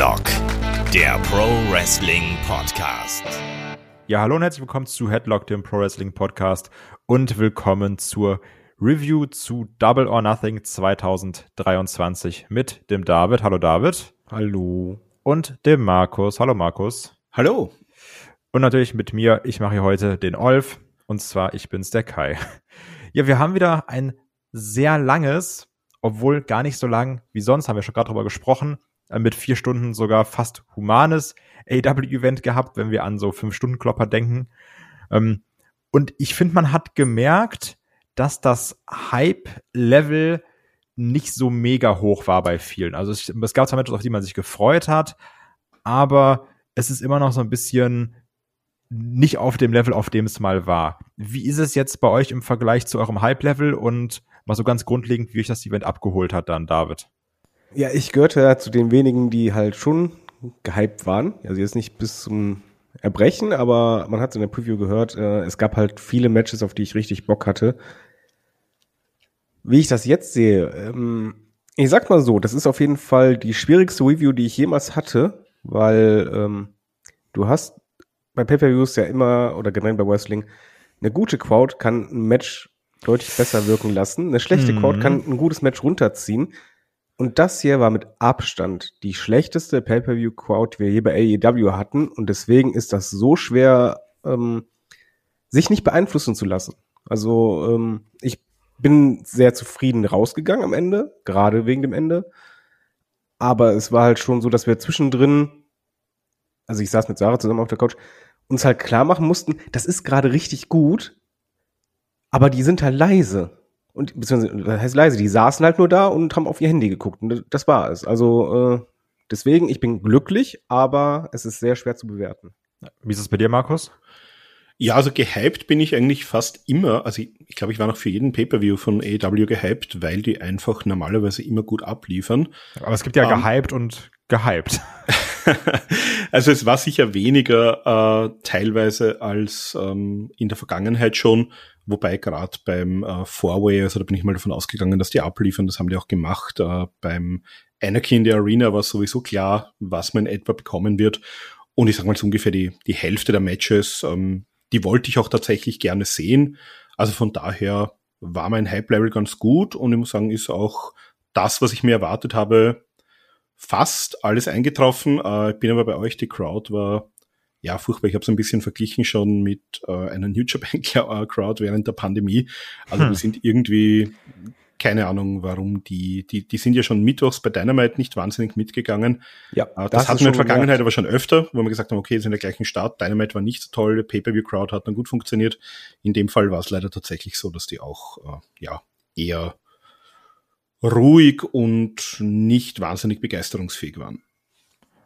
Headlock, der Pro Wrestling Podcast. Ja, hallo und herzlich willkommen zu Headlock, dem Pro Wrestling Podcast und willkommen zur Review zu Double or Nothing 2023 mit dem David. Hallo David. Hallo. Und dem Markus. Hallo Markus. Hallo. Und natürlich mit mir, ich mache hier heute den Olf und zwar ich bin's der Kai. Ja, wir haben wieder ein sehr langes, obwohl gar nicht so lang wie sonst, haben wir schon gerade drüber gesprochen, mit vier Stunden sogar fast humanes AW-Event gehabt, wenn wir an so fünf Stunden Klopper denken. Ähm, und ich finde, man hat gemerkt, dass das Hype-Level nicht so mega hoch war bei vielen. Also es, es gab zwar Matches, auf die man sich gefreut hat, aber es ist immer noch so ein bisschen nicht auf dem Level, auf dem es mal war. Wie ist es jetzt bei euch im Vergleich zu eurem Hype-Level und mal so ganz grundlegend, wie euch das Event abgeholt hat dann, David? Ja, ich gehörte ja zu den wenigen, die halt schon gehypt waren. Also jetzt nicht bis zum Erbrechen, aber man hat es in der Preview gehört, äh, es gab halt viele Matches, auf die ich richtig Bock hatte. Wie ich das jetzt sehe, ähm, ich sag mal so, das ist auf jeden Fall die schwierigste Review, die ich jemals hatte, weil ähm, du hast bei Pay-Per-Views ja immer, oder generell bei Wrestling, eine gute Crowd kann ein Match deutlich besser wirken lassen. Eine schlechte mhm. Crowd kann ein gutes Match runterziehen. Und das hier war mit Abstand die schlechteste Pay-Per-View-Crowd, die wir je bei AEW hatten. Und deswegen ist das so schwer, ähm, sich nicht beeinflussen zu lassen. Also ähm, ich bin sehr zufrieden rausgegangen am Ende, gerade wegen dem Ende. Aber es war halt schon so, dass wir zwischendrin, also ich saß mit Sarah zusammen auf der Couch, uns halt klar machen mussten, das ist gerade richtig gut, aber die sind halt leise. Und beziehungsweise, das heißt leise, die saßen halt nur da und haben auf ihr Handy geguckt. Und das war es. Also äh, deswegen, ich bin glücklich, aber es ist sehr schwer zu bewerten. Wie ist es bei dir, Markus? Ja, also gehypt bin ich eigentlich fast immer. Also ich, ich glaube, ich war noch für jeden Pay-Per-View von AEW gehypt, weil die einfach normalerweise immer gut abliefern. Aber es gibt ja um, ähm, gehypt und gehypt. also es war sicher weniger äh, teilweise als ähm, in der Vergangenheit schon, wobei gerade beim äh, Four-Way, also da bin ich mal davon ausgegangen, dass die abliefern, das haben die auch gemacht. Äh, beim Anarchy in der Arena war sowieso klar, was man etwa bekommen wird. Und ich sage mal so ungefähr die, die Hälfte der Matches, ähm, die wollte ich auch tatsächlich gerne sehen. Also von daher war mein Hype-Level ganz gut und ich muss sagen, ist auch das, was ich mir erwartet habe, fast alles eingetroffen. Äh, ich bin aber bei euch, die Crowd war ja furchtbar. Ich habe es ein bisschen verglichen schon mit äh, einer New Japan Crowd während der Pandemie. Also hm. wir sind irgendwie keine Ahnung, warum die, die, die sind ja schon mittwochs bei Dynamite nicht wahnsinnig mitgegangen. Ja, äh, das, das hatten wir in der Vergangenheit wert. aber schon öfter, wo wir gesagt haben, okay, sind in der gleichen Start. Dynamite war nicht so toll, Pay-Per-View-Crowd hat dann gut funktioniert. In dem Fall war es leider tatsächlich so, dass die auch, äh, ja, eher ruhig und nicht wahnsinnig begeisterungsfähig waren.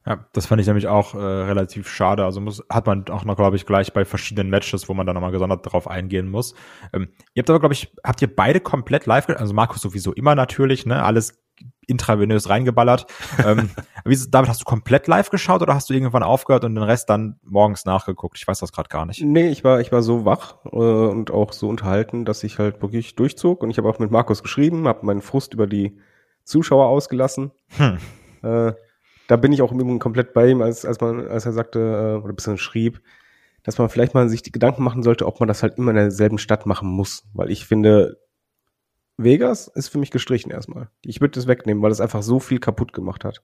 Ja, das fand ich nämlich auch äh, relativ schade. Also muss, hat man auch noch, glaube ich, gleich bei verschiedenen Matches, wo man dann nochmal gesondert drauf eingehen muss. Ähm, ihr habt aber, glaube ich, habt ihr beide komplett live, also Markus sowieso immer natürlich, ne, alles intravenös reingeballert. ähm, David, hast du komplett live geschaut oder hast du irgendwann aufgehört und den Rest dann morgens nachgeguckt? Ich weiß das gerade gar nicht. Nee, ich war, ich war so wach äh, und auch so unterhalten, dass ich halt wirklich durchzog. Und ich habe auch mit Markus geschrieben, habe meinen Frust über die Zuschauer ausgelassen. Hm. Äh, da bin ich auch im Übrigen komplett bei ihm, als, als man, als er sagte, äh, oder ein bisschen schrieb, dass man vielleicht mal sich die Gedanken machen sollte, ob man das halt immer in derselben Stadt machen muss. Weil ich finde, Vegas ist für mich gestrichen erstmal. Ich würde das wegnehmen, weil es einfach so viel kaputt gemacht hat.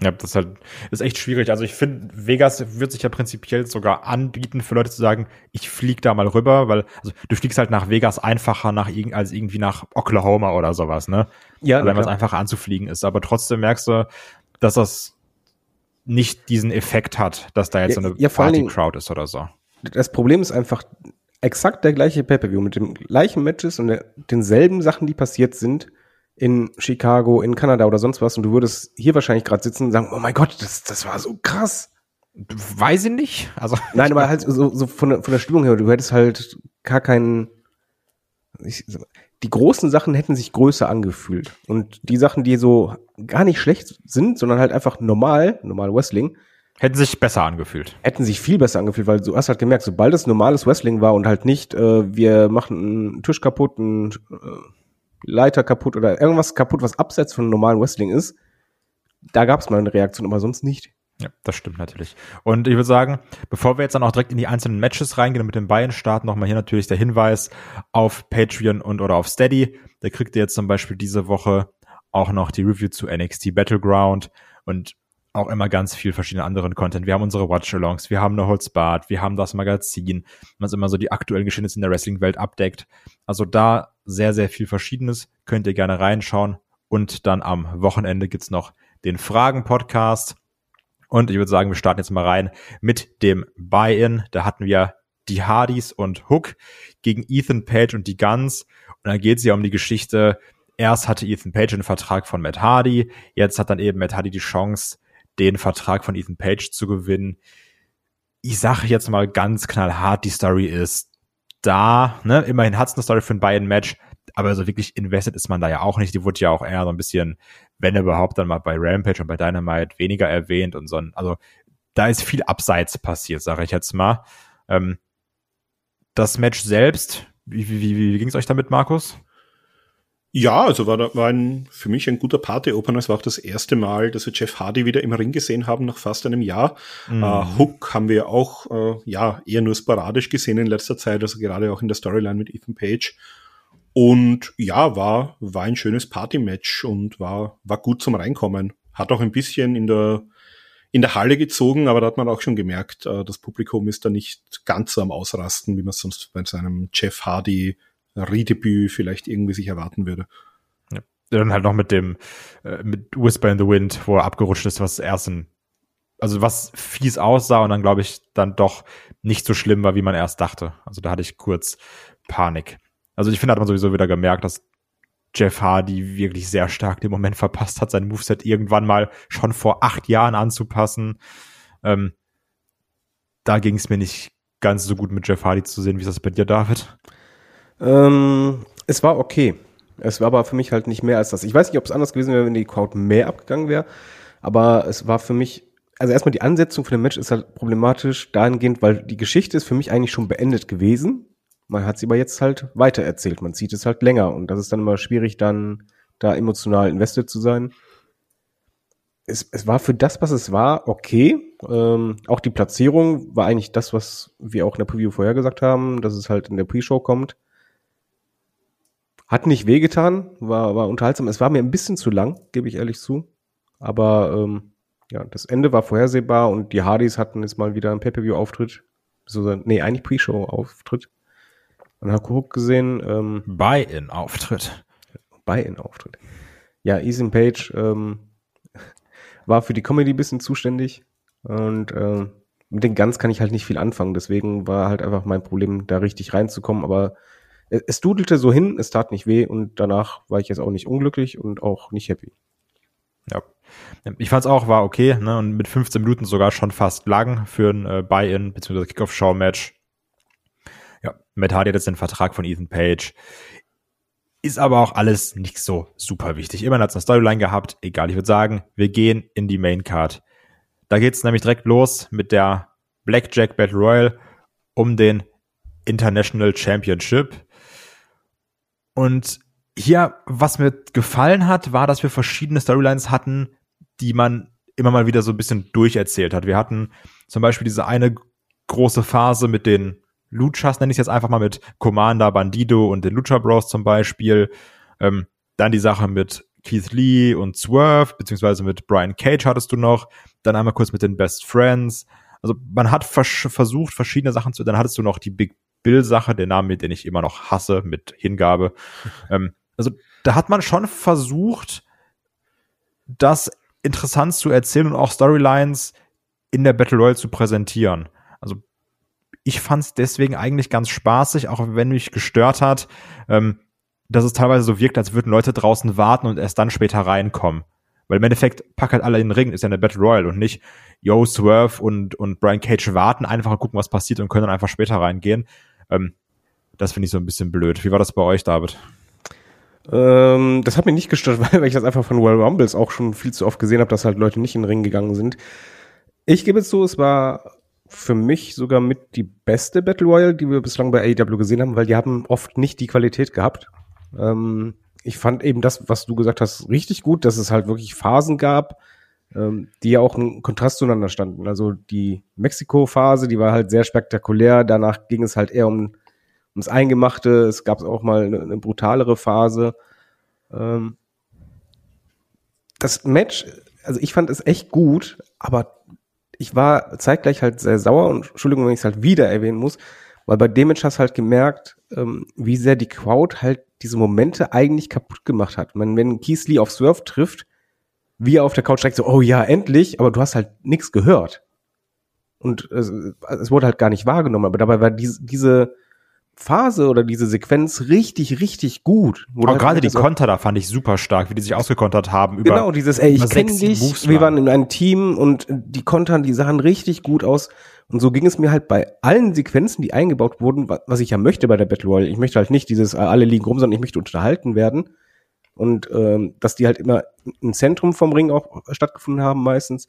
Ja, das ist halt, ist echt schwierig. Also ich finde, Vegas wird sich ja prinzipiell sogar anbieten für Leute zu sagen, ich flieg da mal rüber, weil, also du fliegst halt nach Vegas einfacher nach als irgendwie nach Oklahoma oder sowas, ne? Ja. Weil es einfacher anzufliegen ist. Aber trotzdem merkst du, dass das nicht diesen Effekt hat, dass da jetzt ja, so eine ja, Party-Crowd ist oder so. Das Problem ist einfach exakt der gleiche Pay-Per-View mit den gleichen Matches und der, denselben Sachen, die passiert sind in Chicago, in Kanada oder sonst was und du würdest hier wahrscheinlich gerade sitzen und sagen, oh mein Gott, das, das war so krass. Weiß ich nicht. Also Nein, aber halt so, so von, der, von der Stimmung her, du hättest halt gar keinen. Ich, die großen Sachen hätten sich größer angefühlt. Und die Sachen, die so gar nicht schlecht sind, sondern halt einfach normal, normal Wrestling, Hätten sich besser angefühlt. Hätten sich viel besser angefühlt, weil du hast halt gemerkt, sobald es normales Wrestling war und halt nicht, äh, wir machen einen Tisch kaputt, einen äh, Leiter kaputt oder irgendwas kaputt, was abseits von normalen Wrestling ist, da gab es mal eine Reaktion, aber sonst nicht. Ja, das stimmt natürlich. Und ich würde sagen, bevor wir jetzt dann auch direkt in die einzelnen Matches reingehen und mit dem Bayern starten, nochmal hier natürlich der Hinweis auf Patreon und oder auf Steady. Da kriegt ihr jetzt zum Beispiel diese Woche auch noch die Review zu NXT Battleground und auch immer ganz viel verschiedenen anderen Content. Wir haben unsere Watch-Alongs, wir haben eine Holzbad, wir haben das Magazin, was immer so die aktuellen Geschehnisse in der Wrestling-Welt abdeckt. Also da sehr, sehr viel Verschiedenes. Könnt ihr gerne reinschauen. Und dann am Wochenende gibt's noch den Fragen-Podcast. Und ich würde sagen, wir starten jetzt mal rein mit dem Buy-In. Da hatten wir die Hardys und Hook gegen Ethan Page und die Guns. Und dann geht es ja um die Geschichte. Erst hatte Ethan Page einen Vertrag von Matt Hardy. Jetzt hat dann eben Matt Hardy die Chance, den Vertrag von Ethan Page zu gewinnen. Ich sage jetzt mal ganz knallhart, die Story ist da. Ne? Immerhin hat es eine Story für ein Buy-In-Match aber so wirklich invested ist man da ja auch nicht. Die wurde ja auch eher so ein bisschen, wenn überhaupt, dann mal bei Rampage und bei Dynamite weniger erwähnt und so. Also da ist viel abseits passiert, sage ich jetzt mal. Ähm, das Match selbst, wie, wie, wie, wie ging es euch damit, Markus? Ja, also war, war ein, für mich ein guter Party-Opener. Es war auch das erste Mal, dass wir Jeff Hardy wieder im Ring gesehen haben, nach fast einem Jahr. Mhm. Uh, Hook haben wir auch, uh, ja, eher nur sporadisch gesehen in letzter Zeit, also gerade auch in der Storyline mit Ethan Page. Und ja, war, war ein schönes Party-Match und war, war gut zum Reinkommen. Hat auch ein bisschen in der, in der Halle gezogen, aber da hat man auch schon gemerkt, äh, das Publikum ist da nicht ganz so am Ausrasten, wie man es sonst bei seinem Jeff Hardy Redebüt vielleicht irgendwie sich erwarten würde. Ja. Dann halt noch mit dem, äh, mit Whisper in the Wind, wo er abgerutscht ist, was erst ein, also was fies aussah und dann glaube ich dann doch nicht so schlimm war, wie man erst dachte. Also da hatte ich kurz Panik. Also ich finde, hat man sowieso wieder gemerkt, dass Jeff Hardy wirklich sehr stark den Moment verpasst hat, sein Moveset irgendwann mal schon vor acht Jahren anzupassen. Ähm, da ging es mir nicht ganz so gut mit Jeff Hardy zu sehen. Wie ist das bei dir, David? Ähm, es war okay. Es war aber für mich halt nicht mehr als das. Ich weiß nicht, ob es anders gewesen wäre, wenn die Crowd mehr abgegangen wäre, aber es war für mich, also erstmal die Ansetzung für den Match ist halt problematisch dahingehend, weil die Geschichte ist für mich eigentlich schon beendet gewesen. Man hat sie aber jetzt halt weitererzählt. Man zieht es halt länger und das ist dann immer schwierig, dann da emotional invested zu sein. Es, es war für das, was es war, okay. Ähm, auch die Platzierung war eigentlich das, was wir auch in der Preview vorher gesagt haben, dass es halt in der Pre-Show kommt. Hat nicht wehgetan, war, war unterhaltsam. Es war mir ein bisschen zu lang, gebe ich ehrlich zu. Aber ähm, ja, das Ende war vorhersehbar und die Hardys hatten jetzt mal wieder einen Pay-Per-View-Auftritt. So, nee, eigentlich Pre-Show-Auftritt. Man hat Hook gesehen. Ähm, Buy-in-Auftritt. Buy-in-Auftritt. Ja, Ethan Page ähm, war für die Comedy bisschen zuständig und äh, mit den Guns kann ich halt nicht viel anfangen. Deswegen war halt einfach mein Problem, da richtig reinzukommen. Aber es, dudelte so hin, es tat nicht weh und danach war ich jetzt auch nicht unglücklich und auch nicht happy. Ja. Ich fand es auch, war okay, ne? Und mit 15 Minuten sogar schon fast lang für ein äh, Buy-in bzw. Kickoff-Show-Match. Ja, Matt Hardy hat jetzt den Vertrag von Ethan Page. Ist aber auch alles nicht so super wichtig. Immerhin hat es eine Storyline gehabt. Egal, ich würde sagen, wir gehen in die Main Card. Da geht's nämlich direkt los mit der Blackjack Battle Royal um den International Championship. Und hier, was mir gefallen hat, war, dass wir verschiedene Storylines hatten, die man immer mal wieder so ein bisschen durcherzählt hat. Wir hatten zum Beispiel diese eine große Phase mit den Luchas, nenne ich jetzt einfach mal mit Commander, Bandido und den Lucha Bros zum Beispiel. Ähm, dann die Sache mit Keith Lee und Swerve, beziehungsweise mit Brian Cage hattest du noch. Dann einmal kurz mit den Best Friends. Also man hat vers versucht, verschiedene Sachen zu. Dann hattest du noch die Big Bill-Sache, den Namen, den ich immer noch hasse, mit Hingabe. ähm, also da hat man schon versucht, das interessant zu erzählen und auch Storylines in der Battle Royale zu präsentieren. Also ich fand es deswegen eigentlich ganz spaßig, auch wenn mich gestört hat, ähm, dass es teilweise so wirkt, als würden Leute draußen warten und erst dann später reinkommen. Weil im Endeffekt packt halt alle in den Ring, ist ja eine Battle Royale und nicht Yo, Swerve und, und Brian Cage warten einfach und gucken, was passiert und können dann einfach später reingehen. Ähm, das finde ich so ein bisschen blöd. Wie war das bei euch, David? Ähm, das hat mich nicht gestört, weil, ich das einfach von Royal Rumbles auch schon viel zu oft gesehen habe, dass halt Leute nicht in den Ring gegangen sind. Ich gebe es zu, es war für mich sogar mit die beste Battle Royale, die wir bislang bei AEW gesehen haben, weil die haben oft nicht die Qualität gehabt. Ähm, ich fand eben das, was du gesagt hast, richtig gut, dass es halt wirklich Phasen gab, ähm, die ja auch ein Kontrast zueinander standen. Also die Mexiko-Phase, die war halt sehr spektakulär. Danach ging es halt eher um ums Eingemachte. Es gab auch mal eine, eine brutalere Phase. Ähm, das Match, also ich fand es echt gut, aber ich war zeitgleich halt sehr sauer und Entschuldigung, wenn ich es halt wieder erwähnen muss, weil bei dem Match hast du halt gemerkt, ähm, wie sehr die Crowd halt diese Momente eigentlich kaputt gemacht hat. Man, wenn Keith Lee auf Swerve trifft, wie er auf der Couch direkt so, oh ja, endlich, aber du hast halt nichts gehört. Und es, es wurde halt gar nicht wahrgenommen, aber dabei war diese, diese Phase oder diese Sequenz richtig, richtig gut. Aber halt gerade die so Konter da fand ich super stark, wie die sich ausgekontert haben. Über, genau, dieses, ey, ich kenne dich, Moves wir waren in einem Team und die Kontern, die sahen richtig gut aus. Und so ging es mir halt bei allen Sequenzen, die eingebaut wurden, was ich ja möchte bei der Battle Royale. Ich möchte halt nicht dieses, äh, alle liegen rum, sondern ich möchte unterhalten werden. Und ähm, dass die halt immer im Zentrum vom Ring auch stattgefunden haben meistens.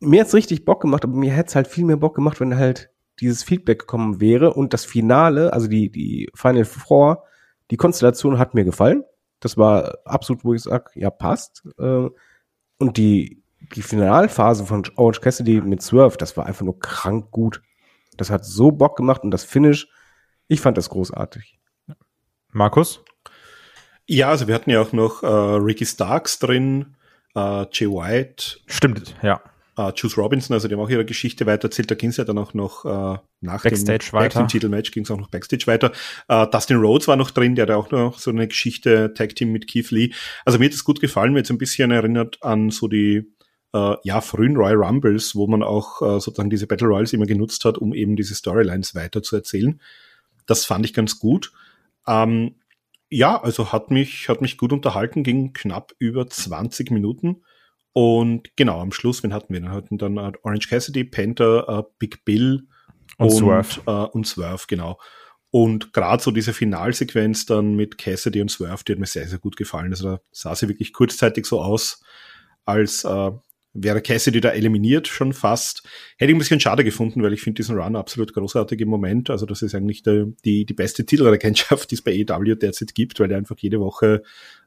Mir hat's richtig Bock gemacht, aber mir hätte es halt viel mehr Bock gemacht, wenn halt dieses Feedback gekommen wäre und das Finale, also die, die Final Four, die Konstellation hat mir gefallen. Das war absolut, wo ich sage, ja, passt. Äh, und die, die Finalphase von Orange Cassidy mit Swerve, das war einfach nur krank gut. Das hat so Bock gemacht und das Finish, ich fand das großartig. Markus? Ja, also wir hatten ja auch noch äh, Ricky Starks drin, äh, Jay White. Stimmt, ja. Uh, Juice Robinson, also die haben auch ihre Geschichte weitererzählt. Da ging es ja dann auch noch uh, nach Backstage dem, weiter. Tag Titelmatch ging es auch noch Backstage weiter. Uh, Dustin Rhodes war noch drin, der hat auch noch so eine Geschichte Tag Team mit Keith Lee. Also mir hat es gut gefallen, mir jetzt ein bisschen erinnert an so die uh, ja frühen Royal Rumbles, wo man auch uh, sozusagen diese Battle Royals immer genutzt hat, um eben diese Storylines weiter zu erzählen. Das fand ich ganz gut. Ähm, ja, also hat mich hat mich gut unterhalten, ging knapp über 20 Minuten. Und genau, am Schluss, wen hatten wir? Dann hatten dann uh, Orange Cassidy, Panther, uh, Big Bill und, und Swerve. Uh, und Swerve, genau. Und gerade so diese Finalsequenz dann mit Cassidy und Swerve, die hat mir sehr, sehr gut gefallen. Also da sah sie wirklich kurzzeitig so aus, als äh, wäre Cassidy da eliminiert schon fast. Hätte ich ein bisschen schade gefunden, weil ich finde diesen Run absolut großartig im Moment. Also das ist eigentlich der, die, die beste Titelregentschaft, die es bei EW derzeit gibt, weil er einfach jede Woche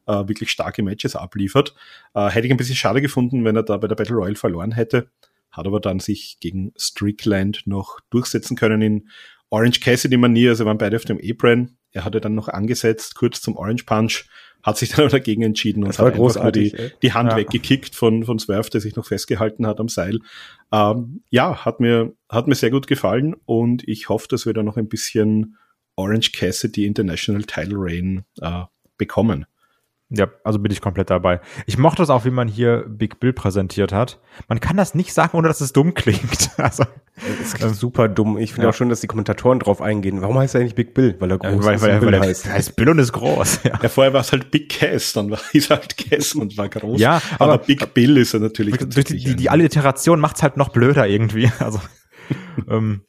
äh, wirklich starke Matches abliefert. Äh, hätte ich ein bisschen schade gefunden, wenn er da bei der Battle Royale verloren hätte. Hat aber dann sich gegen Strickland noch durchsetzen können in Orange Cassidy-Manier. Also waren beide auf dem Apron. Er hatte dann noch angesetzt, kurz zum Orange Punch, hat sich dann dagegen entschieden und hat einfach die, die Hand ja. weggekickt von, von Swerve, der sich noch festgehalten hat am Seil. Ähm, ja, hat mir, hat mir sehr gut gefallen und ich hoffe, dass wir da noch ein bisschen Orange Cassidy International Title Reign äh, bekommen. Ja, also bin ich komplett dabei. Ich mochte es auch, wie man hier Big Bill präsentiert hat. Man kann das nicht sagen, ohne dass es dumm klingt. Also, es klingt super dumm. Ich finde ja. auch schon, dass die Kommentatoren drauf eingehen. Warum heißt er eigentlich Big Bill? Weil er groß ja, weil, ist. Weil, weil, weil er heißt. heißt Bill und ist groß. Ja, ja vorher war es halt Big Cass, dann war es halt Cass und war groß. Ja, aber, aber Big Bill ist er natürlich. Durch die, die, die Alliteration macht es halt noch blöder irgendwie. Also, ähm,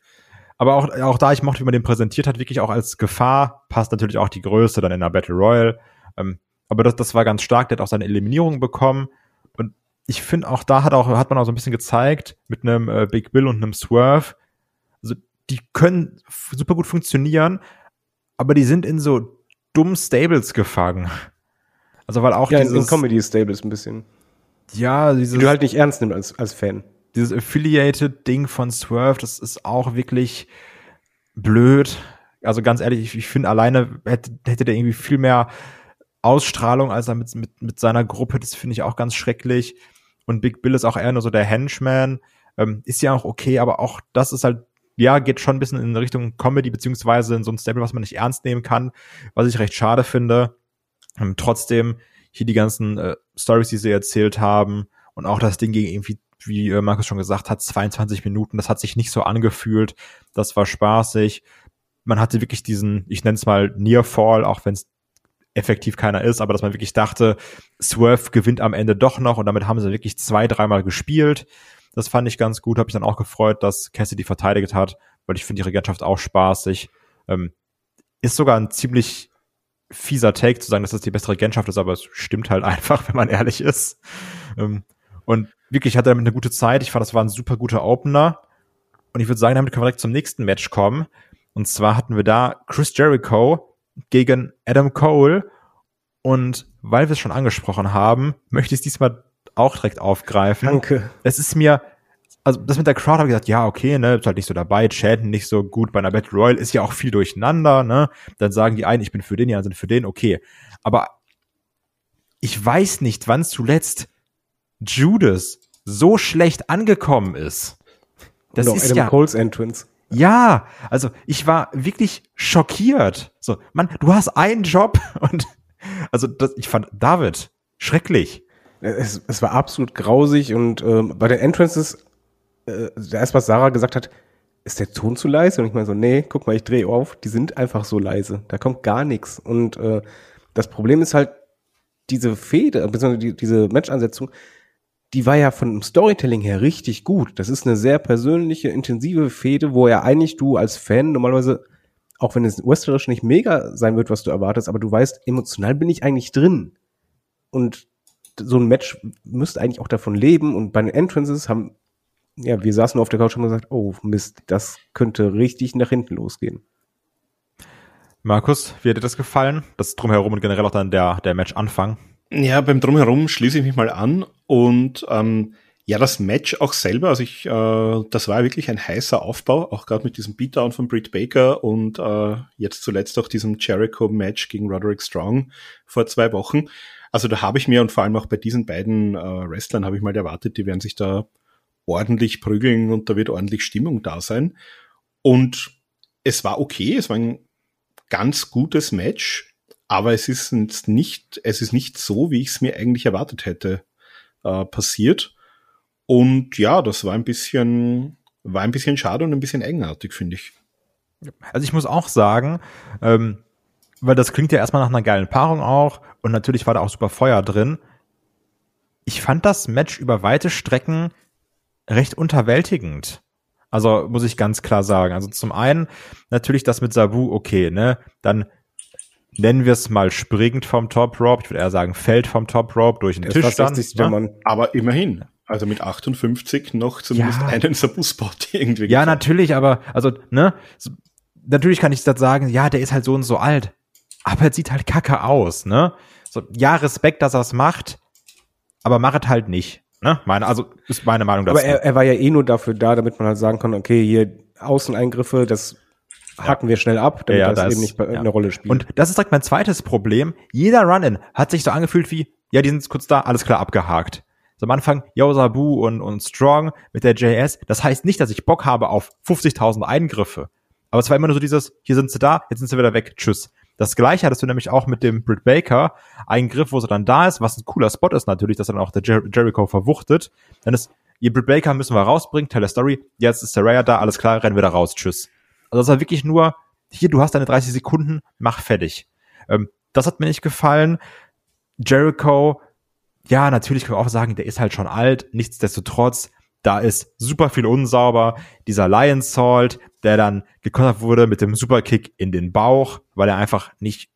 aber auch, auch da, ich mochte, wie man den präsentiert hat, wirklich auch als Gefahr, passt natürlich auch die Größe dann in der Battle Royale. Ähm, aber das, das war ganz stark. Der hat auch seine Eliminierung bekommen. Und ich finde auch da hat auch hat man auch so ein bisschen gezeigt mit einem äh, Big Bill und einem Swerve. Also die können super gut funktionieren, aber die sind in so dummen Stables gefangen. Also weil auch ja, dieses in Comedy Stables ein bisschen. Ja, dieses die du halt nicht ernst nimmst als als Fan. Dieses affiliated Ding von Swerve, das ist auch wirklich blöd. Also ganz ehrlich, ich, ich finde alleine hätte, hätte der irgendwie viel mehr Ausstrahlung, als er mit, mit, mit seiner Gruppe, das finde ich auch ganz schrecklich. Und Big Bill ist auch eher nur so der Henchman. Ähm, ist ja auch okay, aber auch das ist halt, ja, geht schon ein bisschen in Richtung Comedy, beziehungsweise in so ein Stable, was man nicht ernst nehmen kann, was ich recht schade finde. Ähm, trotzdem hier die ganzen äh, Stories, die sie erzählt haben und auch das Ding gegen irgendwie, wie äh, Markus schon gesagt hat, 22 Minuten, das hat sich nicht so angefühlt. Das war spaßig. Man hatte wirklich diesen, ich nenne es mal Near Fall, auch wenn es effektiv keiner ist, aber dass man wirklich dachte, Swerve gewinnt am Ende doch noch und damit haben sie wirklich zwei, dreimal gespielt. Das fand ich ganz gut, habe ich dann auch gefreut, dass Cassidy verteidigt hat, weil ich finde die Regentschaft auch spaßig. Ähm, ist sogar ein ziemlich fieser Take zu sagen, dass das die bessere Regentschaft ist, aber es stimmt halt einfach, wenn man ehrlich ist. Ähm, und wirklich ich hatte damit eine gute Zeit. Ich fand, das war ein super guter Opener. Und ich würde sagen, damit können wir direkt zum nächsten Match kommen. Und zwar hatten wir da Chris Jericho gegen Adam Cole. Und weil wir es schon angesprochen haben, möchte ich es diesmal auch direkt aufgreifen. Danke. Es ist mir, also das mit der Crowd habe ich gesagt, ja, okay, ne, ist halt nicht so dabei, chanten nicht so gut bei einer Battle Royale, ist ja auch viel durcheinander, ne? Dann sagen die einen, ich bin für den, die anderen sind für den, okay. Aber ich weiß nicht, wann zuletzt Judas so schlecht angekommen ist. Das Und auch ist Adam ja, Cole's Entrance. Ja, also ich war wirklich schockiert. So, Mann, du hast einen Job und also das, ich fand David schrecklich. Es, es war absolut grausig und ähm, bei den Entrances, äh, erst was Sarah gesagt hat, ist der Ton zu leise? Und ich meine so, nee, guck mal, ich drehe auf, die sind einfach so leise. Da kommt gar nichts. Und äh, das Problem ist halt, diese Fehde, beziehungsweise die, diese Match-Ansetzung, die war ja von dem Storytelling her richtig gut. Das ist eine sehr persönliche, intensive Fehde, wo ja eigentlich du als Fan normalerweise, auch wenn es wrestlerisch nicht mega sein wird, was du erwartest, aber du weißt, emotional bin ich eigentlich drin. Und so ein Match müsste eigentlich auch davon leben. Und bei den Entrances haben, ja, wir saßen auf der Couch und haben gesagt, oh Mist, das könnte richtig nach hinten losgehen. Markus, wie hat dir das gefallen? Das drumherum und generell auch dann der, der Match-Anfang. Ja, beim Drumherum schließe ich mich mal an und ähm, ja, das Match auch selber, also ich, äh, das war wirklich ein heißer Aufbau, auch gerade mit diesem Beatdown von Britt Baker und äh, jetzt zuletzt auch diesem Jericho-Match gegen Roderick Strong vor zwei Wochen. Also da habe ich mir und vor allem auch bei diesen beiden äh, Wrestlern habe ich mal erwartet, die werden sich da ordentlich prügeln und da wird ordentlich Stimmung da sein. Und es war okay, es war ein ganz gutes Match, aber es ist nicht, es ist nicht so, wie ich es mir eigentlich erwartet hätte, äh, passiert. Und ja, das war ein bisschen, war ein bisschen schade und ein bisschen eigenartig, finde ich. Also ich muss auch sagen, ähm, weil das klingt ja erstmal nach einer geilen Paarung auch und natürlich war da auch super Feuer drin. Ich fand das Match über weite Strecken recht unterwältigend. Also muss ich ganz klar sagen. Also zum einen natürlich das mit Sabu, okay, ne? Dann nennen wir es mal springend vom Top Rope. Ich würde eher sagen, fällt vom Top Rope durch den Der Tisch dann. fast 60. ne? Mann. Aber immerhin. Also mit 58 noch zumindest Ja. einen Sabu-Spot irgendwie. Ja, natürlich, aber also, ne? Natürlich kann ich das sagen, ja, der ist halt so und so alt. Aber er sieht halt kacke aus, ne? So, ja, Respekt, dass er es macht, aber mach es halt nicht. Ne? Meine, also ist meine Meinung dazu. Aber er, er war ja eh nur dafür da, damit man halt sagen kann, okay, hier Außeneingriffe, das haken wir schnell ab, damit Ja, das da eben nicht eine Rolle spielt. Und das ist direkt mein zweites Problem. Jeder Run-In hat sich so angefühlt wie, ja, die sind jetzt kurz da, alles klar, abgehakt. So am Anfang, yo, Sabu und, und Strong mit der JS. Das heißt nicht, dass ich Bock habe auf 50.000 Eingriffe. Aber es war immer nur so dieses, hier sind sie da, jetzt sind sie wieder weg, tschüss. Das gleiche hattest du nämlich auch mit dem Britt Baker Eingriff, wo sie dann da ist, was ein cooler Spot ist natürlich, dass er dann auch der Jer Jericho verwuchtet. Dann ist, ihr Britt Baker müssen wir rausbringen, tell a story, jetzt ist Saraya da, alles klar, rennen wir da raus, tschüss. Also das war wirklich nur, hier, du hast deine 30 Sekunden, mach fertig. Ähm, das hat mir nicht gefallen. Jericho, ja, natürlich können wir auch sagen, der ist halt schon alt. Nichtsdestotrotz, da ist super viel unsauber. Dieser Lion Salt, der dann gekontert wurde mit dem Superkick in den Bauch, weil er einfach nicht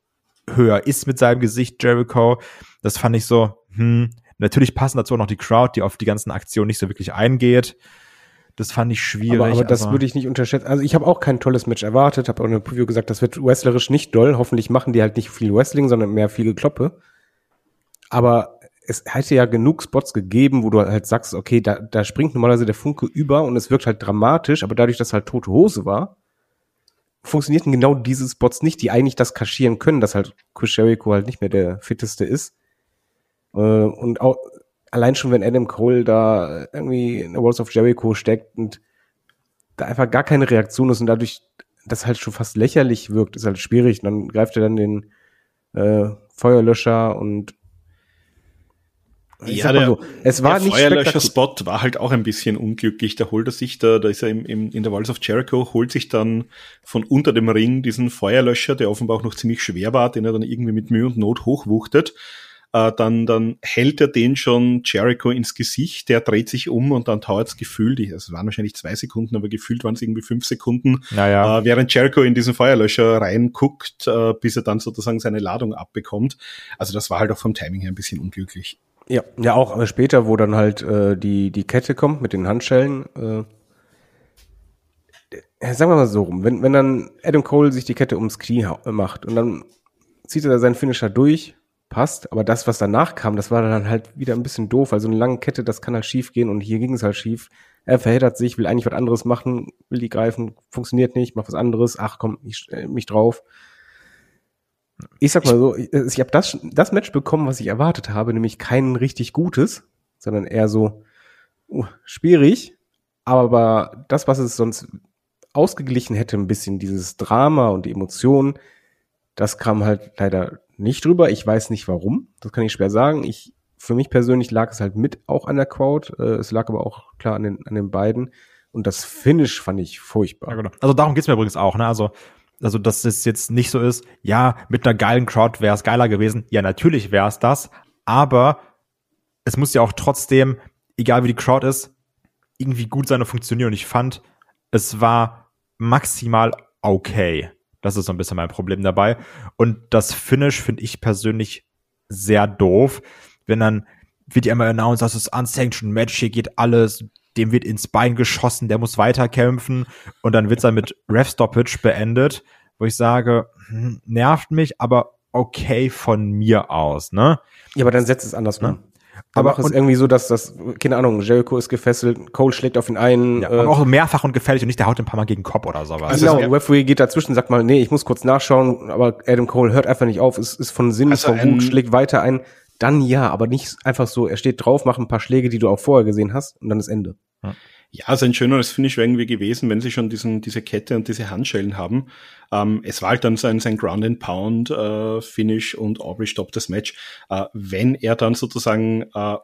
höher ist mit seinem Gesicht, Jericho. Das fand ich so, hm, natürlich passen dazu auch noch die Crowd, die auf die ganzen Aktionen nicht so wirklich eingeht. Das fand ich schwierig. aber, aber das also- würde ich nicht unterschätzen. Also ich habe auch kein tolles Match erwartet, habe auch in der Preview gesagt, das wird wrestlerisch nicht doll. Hoffentlich machen die halt nicht viel Wrestling, sondern mehr viel Kloppe. Aber es hätte ja genug Spots gegeben, wo du halt sagst, okay, da, da springt normalerweise der Funke über und es wirkt halt dramatisch, aber dadurch, dass halt tote Hose war, funktionierten genau diese Spots nicht, die eigentlich das kaschieren können, dass halt Chris Jericho halt nicht mehr der fitteste ist. Äh, und auch allein schon, wenn Adam Cole da irgendwie in der Walls of Jericho steckt und da einfach gar keine Reaktion ist und dadurch das halt schon fast lächerlich wirkt, ist halt schwierig. Und dann greift er dann den äh, Feuerlöscher und ich Ja, der, so, es war der nicht Feuerlöscher-Spot war halt auch ein bisschen unglücklich. Da holt er sich da, da ist er im, im, in der Walls of Jericho, holt sich dann von unter dem Ring diesen Feuerlöscher, der offenbar auch noch ziemlich schwer war, den er dann irgendwie mit Mühe und Not hochwuchtet. Äh, dann, dann hält er den schon Jericho ins Gesicht, der dreht sich um und dann dauert es gefühlt, ich- es waren wahrscheinlich zwei Sekunden, aber gefühlt waren es irgendwie fünf Sekunden, Naja. äh, während Jericho in diesen Feuerlöscher reinguckt, äh, bis er dann sozusagen seine Ladung abbekommt. Also das war halt auch vom Timing her ein bisschen unglücklich. Ja, ja auch später, wo dann halt äh, die, die Kette kommt mit den Handschellen. Äh, sagen wir mal so rum, wenn, wenn dann Adam Cole sich die Kette ums Knie macht und dann zieht er da seinen Finisher durch passt. Aber das, was danach kam, das war dann halt wieder ein bisschen doof. Also eine lange Kette, das kann halt schief gehen und hier ging es halt schief. Er verheddert sich, will eigentlich was anderes machen, will die greifen, funktioniert nicht, macht was anderes. Ach komm, ich stell mich drauf. Ich sag mal so, ich, ich habe das, das Match bekommen, was ich erwartet habe, nämlich kein richtig gutes, sondern eher so uh, schwierig. Aber das, was es sonst ausgeglichen hätte, ein bisschen dieses Drama und die Emotionen, das kam halt leider nicht drüber. Ich weiß nicht warum. Das kann ich schwer sagen. Ich, für mich persönlich lag es halt mit auch an der Crowd. Äh, es lag aber auch klar an den, an den beiden. Und das Finish fand ich furchtbar. Ja, genau. Also darum geht's mir übrigens auch. Ne? Also, also, dass es jetzt nicht so ist, ja, mit einer geilen Crowd wäre es geiler gewesen. Ja, natürlich wäre es das. Aber es muss ja auch trotzdem, egal wie die Crowd ist, irgendwie gut sein und funktionieren. Und ich fand, es war maximal okay. Das ist so ein bisschen mein Problem dabei. Und das Finish finde ich persönlich sehr doof, wenn dann wird ja immer announced, das ist unsanctioned Match, hier geht alles, dem wird ins Bein geschossen, der muss weiterkämpfen und dann wird dann mit Ref Stoppage beendet, wo ich sage, hm, nervt mich, aber okay von mir aus, ne? Ja, aber dann setzt es anders um. Aber Aber es ist irgendwie so, dass das, keine Ahnung, Jericho ist gefesselt, Cole schlägt auf ihn ein. Ja, äh, und auch mehrfach und gefährlich und nicht der haut ein paar Mal gegen den Kopf oder sowas. Also genau, der Referee geht dazwischen, sagt mal, nee, ich muss kurz nachschauen, aber Adam Cole hört einfach nicht auf, ist, ist von Sinn, ist Also von Wut, schlägt weiter ein. Dann ja, aber nicht einfach so, er steht drauf, macht ein paar Schläge, die du auch vorher gesehen hast und dann ist Ende. Ja, also ein schöneres Finish wäre irgendwie gewesen, wenn sie schon diesen, diese Kette und diese Handschellen haben. Ähm, es war halt dann sein, sein Ground and Pound äh, Finish und Aubrey stoppt das Match. Äh, wenn er dann sozusagen äh,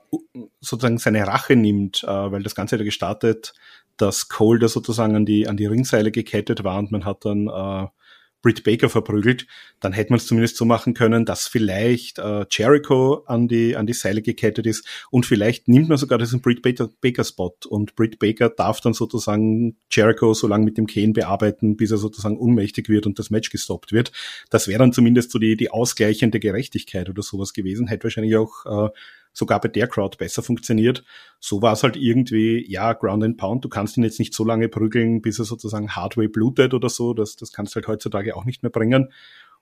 sozusagen seine Rache nimmt, äh, weil das Ganze hat ja gestartet, dass Cole da sozusagen an die an die Ringseile gekettet war und man hat dann äh, Britt Baker verprügelt, dann hätte man es zumindest so machen können, dass vielleicht äh, Jericho an die, an die Seile gekettet ist und vielleicht nimmt man sogar diesen Britt Baker, Baker Spot und Britt Baker darf dann sozusagen Jericho so lange mit dem Kane bearbeiten, bis er sozusagen ohnmächtig wird und das Match gestoppt wird. Das wäre dann zumindest so die, die ausgleichende Gerechtigkeit oder sowas gewesen, hätte wahrscheinlich auch äh, sogar bei der Crowd besser funktioniert. So war es halt irgendwie, ja, Ground and Pound, du kannst ihn jetzt nicht so lange prügeln, bis er sozusagen Hardway blutet oder so, das, das kannst du halt heutzutage auch nicht mehr bringen.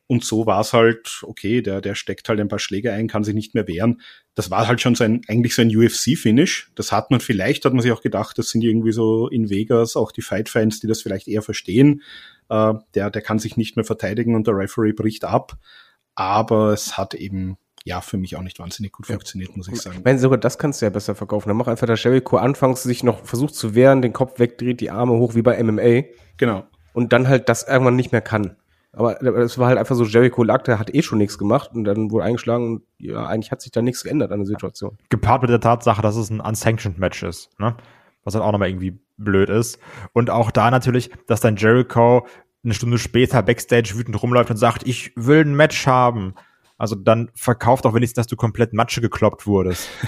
Und so war es halt, okay, der, der steckt halt ein paar Schläge ein, kann sich nicht mehr wehren. Das war halt schon so ein, eigentlich so ein UFC-Finish. Das hat man vielleicht, hat man sich auch gedacht, das sind irgendwie so in Vegas auch die Fight-Fans, die das vielleicht eher verstehen. Äh, der, der kann sich nicht mehr verteidigen und der Referee bricht ab. Aber es hat eben, ja, für mich auch nicht wahnsinnig gut funktioniert, muss ich sagen. Ich meine, sogar das kannst du ja besser verkaufen. Dann mach einfach, dass Jericho anfangs sich noch versucht zu wehren, den Kopf wegdreht, die Arme hoch wie bei MMA Genau. und dann halt das irgendwann nicht mehr kann. Aber es war halt einfach so, Jericho lag, der hat eh schon nichts gemacht und dann wurde eingeschlagen und ja, eigentlich hat sich da nichts geändert an der Situation. gepaart mit der Tatsache, dass es ein unsanctioned Match ist, ne? Was halt auch nochmal irgendwie blöd ist. Und auch da natürlich, dass dann Jericho eine Stunde später backstage wütend rumläuft und sagt, ich will ein Match haben. Also dann verkauft auch wenigstens, dass du komplett Matsche gekloppt wurdest.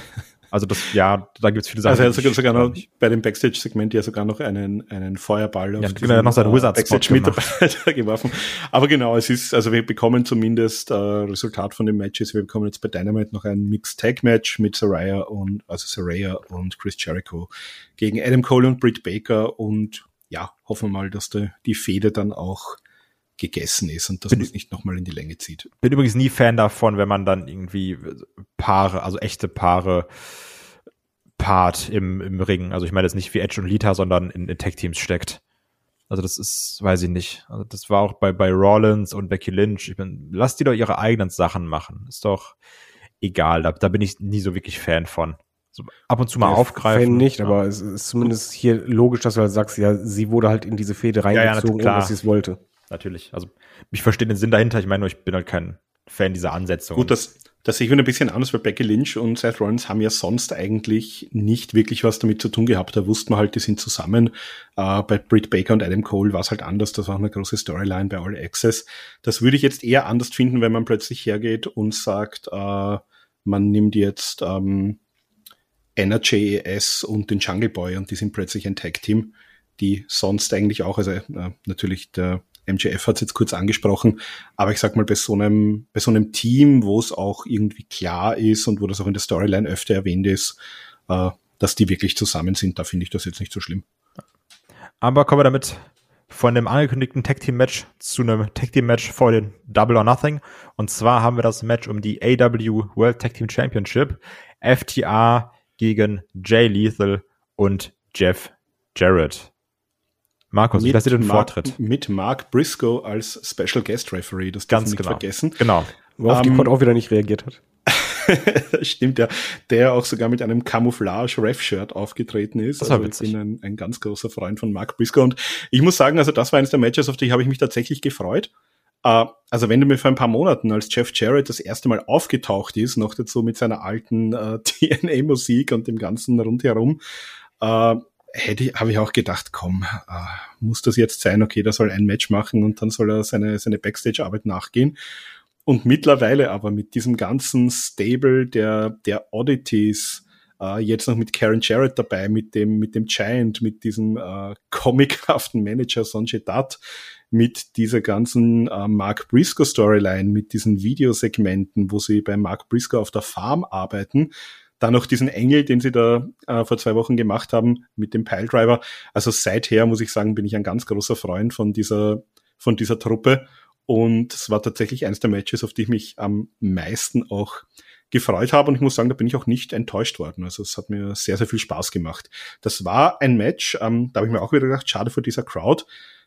Also das, ja, da gibt's viele Sachen. Also er hat sogar, noch bei dem Backstage-Segment ja sogar noch einen, einen Feuerball Ja, auf genau, noch seinen Wizard-Spot Backstage-Mitarbeiter geworfen. Aber genau, es ist, also wir bekommen zumindest äh, Resultat von dem Matches. Wir bekommen jetzt bei Dynamite noch ein Mixed-Tag-Match mit Saraya und, also Saraya und Chris Jericho gegen Adam Cole und Britt Baker und ja, hoffen wir mal, dass die, die Fehde dann auch gegessen ist und dass Bin- man es nicht nochmal in die Länge zieht. Bin übrigens nie Fan davon, wenn man dann irgendwie Paare, also echte Paare Part im, im Ring. Also ich meine jetzt nicht wie Edge und Lita, sondern in, in Tag-Teams steckt. Also das ist, weiß ich nicht. Also das war auch bei, bei Rollins und Becky Lynch. Ich bin, lass die doch ihre eigenen Sachen machen. Ist doch egal. Da, da bin ich nie so wirklich Fan von. So ab und zu mal Ja, aufgreifen. Fan nicht, Ja. aber es ist zumindest hier logisch, dass du halt sagst, ja, sie wurde halt in diese Fehde ja, reingezogen, klar. ohne dass sie es wollte. Natürlich. Also ich verstehe den Sinn dahinter. Ich meine ich bin halt kein Fan dieser Ansetzung. Gut, das, das sehe ich wieder ein bisschen anders, weil Becky Lynch und Seth Rollins haben ja sonst eigentlich nicht wirklich was damit zu tun gehabt. Da wussten wir halt, die sind zusammen. Äh, bei Britt Baker und Adam Cole war es halt anders. Das war eine große Storyline bei All Access. Das würde ich jetzt eher anders finden, wenn man plötzlich hergeht und sagt, äh, man nimmt jetzt ähm, NRJES und den Jungle Boy und die sind plötzlich ein Tag-Team, die sonst eigentlich auch, also äh, natürlich der MJF hat es jetzt kurz angesprochen, aber ich sag mal, bei so einem, bei so einem Team, wo es auch irgendwie klar ist und wo das auch in der Storyline öfter erwähnt ist, äh, dass die wirklich zusammen sind, da finde ich das jetzt nicht so schlimm. Aber kommen wir damit von dem angekündigten Tag Team Match zu einem Tag Team Match vor den Double or Nothing. Und zwar haben wir das Match um die AW World Tag Team Championship. FTA gegen Jay Lethal und Jeff Jarrett. Markus, mit ich lasse dir den Mark, Vortritt. Mit Mark Briscoe als Special Guest Referee, das Ganz nicht genau. vergessen. Genau. Worauf die Ähm, Pod auch wieder nicht reagiert hat. Stimmt ja, der auch sogar mit einem Camouflage-Ref-Shirt aufgetreten ist. Das war also ich witzig. bin ein, ein ganz großer Freund von Mark Briscoe und ich muss sagen, also das war eines der Matches, auf die habe ich mich tatsächlich gefreut. Äh, also wenn du mir vor ein paar Monaten, als Jeff Jarrett das erste Mal aufgetaucht ist, noch dazu mit seiner alten äh, TNA-Musik und dem ganzen rundherum, äh, hätte ich, habe ich auch gedacht, komm, äh, muss das jetzt sein? Okay, da soll ein Match machen und dann soll er seine, seine Backstage-Arbeit nachgehen. Und mittlerweile aber mit diesem ganzen Stable der, der Oddities, äh, jetzt noch mit Karen Jarrett dabei, mit dem, mit dem Giant, mit diesem äh, comichaften Manager Sanjay Dutt, mit dieser ganzen äh, Mark Briscoe Storyline, mit diesen Videosegmenten, wo sie bei Mark Briscoe auf der Farm arbeiten, dann noch diesen Engel, den sie da äh, vor zwei Wochen gemacht haben mit dem Piledriver. Also seither muss ich sagen, bin ich ein ganz großer Freund von dieser, von dieser Truppe. Und es war tatsächlich eines der Matches, auf die ich mich am meisten auch gefreut habe. Und ich muss sagen, da bin ich auch nicht enttäuscht worden. Also es hat mir sehr, sehr viel Spaß gemacht. Das war ein Match, ähm, da habe ich mir auch wieder gedacht, schade vor dieser Crowd.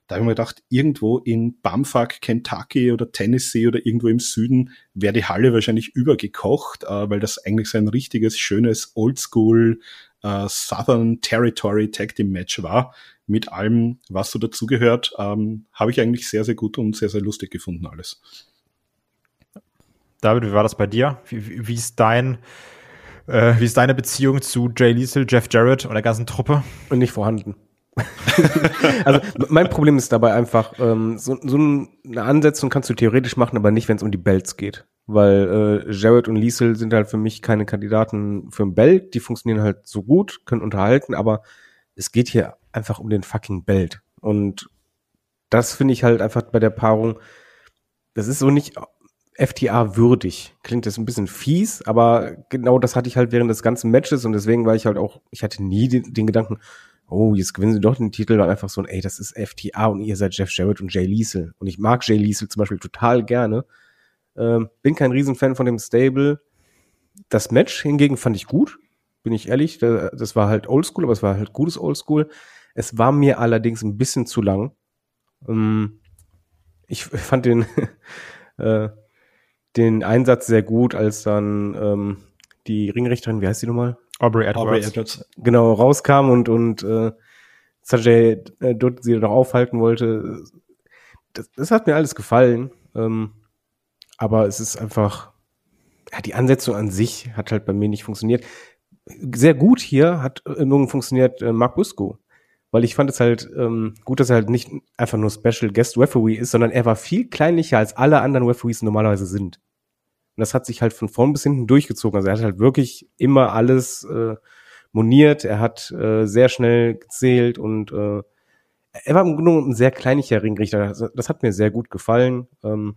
Da habe ich mir gedacht, irgendwo in Bumfuck, Kentucky oder Tennessee oder irgendwo im Süden wäre die Halle wahrscheinlich übergekocht, äh, weil das eigentlich so ein richtiges, schönes Oldschool äh, Southern Territory Tag Team Match war. Mit allem, was so dazugehört, ähm, habe ich eigentlich sehr, sehr gut und sehr, sehr lustig gefunden alles. David, wie war das bei dir? Wie, wie, ist dein, äh, wie ist deine Beziehung zu Jay Liesel, Jeff Jarrett und der ganzen Truppe? Nicht vorhanden. also mein Problem ist dabei einfach, ähm, so, so eine Ansetzung kannst du theoretisch machen, aber nicht, wenn es um die Belts geht. Weil äh, Jarrett und Liesel sind halt für mich keine Kandidaten für ein Belt. Die funktionieren halt so gut, können unterhalten, aber es geht hier einfach um den fucking Belt. Und das finde ich halt einfach bei der Paarung, das ist so nicht FTA würdig. Klingt jetzt ein bisschen fies, aber genau das hatte ich halt während des ganzen Matches und deswegen war ich halt auch, ich hatte nie den, den Gedanken, oh, jetzt gewinnen sie doch den Titel, dann einfach so ein, ey, das ist FTA und ihr seid Jeff Jarrett und Jay Liesel. Und ich mag Jay Liesel zum Beispiel total gerne. Ähm, bin kein Riesenfan von dem Stable. Das Match hingegen fand ich gut, bin ich ehrlich. Da- Das war halt Oldschool, aber es war halt gutes Oldschool. Es war mir allerdings ein bisschen zu lang. Ähm, ich fand den, äh, den Einsatz sehr gut, als dann ähm, die Ringrichterin, wie heißt die nochmal? Aubrey Edwards. Aubrey Edwards. genau rauskam und und äh, Sanjay äh, dort sie noch aufhalten wollte. Das, das hat mir alles gefallen, ähm, aber es ist einfach ja, die Ansetzung an sich hat halt bei mir nicht funktioniert. Sehr gut hier hat äh, nun funktioniert äh, Mark Busco, weil ich fand es halt ähm, gut, dass er halt nicht einfach nur Special Guest Referee ist, sondern er war viel kleinlicher als alle anderen Referees normalerweise sind. Und das hat sich halt von vorn bis hinten durchgezogen. Also er hat halt wirklich immer alles äh, moniert, er hat äh, sehr schnell gezählt und äh, er war im Grunde genommen ein sehr kleinlicher Ringrichter. Das, das hat mir sehr gut gefallen. Ähm,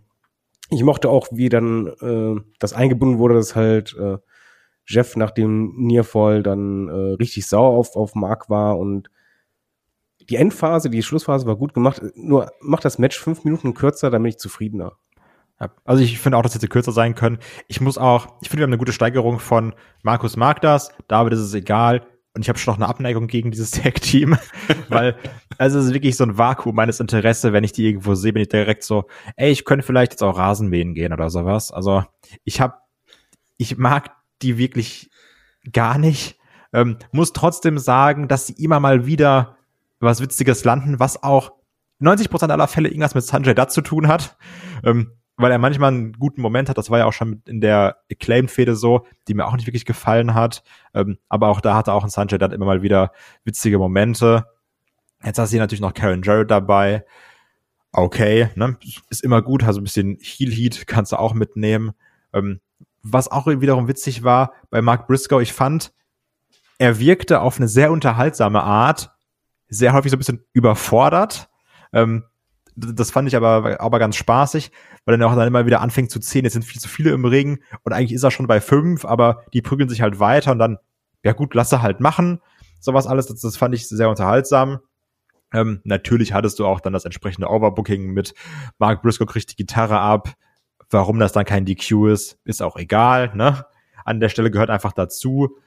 ich mochte auch, wie dann äh, das eingebunden wurde, dass halt äh, Jeff nach dem Nearfall dann äh, richtig sauer auf, auf Mark war und die Endphase, die Schlussphase war gut gemacht. Nur macht das Match fünf Minuten kürzer, dann bin ich zufriedener. Ja, also ich finde auch, dass hätte kürzer sein können. Ich muss auch, ich finde, wir haben eine gute Steigerung von Markus mag das, David ist es egal. Und ich habe schon noch eine Abneigung gegen dieses Tag-Team, weil also es ist wirklich so ein Vakuum meines Interesse, wenn ich die irgendwo sehe, bin ich direkt so, ey, ich könnte vielleicht jetzt auch Rasenmähen gehen oder sowas. Also ich habe, ich mag die wirklich gar nicht. Ähm, muss trotzdem sagen, dass sie immer mal wieder was Witziges landen, was auch 90% aller Fälle irgendwas mit Sanjay Dutt zu tun hat. Ähm, weil er manchmal einen guten Moment hat. Das war ja auch schon in der Acclaimed-Fehde so, die mir auch nicht wirklich gefallen hat. Ähm, aber auch da hatte auch ein Sanjay Dutt immer mal wieder witzige Momente. Jetzt hast du hier natürlich noch Karen Jarrett dabei. Okay, ne? ist immer gut. Also ein bisschen Heel-Heat kannst du auch mitnehmen. Ähm, was auch wiederum witzig war bei Mark Briscoe, ich fand, er wirkte auf eine sehr unterhaltsame Art, sehr häufig so ein bisschen überfordert. Ähm, das fand ich aber, aber ganz spaßig, weil er auch dann immer wieder anfängt zu zählen, jetzt sind viel zu viele im Ring und eigentlich ist er schon bei fünf, aber die prügeln sich halt weiter und dann, ja gut, lass er halt machen. Sowas alles, das, das fand ich sehr unterhaltsam. Ähm, natürlich hattest du auch dann das entsprechende Overbooking mit Mark Briscoe kriegt die Gitarre ab. Warum das dann kein DQ ist, ist auch egal. Ne? An der Stelle gehört einfach dazu.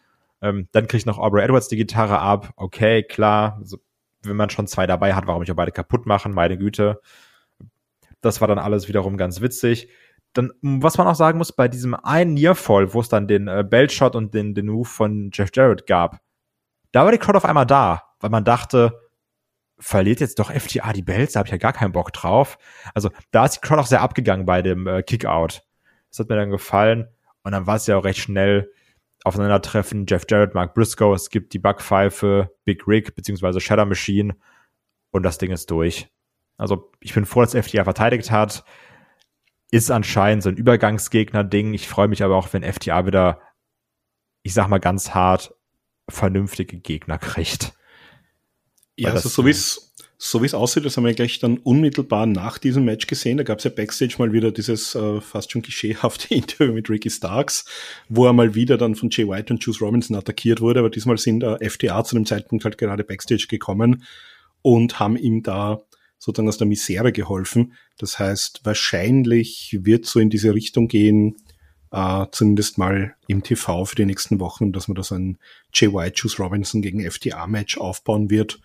Ähm, dann kriegt noch Aubrey Edwards die Gitarre ab. Okay, klar. So, wenn man schon zwei dabei hat, warum nicht auch beide kaputt machen? Meine Güte. Das war dann alles wiederum ganz witzig. Dann, was man auch sagen muss, bei diesem einen Nearfall, wo es dann den äh, Belt-Shot und den, den Move von Jeff Jarrett gab, da war die Crowd auf einmal da, weil man dachte, verliert jetzt doch FTA die Belts, da habe ich ja gar keinen Bock drauf. Also da ist die Crowd auch sehr abgegangen bei dem äh, Kickout. Das hat mir dann gefallen. Und dann war es ja auch recht schnell aufeinandertreffen. Jeff Jarrett, Mark Briscoe, es gibt die Backpfeife, Big Rig beziehungsweise Shadow Machine und das Ding ist durch. Also ich bin froh, dass FTA verteidigt hat. Ist anscheinend so ein Übergangsgegner-Ding. Ich freue mich aber auch, wenn FTA wieder, ich sag mal ganz hart, vernünftige Gegner kriegt. Ja, also so wie es so wie es aussieht, das haben wir gleich dann unmittelbar nach diesem Match gesehen. Da gab es ja Backstage mal wieder dieses äh, fast schon klischeehafte Interview mit Ricky Starks, wo er mal wieder dann von Jay White und Juice Robinson attackiert wurde. Aber diesmal sind äh, FTA zu dem Zeitpunkt halt gerade Backstage gekommen und haben ihm da sozusagen aus der Misere geholfen. Das heißt, wahrscheinlich wird so in diese Richtung gehen, äh, zumindest mal im TV für die nächsten Wochen, dass man da so ein Jay White, Juice Robinson gegen FTA-Match aufbauen wird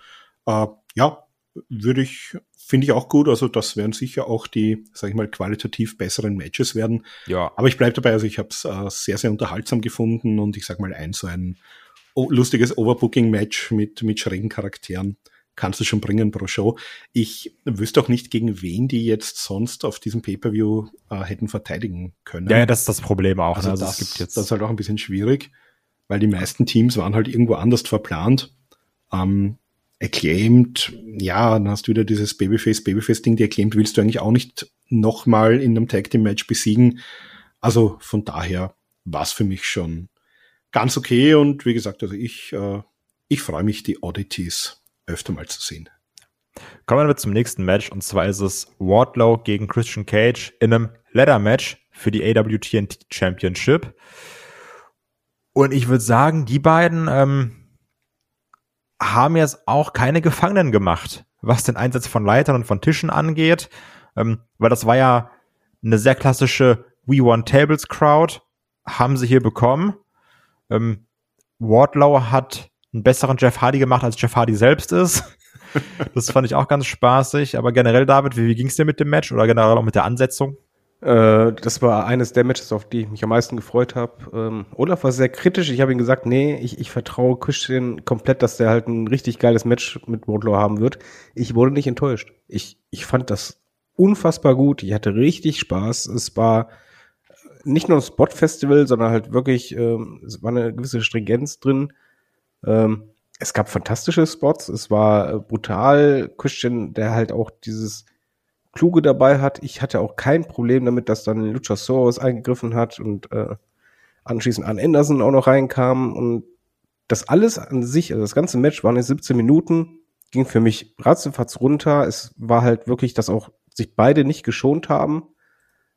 äh, ja, würde ich, finde ich auch gut. Also das werden sicher auch die, sag ich mal, qualitativ besseren Matches werden. Ja. Aber ich bleibe dabei, also ich habe es äh, sehr, sehr unterhaltsam gefunden und ich sag mal ein so ein lustiges Overbooking-Match mit, mit schrägen Charakteren kannst du schon bringen pro Show. Ich wüsste auch nicht, gegen wen die jetzt sonst auf diesem Pay-Per-View äh, hätten verteidigen können. Ja, ja, das ist das Problem auch. Also, ne? also das, gibt jetzt das ist halt auch ein bisschen schwierig, weil die meisten Teams waren halt irgendwo anders verplant. Ähm, Acclaimed, ja, dann hast du wieder dieses Babyface, Babyface-Ding, die Acclaimed willst du eigentlich auch nicht nochmal in einem Tag Team Match besiegen. Also von daher war es für mich schon ganz okay und wie gesagt, also ich, äh, ich freue mich, die Oddities öfter mal zu sehen. Kommen wir zum nächsten Match und zwar ist es Wardlow gegen Christian Cage in einem Ladder Match für die AWTNT Championship. Und ich würde sagen, die beiden ähm, haben jetzt auch keine Gefangenen gemacht, was den Einsatz von Leitern und von Tischen angeht, ähm, weil das war ja eine sehr klassische We Want Tables Crowd, haben sie hier bekommen. Ähm, Wardlow hat einen besseren Jeff Hardy gemacht, als Jeff Hardy selbst ist. das fand ich auch ganz spaßig. Aber generell, David, wie, wie ging es dir mit dem Match oder generell auch mit der Ansetzung? Äh, das war eines der Matches, auf die ich mich am meisten gefreut habe. Ähm, Olaf war sehr kritisch. Ich habe ihm gesagt, nee, ich, ich vertraue Christian komplett, dass der halt ein richtig geiles Match mit Wardlow haben wird. Ich wurde nicht enttäuscht. Ich, ich fand das unfassbar gut. Ich hatte richtig Spaß. Es war nicht nur ein Spot-Festival, sondern halt wirklich, ähm, es war eine gewisse Stringenz drin. Ähm, es gab fantastische Spots. Es war äh, brutal. Christian, der halt auch dieses Kluge dabei hat. Ich hatte auch kein Problem damit, dass dann Luchasaurus eingegriffen hat und äh, anschließend an Anderson auch noch reinkam und das alles an sich, also das ganze Match waren jetzt 17 Minuten, ging für mich ratzefatz runter. Es war halt wirklich, dass auch sich beide nicht geschont haben.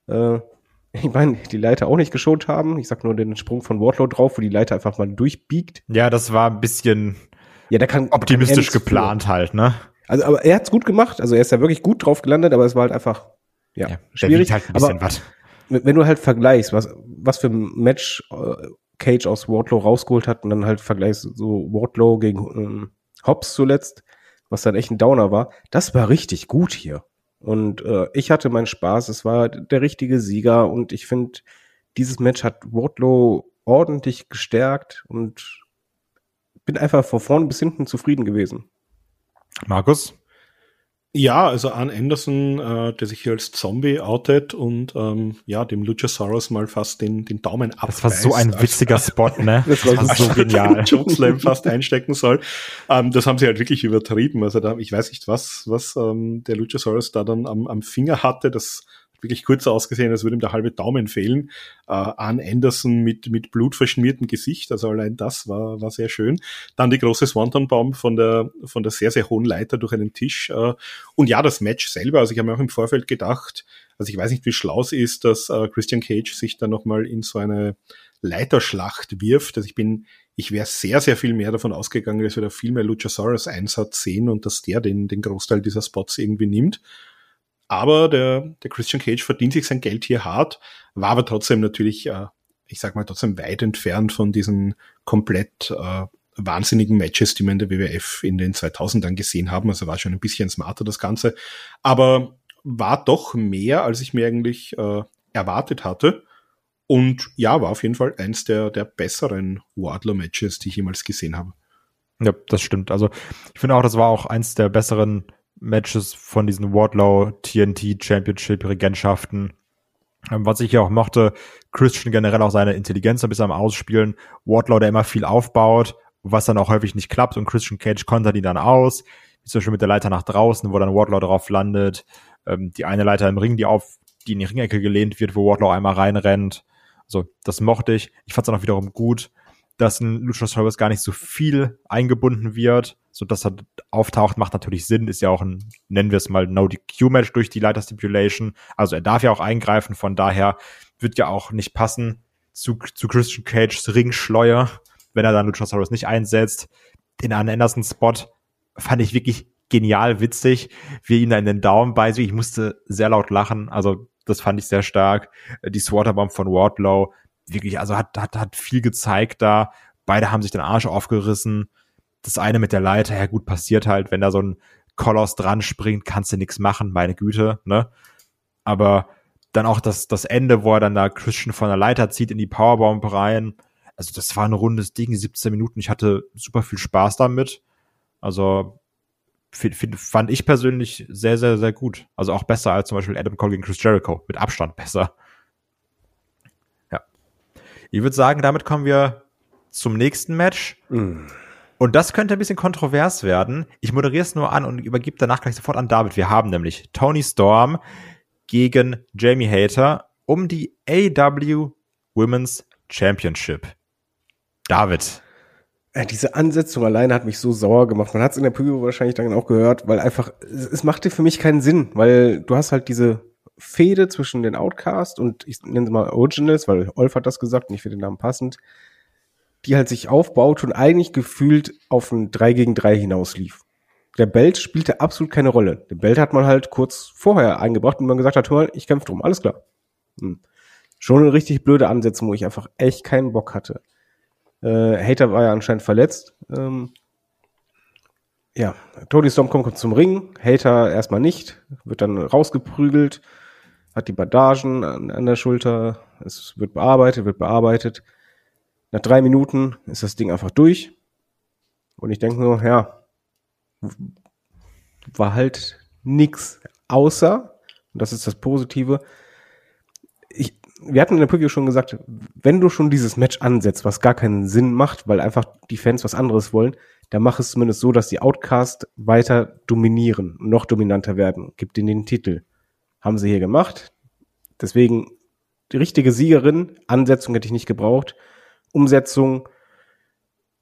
Äh, ich meine, die Leiter auch nicht geschont haben. Ich sag nur den Sprung von Wardlow drauf, wo die Leiter einfach mal durchbiegt. Ja, das war ein bisschen ja, da kann, optimistisch kann geplant halt, ne? Also, aber er hat's gut gemacht. Also er ist ja wirklich gut drauf gelandet, aber es war halt einfach ja, ja schwierig. Halt ein aber was. wenn du halt vergleichst, was was für ein Match äh, Cage aus Wardlow rausgeholt hat und dann halt vergleichst so Wardlow gegen ähm, Hobbs zuletzt, was dann echt ein Downer war, das war richtig gut hier. Und äh, ich hatte meinen Spaß. Es war der richtige Sieger und ich finde, dieses Match hat Wardlow ordentlich gestärkt und bin einfach von vorn bis hinten zufrieden gewesen. Markus? Ja, also Arn Anderson, äh, der sich hier als Zombie outet und ähm, ja, dem Luchasaurus mal fast den, den Daumen abreißt. Das war so ein witziger als, Spot, ne? das war so genial. Chokeslam fast einstecken soll. Ähm, das haben sie halt wirklich übertrieben. Also da, ich weiß nicht, was, was ähm, der Luchasaurus da dann am, am Finger hatte. Das wirklich kurz ausgesehen, als würde ihm der halbe Daumen fehlen. Äh, Arn Anderson mit, mit blutverschmiertem Gesicht, also allein das war, war sehr schön. Dann die große Swanton-Bomb von der, von der sehr, sehr hohen Leiter durch einen Tisch. Äh, und ja, das Match selber, also ich habe mir auch im Vorfeld gedacht, also ich weiß nicht, wie schlau es ist, dass äh, Christian Cage sich dann nochmal in so eine Leiterschlacht wirft. Also ich bin, ich wäre sehr, sehr viel mehr davon ausgegangen, dass wir da viel mehr Luchasaurus Einsatz sehen und dass der den, den Großteil dieser Spots irgendwie nimmt. Aber der, der Christian Cage verdient sich sein Geld hier hart, war aber trotzdem natürlich, äh, ich sag mal, trotzdem weit entfernt von diesen komplett äh, wahnsinnigen Matches, die wir in der WWF in den 2000ern gesehen haben. Also war schon ein bisschen smarter das Ganze. Aber war doch mehr, als ich mir eigentlich äh, erwartet hatte. Und ja, war auf jeden Fall eins der, der besseren Wardlow-Matches, die ich jemals gesehen habe. Ja, das stimmt. Also ich finde auch, das war auch eins der besseren Matches von diesen Wardlow TNT Championship Regentschaften. Ähm, was ich ja auch mochte, Christian generell auch seine Intelligenz ein bisschen am Ausspielen. Wardlow, der immer viel aufbaut, was dann auch häufig nicht klappt und Christian Cage kontert die dann aus. Wie zum Beispiel mit der Leiter nach draußen, wo dann Wardlow drauf landet. Ähm, die eine Leiter im Ring, die auf, die in die Ringecke gelehnt wird, wo Wardlow einmal reinrennt. Also, das mochte ich. Ich fand es dann auch wiederum gut, dass ein Luchasaurus gar nicht so viel eingebunden wird, so dass er auftaucht, macht natürlich Sinn, ist ja auch ein, nennen wir es mal, No-DQ-Match durch die Leiter Stipulation. Also er darf ja auch eingreifen, von daher wird ja auch nicht passen zu, zu Christian Cages Ringschleuer, wenn er dann Luchasaurus nicht einsetzt. Den Arn Anderson-Spot fand ich wirklich genial witzig, wie ihn da in den Daumen beißt. Ich musste sehr laut lachen, also das fand ich sehr stark. Die Swaterbomb von Wardlow, wirklich, also hat, hat, hat viel gezeigt da. Beide haben sich den Arsch aufgerissen. Das eine mit der Leiter, ja gut, passiert halt, wenn da so ein Koloss dran springt, kannst du nichts machen, meine Güte, ne? Aber dann auch das, das Ende, wo er dann da Christian von der Leiter zieht in die Powerbomb rein. Also das war ein rundes Ding, 17 Minuten. Ich hatte super viel Spaß damit. Also fand ich persönlich sehr, sehr, sehr gut. Also auch besser als zum Beispiel Adam Cole gegen Chris Jericho. Mit Abstand besser. Ich würde sagen, damit kommen wir zum nächsten Match. Mm. Und das könnte ein bisschen kontrovers werden. Ich moderiere es nur an und übergebe danach gleich sofort an David. Wir haben nämlich Tony Storm gegen Jamie Hater um die AW Women's Championship. David, ja, diese Ansetzung alleine hat mich so sauer gemacht. Man hat es in der Preview wahrscheinlich dann auch gehört, weil einfach, es, es machte für mich keinen Sinn, weil du hast halt diese Fehde zwischen den Outcast und ich nenne es mal Originals, weil Olf hat das gesagt und ich finde den Namen passend, die halt sich aufbaut und eigentlich gefühlt auf ein 3 gegen 3 hinauslief. Der Belt spielte absolut keine Rolle. Den Belt hat man halt kurz vorher eingebracht und man gesagt hat, hör mal, ich kämpfe drum, alles klar. Hm. Schon eine richtig blöde Ansetzung, wo ich einfach echt keinen Bock hatte. Äh, Hater war ja anscheinend verletzt. Ähm, ja, Tony Storm kommt zum Ring, Hater erstmal nicht, wird dann rausgeprügelt, hat die Bandagen an, an der Schulter, es wird bearbeitet, wird bearbeitet. Nach drei Minuten ist das Ding einfach durch. Und ich denke nur, ja, war halt nix außer, und das ist das Positive, wir hatten in der Preview schon gesagt, wenn du schon dieses Match ansetzt, was gar keinen Sinn macht, weil einfach die Fans was anderes wollen, dann mach es zumindest so, dass die Outcast weiter dominieren, noch dominanter werden. Gib ihnen den Titel. Haben sie hier gemacht. Deswegen die richtige Siegerin. Ansetzung hätte ich nicht gebraucht. Umsetzung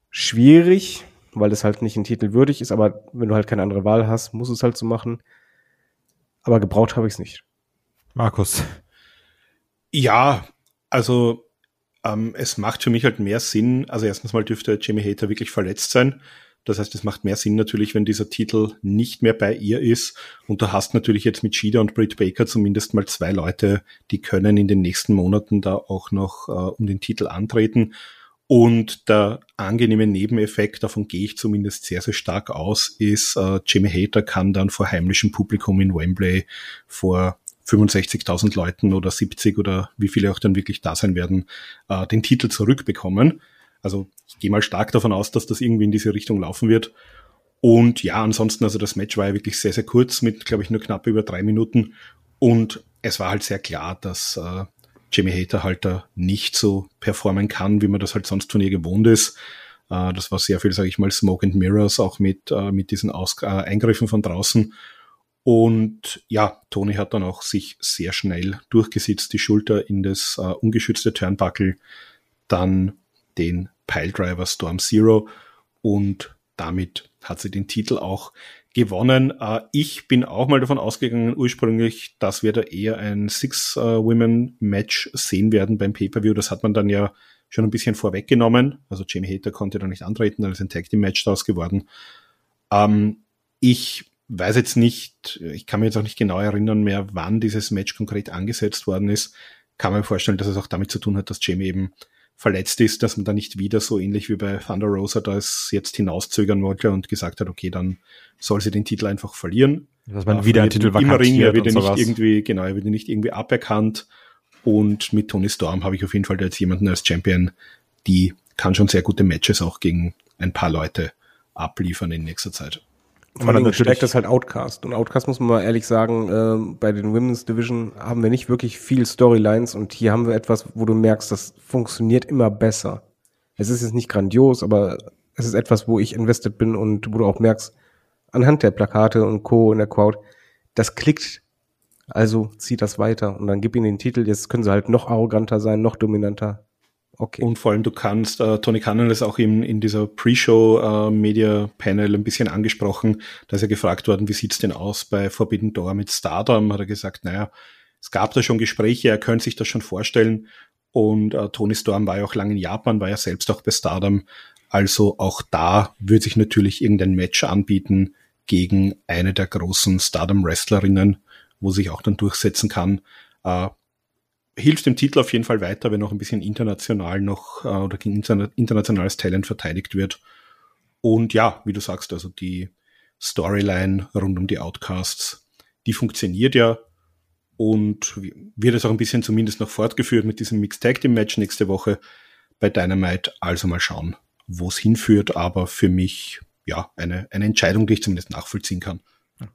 schwierig, weil es halt nicht ein Titel würdig ist, aber wenn du halt keine andere Wahl hast, muss es halt so machen. Aber gebraucht habe ich es nicht. Markus. Ja, also ähm, es macht für mich halt mehr Sinn. Also erstens mal dürfte Jamie Hater wirklich verletzt sein. Das heißt, es macht mehr Sinn natürlich, wenn dieser Titel nicht mehr bei ihr ist. Und du hast natürlich jetzt mit Shida und Britt Baker zumindest mal zwei Leute, die können in den nächsten Monaten da auch noch äh, um den Titel antreten. Und der angenehme Nebeneffekt, davon gehe ich zumindest sehr, sehr stark aus, ist, äh, Jimmy Hater kann dann vor heimlischem Publikum in Wembley vor 65.000 Leuten oder 70 oder wie viele auch dann wirklich da sein werden, äh, den Titel zurückbekommen. Also ich gehe mal stark davon aus, dass das irgendwie in diese Richtung laufen wird. Und ja, ansonsten, also das Match war ja wirklich sehr, sehr kurz mit, glaube ich, nur knapp über drei Minuten. Und es war halt sehr klar, dass äh, Jimmy Hater halt da nicht so performen kann, wie man das halt sonst von ihr gewohnt ist. Äh, das war sehr viel, sage ich mal, Smoke and Mirrors, auch mit, äh, mit diesen Aus äh, Eingriffen von draußen. Und ja, Tony hat dann auch sich sehr schnell durchgesetzt, die Schulter in das äh, ungeschützte Turnbuckle, dann den Piledriver Storm Zero und damit hat sie den Titel auch gewonnen. Äh, ich bin auch mal davon ausgegangen ursprünglich, dass wir da eher ein Six-Women-Match sehen werden beim Pay-Per-View. Das hat man dann ja schon ein bisschen vorweggenommen. Also Jamie Hater konnte da nicht antreten, da ist ein Tag Team Match daraus geworden. Ähm, ich weiß jetzt nicht, ich kann mir jetzt auch nicht genau erinnern mehr, wann dieses Match konkret angesetzt worden ist. Kann mir vorstellen, dass es auch damit zu tun hat, dass Jamie eben verletzt ist, dass man da nicht wieder so ähnlich wie bei Thunder Rosa das jetzt hinauszögern wollte und gesagt hat, okay, dann soll sie den Titel einfach verlieren. Dass man wieder einen Titel im Ring, er wird nicht irgendwie, genau, er wird nicht irgendwie aberkannt. Und mit Tony Storm habe ich auf jeden Fall jetzt jemanden als Champion, die kann schon sehr gute Matches auch gegen ein paar Leute abliefern in nächster Zeit. Vor allem natürlich das halt Outcast. Und Outcast muss man mal ehrlich sagen, äh, bei den Women's Division haben wir nicht wirklich viel Storylines und hier haben wir etwas, wo du merkst, das funktioniert immer besser. Es ist jetzt nicht grandios, aber es ist etwas, wo ich invested bin und wo du auch merkst, anhand der Plakate und Co. in der Crowd, das klickt. Also zieh das weiter und dann gib ihnen den Titel. Jetzt können sie halt noch arroganter sein, noch dominanter. Okay. Und vor allem du kannst, äh, Tony Cannon ist auch in, in dieser Pre-Show äh, ein bisschen angesprochen, da ist er gefragt worden, wie sieht's denn aus bei Forbidden Door mit Stardom? Hat er gesagt, naja, es gab da schon Gespräche, er könnte sich das schon vorstellen. Und äh, Tony Storm war ja auch lange in Japan, war ja selbst auch bei Stardom. Also auch da würde sich natürlich irgendein Match anbieten gegen eine der großen Stardom-Wrestlerinnen, wo sich auch dann durchsetzen kann. Äh, hilft dem Titel auf jeden Fall weiter, wenn noch ein bisschen international noch äh, oder gegen internationales Talent verteidigt wird. Und ja, wie du sagst, also die Storyline rund um die Outcasts, die funktioniert ja und wird es auch ein bisschen zumindest noch fortgeführt mit diesem Mixed Tag Team Match nächste Woche bei Dynamite. Also mal schauen, wo es hinführt, aber für mich ja eine, eine Entscheidung, die ich zumindest nachvollziehen kann.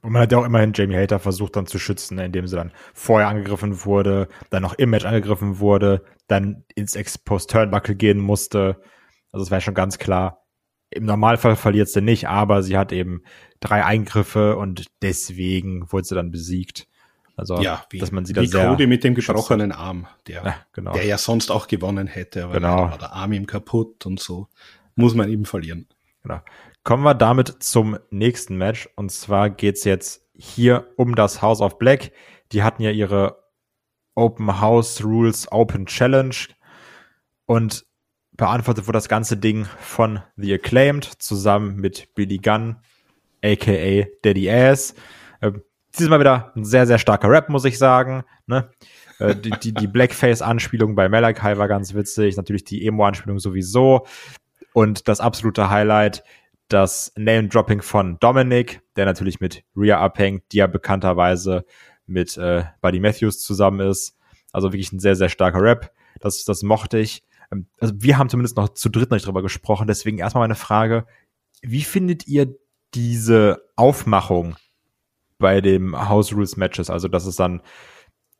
Und man hat ja auch immerhin Jamie Hater versucht dann zu schützen, ne, indem sie dann vorher angegriffen wurde, dann noch im Match angegriffen wurde, dann ins Exposed Turnbuckle gehen musste. Also es war schon ganz klar, im Normalfall verliert sie nicht, aber sie hat eben drei Eingriffe und deswegen wurde sie dann besiegt. Also, ja, wie, dass man sie da wie sehr Cody mit dem gebrochenen Arm, der, ja, genau. der ja sonst auch gewonnen hätte, aber genau. war der Arm ihm kaputt und so muss man eben verlieren. Genau. Kommen wir damit zum nächsten Match. Und zwar geht's jetzt hier um das House of Black. Die hatten ja ihre Open House Rules Open Challenge. Und beantwortet wurde das ganze Ding von The Acclaimed zusammen mit Billy Gunn, aka Daddy Ass. Äh, dieses wieder ein sehr, sehr starker Rap, muss ich sagen. Ne? Äh, die, die, die Blackface-Anspielung bei Malachi war ganz witzig. Natürlich die Emo-Anspielung sowieso. Und das absolute Highlight, das Name-Dropping von Dominic, der natürlich mit Rhea abhängt, die ja bekannterweise mit äh, Buddy Matthews zusammen ist. Also wirklich ein sehr, sehr starker Rap. Das, das mochte ich. Ähm, also wir haben zumindest noch zu dritt noch nicht drüber gesprochen. Deswegen erstmal meine Frage. Wie findet ihr diese Aufmachung bei dem House Rules Matches? Also, dass es dann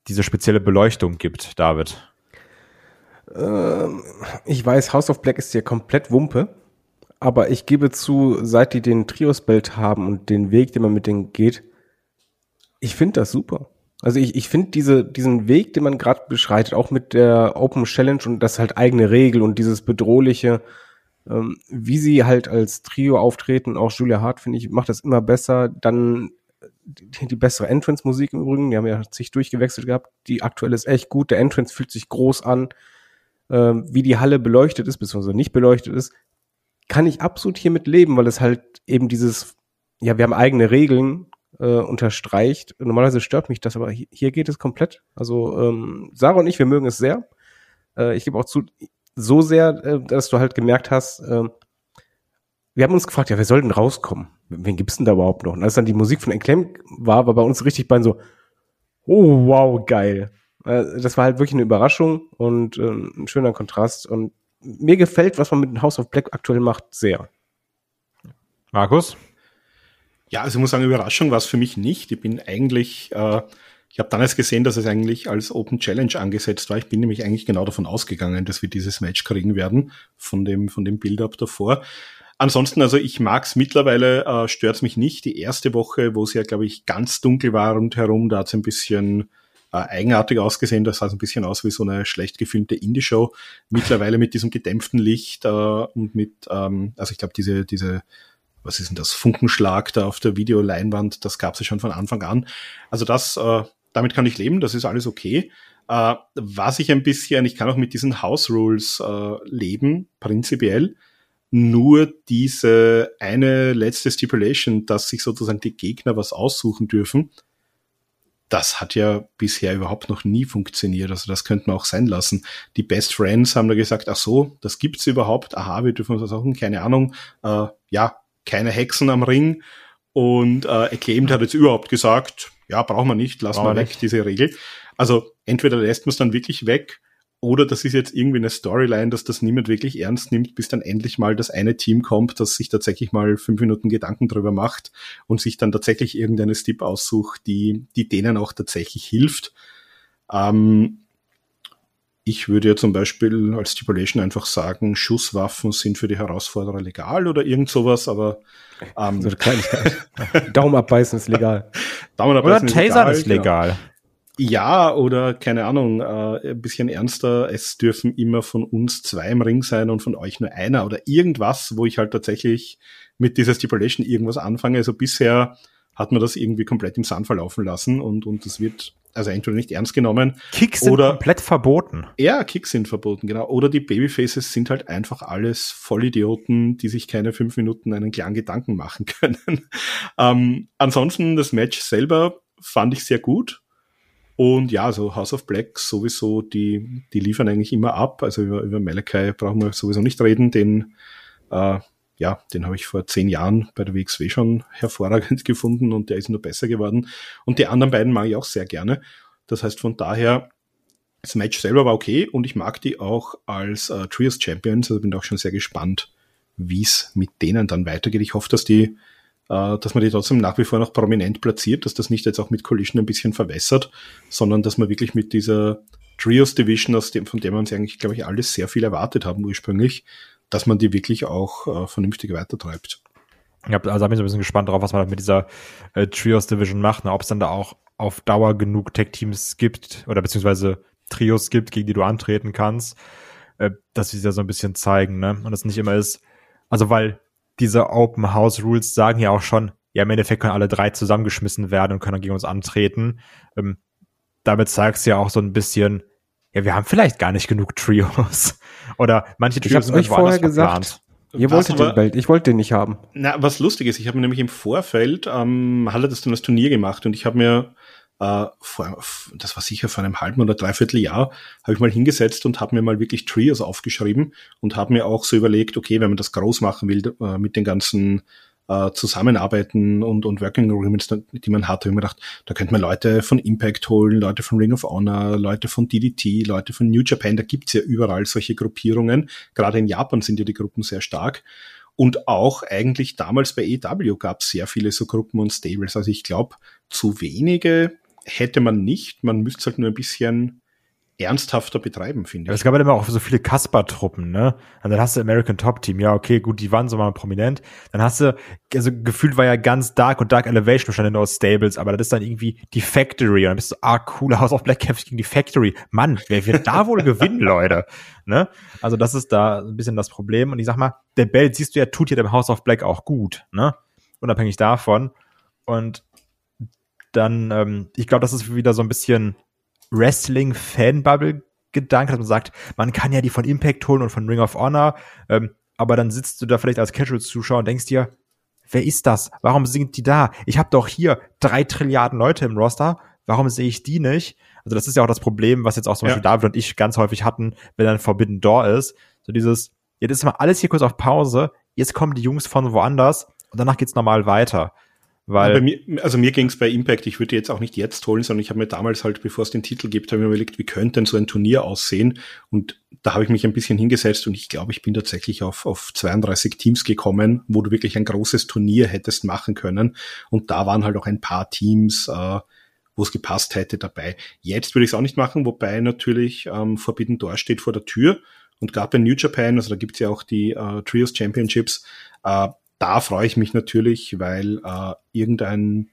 diese spezielle Beleuchtung gibt, David? Ähm, ich weiß, House of Black ist ja komplett Wumpe. Aber ich gebe zu, seit die den Trios-Belt haben und den Weg, den man mit denen geht, ich finde das super. Also ich, ich finde diese, diesen Weg, den man gerade beschreitet, auch mit der Open Challenge und das halt eigene Regel und dieses bedrohliche, ähm, wie sie halt als Trio auftreten, auch Julia Hart, finde ich, macht das immer besser. Dann die, die bessere Entrance-Musik im Übrigen, die haben ja sich durchgewechselt gehabt. Die aktuelle ist echt gut, der Entrance fühlt sich groß an. Ähm, wie die Halle beleuchtet ist, beziehungsweise nicht beleuchtet ist, kann ich absolut hiermit leben, weil es halt eben dieses, ja, wir haben eigene Regeln äh, unterstreicht. Normalerweise stört mich das, aber hier geht es komplett. Also ähm, Sarah und ich, wir mögen es sehr. Äh, ich gebe auch zu, so sehr, äh, dass du halt gemerkt hast, äh, wir haben uns gefragt, ja, wer soll denn rauskommen? Wen gibt's denn da überhaupt noch? Und als dann die Musik von Enclaim war, war bei uns richtig bei so, oh wow, geil. Äh, das war halt wirklich eine Überraschung und äh, ein schöner Kontrast. Und mir gefällt, was man mit House of Black aktuell macht, sehr. Markus? Ja, also ich muss sagen, Überraschung war es für mich nicht. Ich bin eigentlich, äh, ich habe dann erst gesehen, dass es eigentlich als Open Challenge angesetzt war. Ich bin nämlich eigentlich genau davon ausgegangen, dass wir dieses Match kriegen werden, von dem, von dem Build-up davor. Ansonsten, also ich mag's mittlerweile, äh, stört's mich nicht. Die erste Woche, wo es ja, glaube ich, ganz dunkel war rundherum, da hat's ein bisschen äh, eigenartig ausgesehen. Das sah so ein bisschen aus wie so eine schlecht gefilmte Indie-Show. Mittlerweile mit diesem gedämpften Licht äh, und mit, ähm, also ich glaube, diese, diese, was ist denn das, Funkenschlag da auf der Videoleinwand, das gab es ja schon von Anfang an. Also das, äh, damit kann ich leben, das ist alles okay. Äh, was ich ein bisschen, ich kann auch mit diesen House Rules äh, leben, prinzipiell. Nur diese eine letzte Stipulation, dass sich sozusagen die Gegner was aussuchen dürfen, das hat ja bisher überhaupt noch nie funktioniert. Also das könnte man auch sein lassen. Die Best Friends haben da gesagt, ach so, das gibt's überhaupt. Aha, wir dürfen uns das auch, keine Ahnung. Äh, ja, keine Hexen am Ring. Und äh, Acclaimed hat jetzt überhaupt gesagt, ja, brauchen wir nicht, lassen wir weg, nicht. diese Regel. Also entweder lässt man es dann wirklich weg oder das ist jetzt irgendwie eine Storyline, dass das niemand wirklich ernst nimmt, bis dann endlich mal das eine Team kommt, das sich tatsächlich mal fünf Minuten Gedanken drüber macht und sich dann tatsächlich irgendeine Stip aussucht, die, die denen auch tatsächlich hilft. Ähm, ich würde ja zum Beispiel als Stipulation einfach sagen, Schusswaffen sind für die Herausforderer legal oder irgend sowas, aber ähm, so. Daumen abbeißen ist legal. Daumen abbeißen oder ist Taser ist legal. Genau. Ja, oder keine Ahnung, äh, ein bisschen ernster, es dürfen immer von uns zwei im Ring sein und von euch nur einer oder irgendwas, wo ich halt tatsächlich mit dieser Stipulation irgendwas anfange. Also bisher hat man das irgendwie komplett im Sand verlaufen lassen und, und das wird also entweder nicht ernst genommen. Kicks sind oder, komplett verboten. Ja, Kicks sind verboten, genau. Oder die Babyfaces sind halt einfach alles Vollidioten, die sich keine fünf Minuten einen klaren Gedanken machen können. ähm, ansonsten das Match selber fand ich sehr gut. Und ja, so House of Black sowieso, die, die liefern eigentlich immer ab. Also über, über Malachi brauchen wir sowieso nicht reden. Den, äh, ja, den habe ich vor zehn Jahren bei der WXW schon hervorragend gefunden und der ist nur besser geworden. Und die anderen beiden mag ich auch sehr gerne. Das heißt, von daher, das Match selber war okay und ich mag die auch als äh, Trios Champions. Also bin auch schon sehr gespannt, wie es mit denen dann weitergeht. Ich hoffe, dass die dass man die trotzdem nach wie vor noch prominent platziert, dass das nicht jetzt auch mit Collision ein bisschen verwässert, sondern dass man wirklich mit dieser Trios Division, aus dem, von der man uns eigentlich, glaube ich, alles sehr viel erwartet haben ursprünglich, dass man die wirklich auch äh, vernünftig weitertreibt. Ja, also da bin ich so ein bisschen gespannt drauf, was man mit dieser äh, Trios Division macht, ne? ob es dann da auch auf Dauer genug Tech-Teams gibt oder beziehungsweise Trios gibt, gegen die du antreten kannst, äh, dass sie ja so ein bisschen zeigen, ne? Und es nicht immer ist, also weil diese Open House Rules sagen ja auch schon, ja, im Endeffekt können alle drei zusammengeschmissen werden und können gegen uns antreten. Ähm, damit zeigst du ja auch so ein bisschen, ja, wir haben vielleicht gar nicht genug Trios. Oder manche Trios sind euch vorher gesagt. Ihr wolltet den Belt, ich wollte den nicht haben. Na, was lustig ist, ich habe mir nämlich im Vorfeld, ähm, Halle das dann das Turnier gemacht und ich habe mir äh, vor, das war sicher vor einem halben oder dreiviertel Jahr, habe ich mal hingesetzt und habe mir mal wirklich Trios aufgeschrieben und habe mir auch so überlegt, okay, wenn man das groß machen will äh, mit den ganzen äh, Zusammenarbeiten und, und Working Agreements, die man hat, habe ich mir gedacht, da könnte man Leute von Impact holen, Leute von Ring of Honor, Leute von DDT, Leute von New Japan, da gibt's ja überall solche Gruppierungen. Gerade in Japan sind ja die Gruppen sehr stark. Und auch eigentlich damals bei EW gab es sehr viele so Gruppen und Stables. Also ich glaube, zu wenige hätte man nicht. Man müsste es halt nur ein bisschen ernsthafter betreiben, finde ich. Es gab ja immer auch so viele Kasper-Truppen, ne? Und dann hast du American Top Team, ja, okay, gut, die waren so mal prominent. Dann hast du, also gefühlt war ja ganz Dark und Dark Elevation bestanden aus Stables, aber das ist dann irgendwie die Factory. Und dann bist du, ah, cooler House of Black kämpft gegen die Factory. Mann, wer wird da wohl gewinnen, Leute? Ne? Also das ist da ein bisschen das Problem. Und ich sag mal, der Belt, siehst du ja, tut ja dem House of Black auch gut, ne? Unabhängig davon. Und dann, ähm, ich glaube, das ist wieder so ein bisschen Wrestling-Fanbubble-Gedanke, dass man sagt, man kann ja die von Impact holen und von Ring of Honor, ähm, aber dann sitzt du da vielleicht als Casual-Zuschauer und denkst dir, wer ist das? Warum sind die da? Ich habe doch hier drei Trilliarden Leute im Roster, warum sehe ich die nicht? Also das ist ja auch das Problem, was jetzt auch zum ja. Beispiel David und ich ganz häufig hatten, wenn dann Forbidden Door ist. So dieses, jetzt ist mal alles hier kurz auf Pause, jetzt kommen die Jungs von woanders und danach geht's normal weiter. Weil mir, also mir ging es bei Impact, ich würde jetzt auch nicht jetzt holen, sondern ich habe mir damals halt, bevor es den Titel gibt, habe mir überlegt, wie könnte denn so ein Turnier aussehen? Und da habe ich mich ein bisschen hingesetzt und ich glaube, ich bin tatsächlich auf, auf 32 Teams gekommen, wo du wirklich ein großes Turnier hättest machen können. Und da waren halt auch ein paar Teams, äh, wo es gepasst hätte dabei. Jetzt würde ich es auch nicht machen, wobei natürlich ähm, Forbidden Door steht vor der Tür. Und gerade bei New Japan, also da gibt's ja auch die äh, Trios Championships, äh, da freue ich mich natürlich, weil äh, irgendein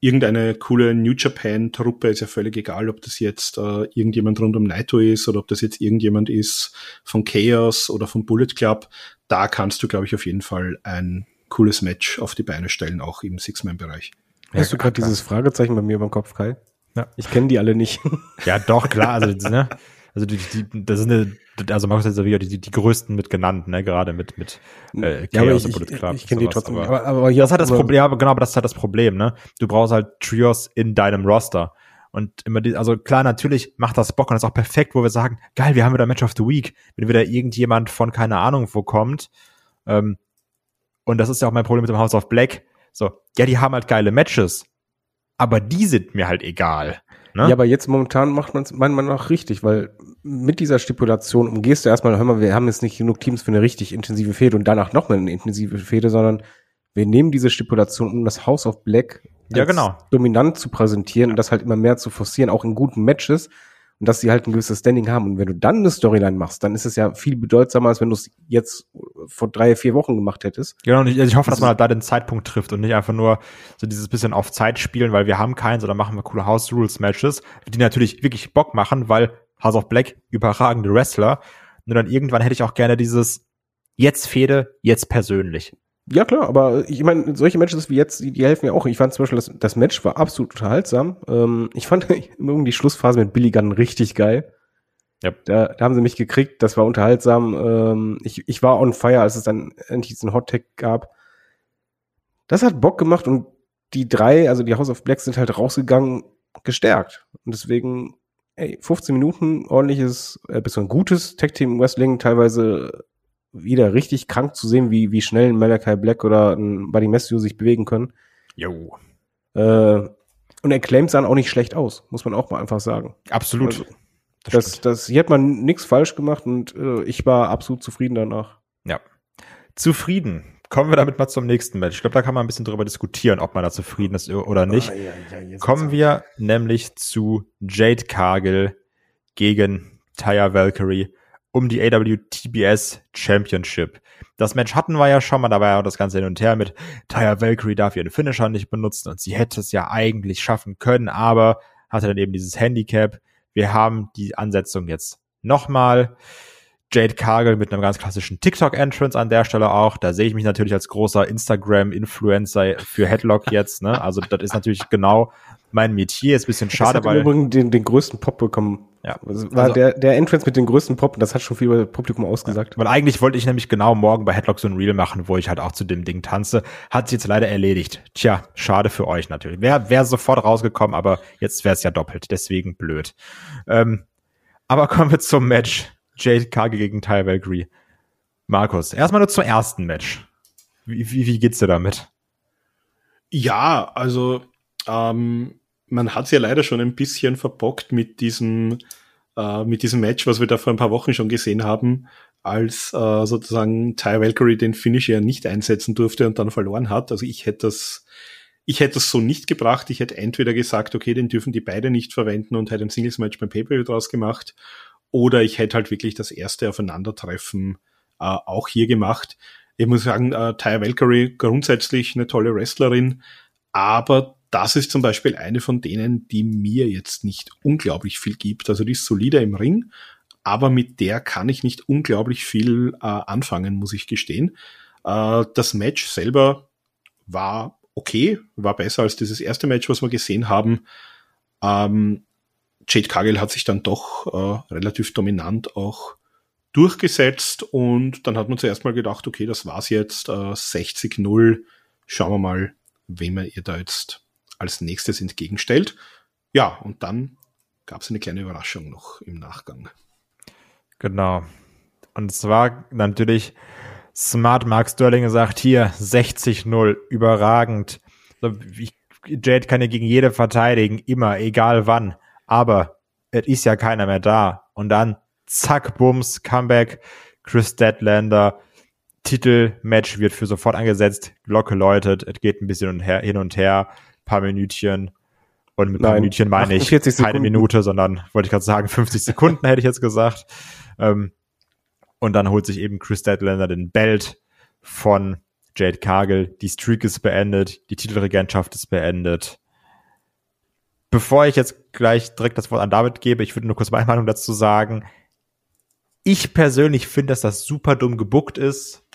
irgendeine coole New Japan Truppe ist ja völlig egal, ob das jetzt äh, irgendjemand rund um Naito ist oder ob das jetzt irgendjemand ist von Chaos oder vom Bullet Club. Da kannst du, glaube ich, auf jeden Fall ein cooles Match auf die Beine stellen, auch im Six-Man-Bereich. Hast du gerade dieses Fragezeichen bei mir beim Kopf, Kai? Ja. Ich kenne die alle nicht. Ja, doch, klar. Also, ne? Also die, die, das sind eine, also Markus hat ja die, die größten mit genannt, ne, gerade mit, mit äh, ja, Chaos ich, und Bullet Club. Ich, ich kenne die trotzdem. Aber, aber, aber das hat das Problem, ja, genau, aber das ist halt das Problem, ne? Du brauchst halt Trios in deinem Roster. Und immer die, also klar, natürlich macht das Bock und das ist auch perfekt, wo wir sagen, geil, wir haben wieder Match of the Week, wenn wieder irgendjemand von keine Ahnung wo kommt. Ähm, und das ist ja auch mein Problem mit dem House of Black. So, ja, die haben halt geile Matches, aber die sind mir halt egal. Ne? Ja, aber jetzt momentan macht man es meiner Meinung nach richtig, weil mit dieser Stipulation umgehst du erstmal, hör mal, wir haben jetzt nicht genug Teams für eine richtig intensive Fehde und danach nochmal eine intensive Fehde, sondern wir nehmen diese Stipulation, um das House of Black ja, genau. dominant zu präsentieren und das halt immer mehr zu forcieren, auch in guten Matches und dass sie halt ein gewisses Standing haben. Und wenn du dann eine Storyline machst, dann ist es ja viel bedeutsamer, als wenn du es jetzt vor drei, vier Wochen gemacht hättest. Genau, und ich, also ich hoffe, dass man halt da den Zeitpunkt trifft und nicht einfach nur so dieses bisschen auf Zeit spielen, weil wir haben keinen, sondern machen wir coole House Rules Matches, die natürlich wirklich Bock machen, weil House of Black überragende Wrestler. Nur dann irgendwann hätte ich auch gerne dieses jetzt Fehde, jetzt persönlich. Ja, klar, aber ich meine, solche Matches wie jetzt, die, die helfen mir auch. Ich fand zum Beispiel, das, das Match war absolut unterhaltsam. Ähm, ich fand irgendwie die Schlussphase mit Billy Gunn richtig geil. Ja. Da, da haben sie mich gekriegt, das war unterhaltsam. Ähm, ich, ich war on fire, als es dann endlich diesen Hot Tag gab. Das hat Bock gemacht und die drei, also die House of Black, sind halt rausgegangen, gestärkt. Und deswegen, ey, 15 Minuten, ordentliches, äh, bis ein gutes Tag Team Wrestling, teilweise wieder richtig krank zu sehen, wie, wie schnell ein Malachi Black oder ein Buddy Matthew sich bewegen können. Jo. Äh, und er claimt dann auch nicht schlecht aus, muss man auch mal einfach sagen. Absolut. Also, das, das, das, hier hat man nichts falsch gemacht und äh, ich war absolut zufrieden danach. Ja. Zufrieden. Kommen wir damit mal zum nächsten Match. Ich glaube, da kann man ein bisschen drüber diskutieren, ob man da zufrieden ist oder nicht. Ah, ja, ja, Kommen wir nämlich zu Jade Cargill gegen Taya Valkyrie um die AWTBS Championship. Das Match hatten wir ja schon mal, da war ja auch das Ganze hin und her mit Taya Valkyrie darf ihren Finisher nicht benutzen und sie hätte es ja eigentlich schaffen können, aber hatte dann eben dieses Handicap. Wir haben die Ansetzung jetzt nochmal. Jade Cargill mit einem ganz klassischen TikTok-Entrance an der Stelle auch. Da sehe ich mich natürlich als großer Instagram-Influencer für Headlock jetzt. Ne? Also das ist natürlich genau mein Metier. Ist ein bisschen schade, weil... Übrigens den, den größten Pop bekommen ja. Also war also, der, der Entrance mit den größten Pop, das hat schon viel über das Publikum ausgesagt. Ja, weil eigentlich wollte ich nämlich genau morgen bei Headlock so ein Reel machen, wo ich halt auch zu dem Ding tanze. Hat sich jetzt leider erledigt. Tja, schade für euch natürlich. Wäre wär sofort rausgekommen, aber jetzt wäre es ja doppelt. Deswegen blöd. Ähm, aber kommen wir zum Match. Jade Kage gegen Ty Valkyrie. Markus, erstmal nur zum ersten Match. Wie, wie, wie geht's dir damit? Ja, also ähm, man hat es ja leider schon ein bisschen verbockt mit diesem, äh, mit diesem Match, was wir da vor ein paar Wochen schon gesehen haben, als äh, sozusagen Ty Valkyrie den Finish ja nicht einsetzen durfte und dann verloren hat. Also ich hätte das, ich hätte das so nicht gebracht. Ich hätte entweder gesagt, okay, den dürfen die beide nicht verwenden und hätte ein Singles-Match beim Pay-Per-View draus gemacht. Oder ich hätte halt wirklich das erste Aufeinandertreffen äh, auch hier gemacht. Ich muss sagen, äh, Ty Valkyrie grundsätzlich eine tolle Wrestlerin, aber das ist zum Beispiel eine von denen, die mir jetzt nicht unglaublich viel gibt. Also die ist solider im Ring, aber mit der kann ich nicht unglaublich viel äh, anfangen, muss ich gestehen. Äh, das Match selber war okay, war besser als dieses erste Match, was wir gesehen haben. Ähm, Jade Cargill hat sich dann doch äh, relativ dominant auch durchgesetzt und dann hat man zuerst mal gedacht, okay, das war's jetzt, äh, 60-0, schauen wir mal, wem er ihr da jetzt als nächstes entgegenstellt. Ja, und dann gab es eine kleine Überraschung noch im Nachgang. Genau. Und zwar natürlich Smart Mark Sterling gesagt, hier 60-0, überragend. Jade kann ja gegen jede verteidigen, immer, egal wann. Aber es ist ja keiner mehr da. Und dann zack, Bums, Comeback, Chris Deadlander, Titelmatch wird für sofort angesetzt, Glocke läutet, es geht ein bisschen hin und her paar Minütchen. Und mit Nein, paar Minütchen meine ich keine Sekunden. Minute, sondern wollte ich gerade sagen, 50 Sekunden hätte ich jetzt gesagt. Ähm, und dann holt sich eben Chris Deadlander den Belt von Jade Cargill. Die Streak ist beendet, die Titelregentschaft ist beendet. Bevor ich jetzt gleich direkt das Wort an David gebe, ich würde nur kurz meine Meinung dazu sagen. Ich persönlich finde, dass das super dumm gebuckt ist,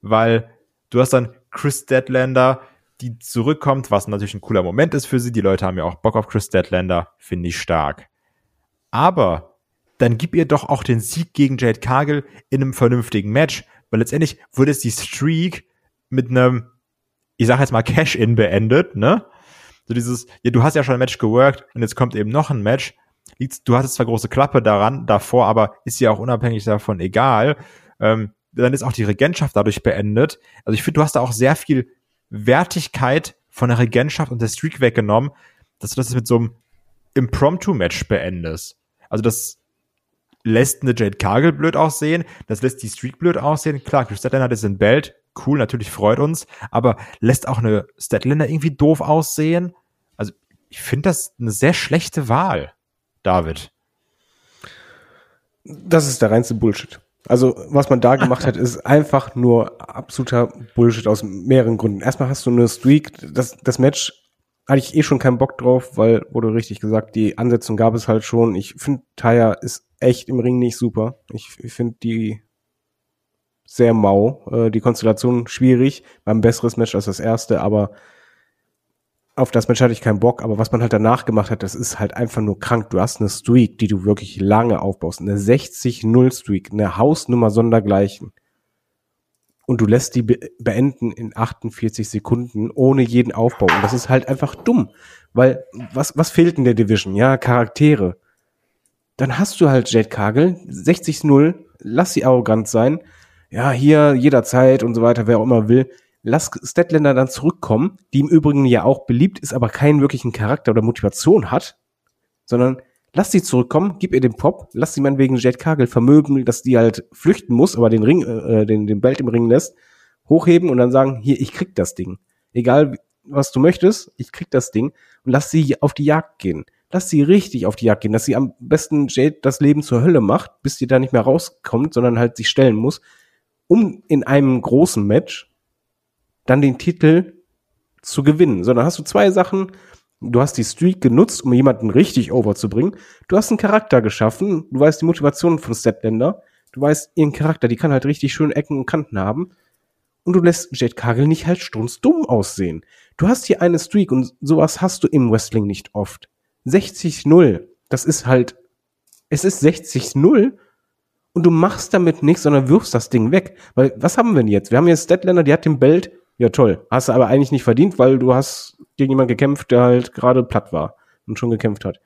weil du hast dann Chris Deadlander, die zurückkommt, was natürlich ein cooler Moment ist für sie. Die Leute haben ja auch Bock auf Chris Deadlander, finde ich stark. Aber dann gib ihr doch auch den Sieg gegen Jade Cargill in einem vernünftigen Match, weil letztendlich wurde es die Streak mit einem, ich sag jetzt mal Cash-In beendet, ne? So dieses, ja, du hast ja schon ein Match geworkt und jetzt kommt eben noch ein Match. Du hattest zwar große Klappe daran, davor, aber ist ja auch unabhängig davon egal. Ähm, dann ist auch die Regentschaft dadurch beendet. Also ich finde, du hast da auch sehr viel Wertigkeit von der Regentschaft und der Streak weggenommen, dass du das mit so einem Impromptu-Match beendest. Also das lässt eine Jade Cargill blöd aussehen, das lässt die Streak blöd aussehen. Klar, Chris Statlander hat es in Belt, cool, natürlich freut uns, aber lässt auch eine Statlander irgendwie doof aussehen. Ich finde das eine sehr schlechte Wahl, David. Das ist der reinste Bullshit. Also, was man da gemacht hat, ist einfach nur absoluter Bullshit aus mehreren Gründen. Erstmal hast du eine Streak, das, das Match hatte ich eh schon keinen Bock drauf, weil, wurde richtig gesagt, die Ansetzung gab es halt schon. Ich finde, Taya ist echt im Ring nicht super. Ich, ich finde die sehr mau. Äh, die Konstellation schwierig, war ein besseres Match als das erste, aber auf das Match hatte ich keinen Bock, aber was man halt danach gemacht hat, das ist halt einfach nur krank. Du hast eine Streak, die du wirklich lange aufbaust. Eine 60-0-Streak, eine Hausnummer sondergleichen. Und du lässt die be beenden in 48 Sekunden ohne jeden Aufbau. Und das ist halt einfach dumm. Weil, was, was fehlt in der Division? Ja, Charaktere. Dann hast du halt Jet Kagel, 60-0, lass sie arrogant sein. Ja, hier jederzeit und so weiter, wer auch immer will lass Statlander dann zurückkommen, die im Übrigen ja auch beliebt ist, aber keinen wirklichen Charakter oder Motivation hat, sondern lass sie zurückkommen, gib ihr den Pop, lass sie meinetwegen Jet Kagel vermögen, dass die halt flüchten muss, aber den Ring, äh, den, den Belt im Ring lässt, hochheben und dann sagen, hier, ich krieg das Ding. Egal, was du möchtest, ich krieg das Ding und lass sie auf die Jagd gehen. Lass sie richtig auf die Jagd gehen, dass sie am besten Jade das Leben zur Hölle macht, bis sie da nicht mehr rauskommt, sondern halt sich stellen muss, um in einem großen Match dann den Titel zu gewinnen. Sondern hast du zwei Sachen. Du hast die Streak genutzt, um jemanden richtig overzubringen. Du hast einen Charakter geschaffen. Du weißt die Motivation von Stepbender. Du weißt ihren Charakter, die kann halt richtig schön Ecken und Kanten haben. Und du lässt Jade Kagel nicht halt strunzdumm aussehen. Du hast hier eine Streak und sowas hast du im Wrestling nicht oft. 60-0. Das ist halt, es ist 60-0 und du machst damit nichts, sondern wirfst das Ding weg. Weil, was haben wir denn jetzt? Wir haben jetzt Statlander, die hat den Belt ja, toll. Hast du aber eigentlich nicht verdient, weil du hast gegen jemanden gekämpft, der halt gerade platt war und schon gekämpft hat.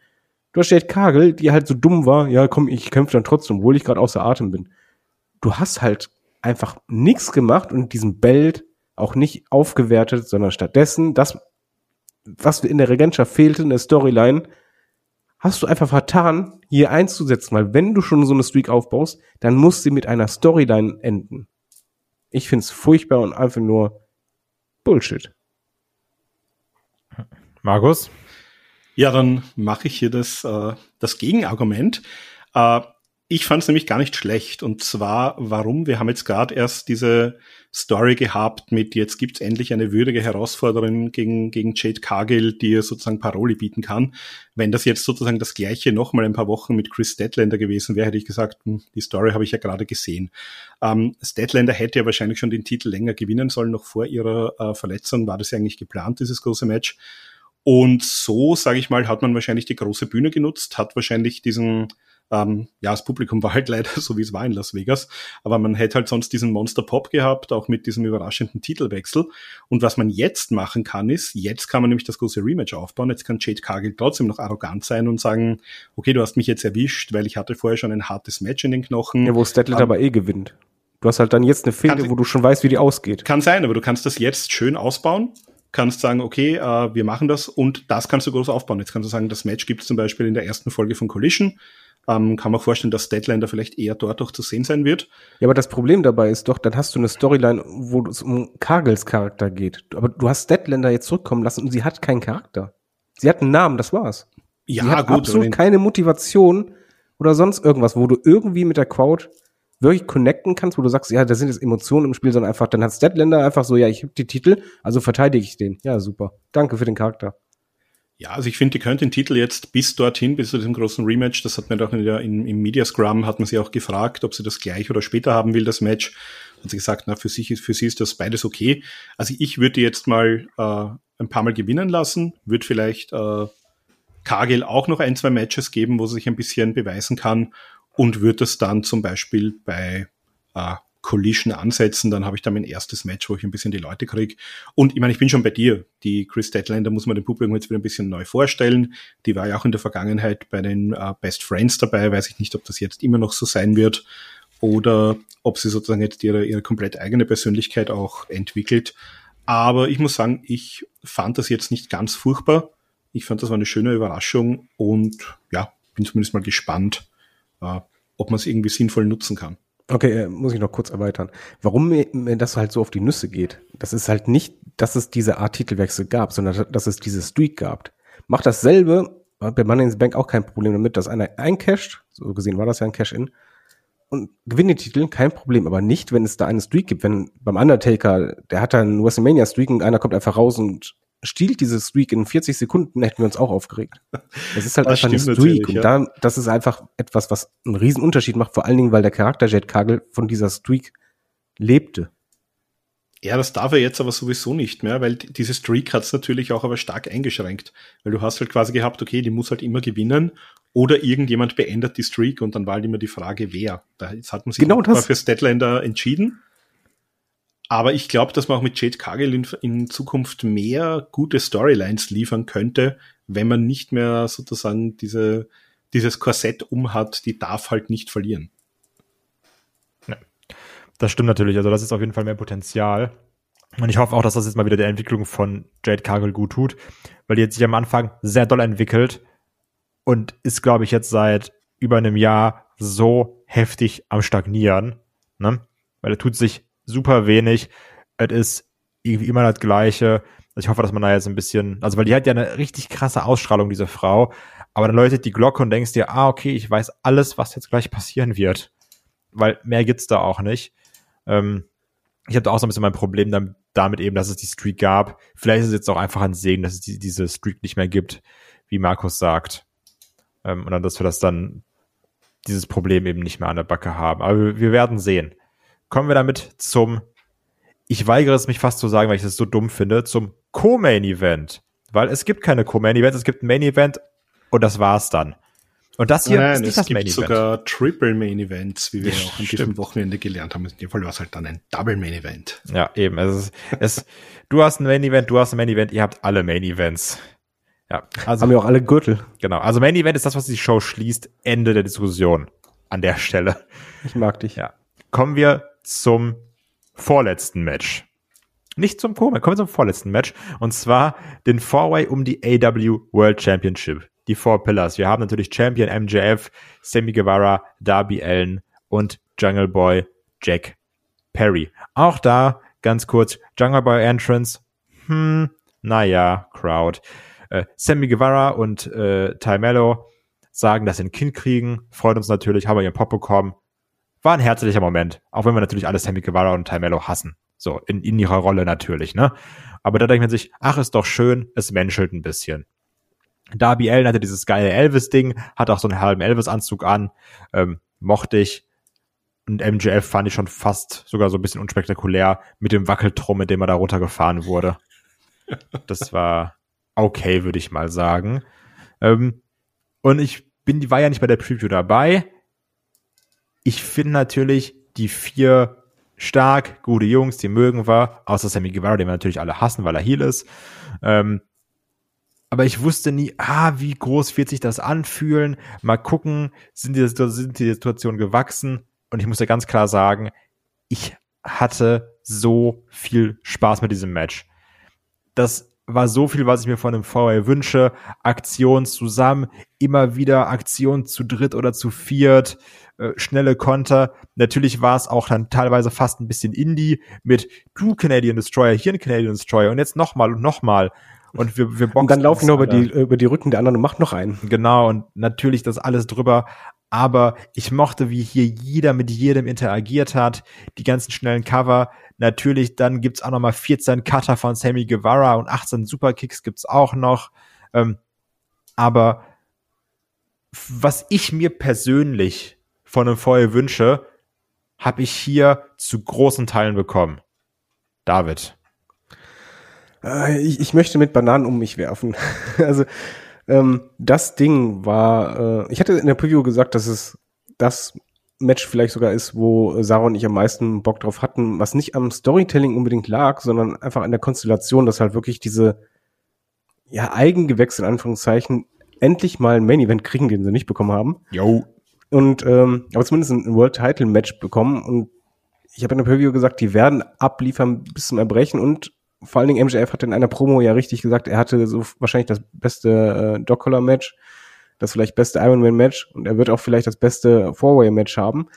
Du hast Jade Kagel, die halt so dumm war, ja komm, ich kämpfe dann trotzdem, obwohl ich gerade außer Atem bin. Du hast halt einfach nichts gemacht und diesen Belt auch nicht aufgewertet, sondern stattdessen das, was in der Regentschaft fehlte, in der Storyline, hast du einfach vertan, hier einzusetzen, weil wenn du schon so eine Streak aufbaust, dann muss sie mit einer Storyline enden. Ich find's furchtbar und einfach nur Bullshit. Markus? Ja, dann mache ich hier das, äh, das Gegenargument. Äh, ich fand es nämlich gar nicht schlecht. Und zwar, warum? Wir haben jetzt gerade erst diese Story gehabt mit, jetzt gibt's endlich eine würdige Herausforderin gegen, gegen Jade Cargill, die ihr sozusagen Paroli bieten kann. Wenn das jetzt sozusagen das gleiche nochmal ein paar Wochen mit Chris Statlander gewesen wäre, hätte ich gesagt, hm, die Story habe ich ja gerade gesehen. Ähm, Statlander hätte ja wahrscheinlich schon den Titel länger gewinnen sollen, noch vor ihrer äh, Verletzung war das ja eigentlich geplant, dieses große Match. Und so, sage ich mal, hat man wahrscheinlich die große Bühne genutzt, hat wahrscheinlich diesen ähm, ja, das Publikum war halt leider so, wie es war in Las Vegas. Aber man hätte halt sonst diesen Monster Pop gehabt, auch mit diesem überraschenden Titelwechsel. Und was man jetzt machen kann, ist, jetzt kann man nämlich das große Rematch aufbauen. Jetzt kann Jade Cargill trotzdem noch arrogant sein und sagen, okay, du hast mich jetzt erwischt, weil ich hatte vorher schon ein hartes Match in den Knochen. Ja, wo Statler um, aber eh gewinnt. Du hast halt dann jetzt eine Fehde, wo du schon weißt, wie die ausgeht. Kann sein, aber du kannst das jetzt schön ausbauen kannst sagen, okay, äh, wir machen das und das kannst du groß aufbauen. Jetzt kannst du sagen, das Match gibt es zum Beispiel in der ersten Folge von Collision. Ähm, kann man vorstellen, dass Deadlander vielleicht eher dort auch zu sehen sein wird. Ja, aber das Problem dabei ist doch, dann hast du eine Storyline, wo es um Kagels Charakter geht. Aber du hast Deadlander jetzt zurückkommen lassen und sie hat keinen Charakter. Sie hat einen Namen, das war's. Ja, sie hat gut, absolut keine Motivation oder sonst irgendwas, wo du irgendwie mit der Crowd wirklich connecten kannst, wo du sagst, ja, da sind jetzt Emotionen im Spiel, sondern einfach, dann hat Statlander einfach so, ja, ich hab die Titel, also verteidige ich den. Ja, super. Danke für den Charakter. Ja, also ich finde, die könnte den Titel jetzt bis dorthin, bis zu diesem großen Rematch, das hat man doch in der, in, im Media Scrum, hat man sie auch gefragt, ob sie das gleich oder später haben will, das Match. hat sie gesagt, na, für, sich für sie ist das beides okay. Also ich würde jetzt mal äh, ein paar Mal gewinnen lassen, würde vielleicht äh, Kagel auch noch ein, zwei Matches geben, wo sie sich ein bisschen beweisen kann und würde das dann zum Beispiel bei äh, Collision ansetzen, dann habe ich da mein erstes Match, wo ich ein bisschen die Leute kriege. Und ich meine, ich bin schon bei dir. Die Chris Deadlander muss man dem Publikum jetzt wieder ein bisschen neu vorstellen. Die war ja auch in der Vergangenheit bei den äh, Best Friends dabei. Weiß ich nicht, ob das jetzt immer noch so sein wird oder ob sie sozusagen jetzt ihre, ihre komplett eigene Persönlichkeit auch entwickelt. Aber ich muss sagen, ich fand das jetzt nicht ganz furchtbar. Ich fand, das war eine schöne Überraschung und ja, bin zumindest mal gespannt, ob man es irgendwie sinnvoll nutzen kann. Okay, äh, muss ich noch kurz erweitern. Warum mir, das halt so auf die Nüsse geht, das ist halt nicht, dass es diese Art Titelwechsel gab, sondern dass es diese Streak gab. Macht dasselbe, bei Money in the Bank auch kein Problem damit, dass einer eincasht, so gesehen war das ja ein Cash-In, und gewinnt den Titel, kein Problem, aber nicht, wenn es da eine Streak gibt. Wenn beim Undertaker, der hat da einen WrestleMania-Streak und einer kommt einfach raus und stiehlt diese Streak in 40 Sekunden, hätten wir uns auch aufgeregt. Es ist halt Das einfach eine Streak natürlich, und ja. da, das ist einfach etwas, was einen riesen Unterschied macht, vor allen Dingen, weil der Charakter Jet Kagel von dieser Streak lebte. Ja, das darf er jetzt aber sowieso nicht mehr, weil diese Streak hat es natürlich auch aber stark eingeschränkt. Weil du hast halt quasi gehabt, okay, die muss halt immer gewinnen oder irgendjemand beendet die Streak und dann war halt immer die Frage, wer. Da jetzt hat man sich Genau das. für Statlander entschieden. Aber ich glaube, dass man auch mit Jade Cargill in, in Zukunft mehr gute Storylines liefern könnte, wenn man nicht mehr sozusagen diese, dieses Korsett umhat, die darf halt nicht verlieren. Das stimmt natürlich. Also das ist auf jeden Fall mehr Potenzial. Und ich hoffe auch, dass das jetzt mal wieder der Entwicklung von Jade Cargill gut tut, weil die hat sich am Anfang sehr doll entwickelt und ist, glaube ich, jetzt seit über einem Jahr so heftig am Stagnieren. Ne? Weil er tut sich super wenig. Es ist irgendwie immer das Gleiche. Also ich hoffe, dass man da jetzt ein bisschen, also weil die hat ja eine richtig krasse Ausstrahlung, diese Frau. Aber dann läutet die Glocke und denkst dir, ah, okay, ich weiß alles, was jetzt gleich passieren wird. Weil mehr gibt's da auch nicht. Ähm, ich habe da auch so ein bisschen mein Problem dam- damit eben, dass es die Streak gab. Vielleicht ist es jetzt auch einfach ein Segen, dass es die, diese Streak nicht mehr gibt, wie Markus sagt. Ähm, und dann, dass wir das dann, dieses Problem eben nicht mehr an der Backe haben. Aber wir, wir werden sehen. Kommen wir damit zum, ich weigere es mich fast zu sagen, weil ich das so dumm finde, zum Co-Main-Event. Weil es gibt keine Co-Main-Events, es gibt ein Main-Event und das war's dann. Und das hier ist Nein, nicht es das gibt Main-Event. sogar Triple Main Events, wie wir Ja, auch an stimmt. diesem Wochenende gelernt haben. In dem Fall war es halt dann ein Double Main Event. Ja, eben. Es ist, es, du hast ein Main Event, du hast ein Main Event, ihr habt alle Main Events. Ja, also Haben ja auch alle Gürtel. genau. Also Main Event ist das, was die Show schließt. Ende der Diskussion an der Stelle. Ich mag dich. Ja. Kommen wir zum vorletzten Match. Nicht zum Co, kommen wir zum vorletzten Match. Und zwar den Four-Way um die AW World Championship. Die Four Pillars. Wir haben natürlich Champion MJF, Sammy Guevara, Darby Allen und Jungle Boy Jack Perry. Auch da ganz kurz Jungle Boy Entrance. Hm, naja, Crowd. Äh, Sammy Guevara und äh, Ty Mello sagen, dass sie ein Kind kriegen. Freut uns natürlich, haben wir ihren Pop bekommen. War ein herzlicher Moment. Auch wenn wir natürlich alle Sammy Guevara und Ty Mello hassen. So, in, in ihrer Rolle natürlich, ne? Aber da denkt man sich, ach, ist doch schön, es menschelt ein bisschen. Darby Allen hatte dieses geile Elvis-Ding, hat auch so einen halben Elvis-Anzug an, ähm, mochte ich. Und MJF fand ich schon fast sogar so ein bisschen unspektakulär mit dem Wackeltrum, mit dem er da runtergefahren wurde. Das war okay, würde ich mal sagen. Ähm, und ich bin, war ja nicht bei der Preview dabei. Ich finde natürlich die vier stark, gute Jungs, die mögen wir, außer Sammy Guevara, den wir natürlich alle hassen, weil er Heel ist. Ähm, aber ich wusste nie, ah, wie groß wird sich das anfühlen? Mal gucken, sind die, sind die Situationen gewachsen? Und ich muss ja ganz klar sagen, ich hatte so viel Spaß mit diesem Match. Das war so viel, was ich mir von einem VR wünsche. Aktionen zusammen, immer wieder Aktionen zu dritt oder zu viert, äh, schnelle Konter. Natürlich war es auch dann teilweise fast ein bisschen Indie mit du Canadian Destroyer, hier ein Canadian Destroyer und jetzt nochmal und nochmal. Und wir, wir Und dann laufen noch über die, über die Rücken der anderen und macht noch einen. Genau, und natürlich das alles drüber. Aber ich mochte, wie hier jeder mit jedem interagiert hat. Die ganzen schnellen Cover. Natürlich, dann gibt's auch noch mal 14 Cutter von Sammy Guevara und 18 Superkicks gibt's auch noch. Ähm, aber was ich mir persönlich von einem Feuer wünsche, habe ich hier zu großen Teilen bekommen. David. Äh, ich, ich möchte mit Bananen um mich werfen. also ähm, das Ding war, äh, ich hatte in der Preview gesagt, dass es das Match vielleicht sogar ist, wo Sarah und ich am meisten Bock drauf hatten, was nicht am Storytelling unbedingt lag, sondern einfach an der Konstellation, dass halt wirklich diese ja Eigengewächse in Anführungszeichen endlich mal ein Main Event kriegen, den sie nicht bekommen haben. Jo. Und ähm, aber zumindest ein World Title Match bekommen und ich habe in der Preview gesagt, die werden abliefern bis zum Erbrechen und vor allen Dingen MJF hat in einer Promo ja richtig gesagt, er hatte so wahrscheinlich das beste äh, Collar Match, das vielleicht beste Iron Man Match und er wird auch vielleicht das beste Four Way Match haben.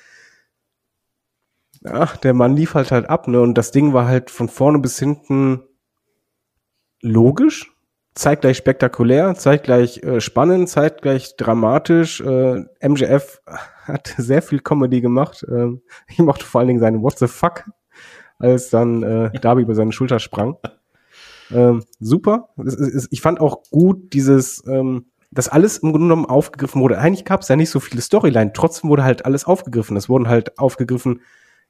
Ach, der Mann lief halt halt ab, ne? Und das Ding war halt von vorne bis hinten logisch, zeitgleich spektakulär, zeitgleich äh, spannend, zeitgleich dramatisch. Äh, MJF hat sehr viel Comedy gemacht. Ähm, ich mochte vor allen Dingen seine What the fuck als dann äh, Darby über seine Schulter sprang. Ähm, super. Es, es, ich fand auch gut dieses, ähm, dass alles im Grunde genommen aufgegriffen wurde. Eigentlich gab es ja nicht so viele Storyline, trotzdem wurde halt alles aufgegriffen. Es wurden halt aufgegriffen,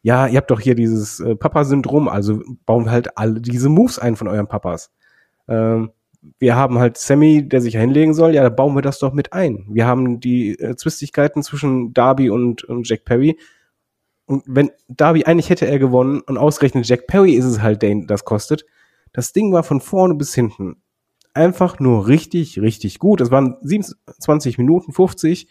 ja, ihr habt doch hier dieses äh, Papa-Syndrom, also bauen wir halt alle diese Moves ein von euren Papas. Ähm, wir haben halt Sammy, der sich hinlegen soll, ja, da bauen wir das doch mit ein. Wir haben die äh, Zwistigkeiten zwischen Darby und, und Jack Perry. Und wenn Darby eigentlich hätte er gewonnen und ausgerechnet Jack Perry ist es halt, der das kostet. Das Ding war von vorne bis hinten einfach nur richtig, richtig gut. Es waren 27 Minuten, 50.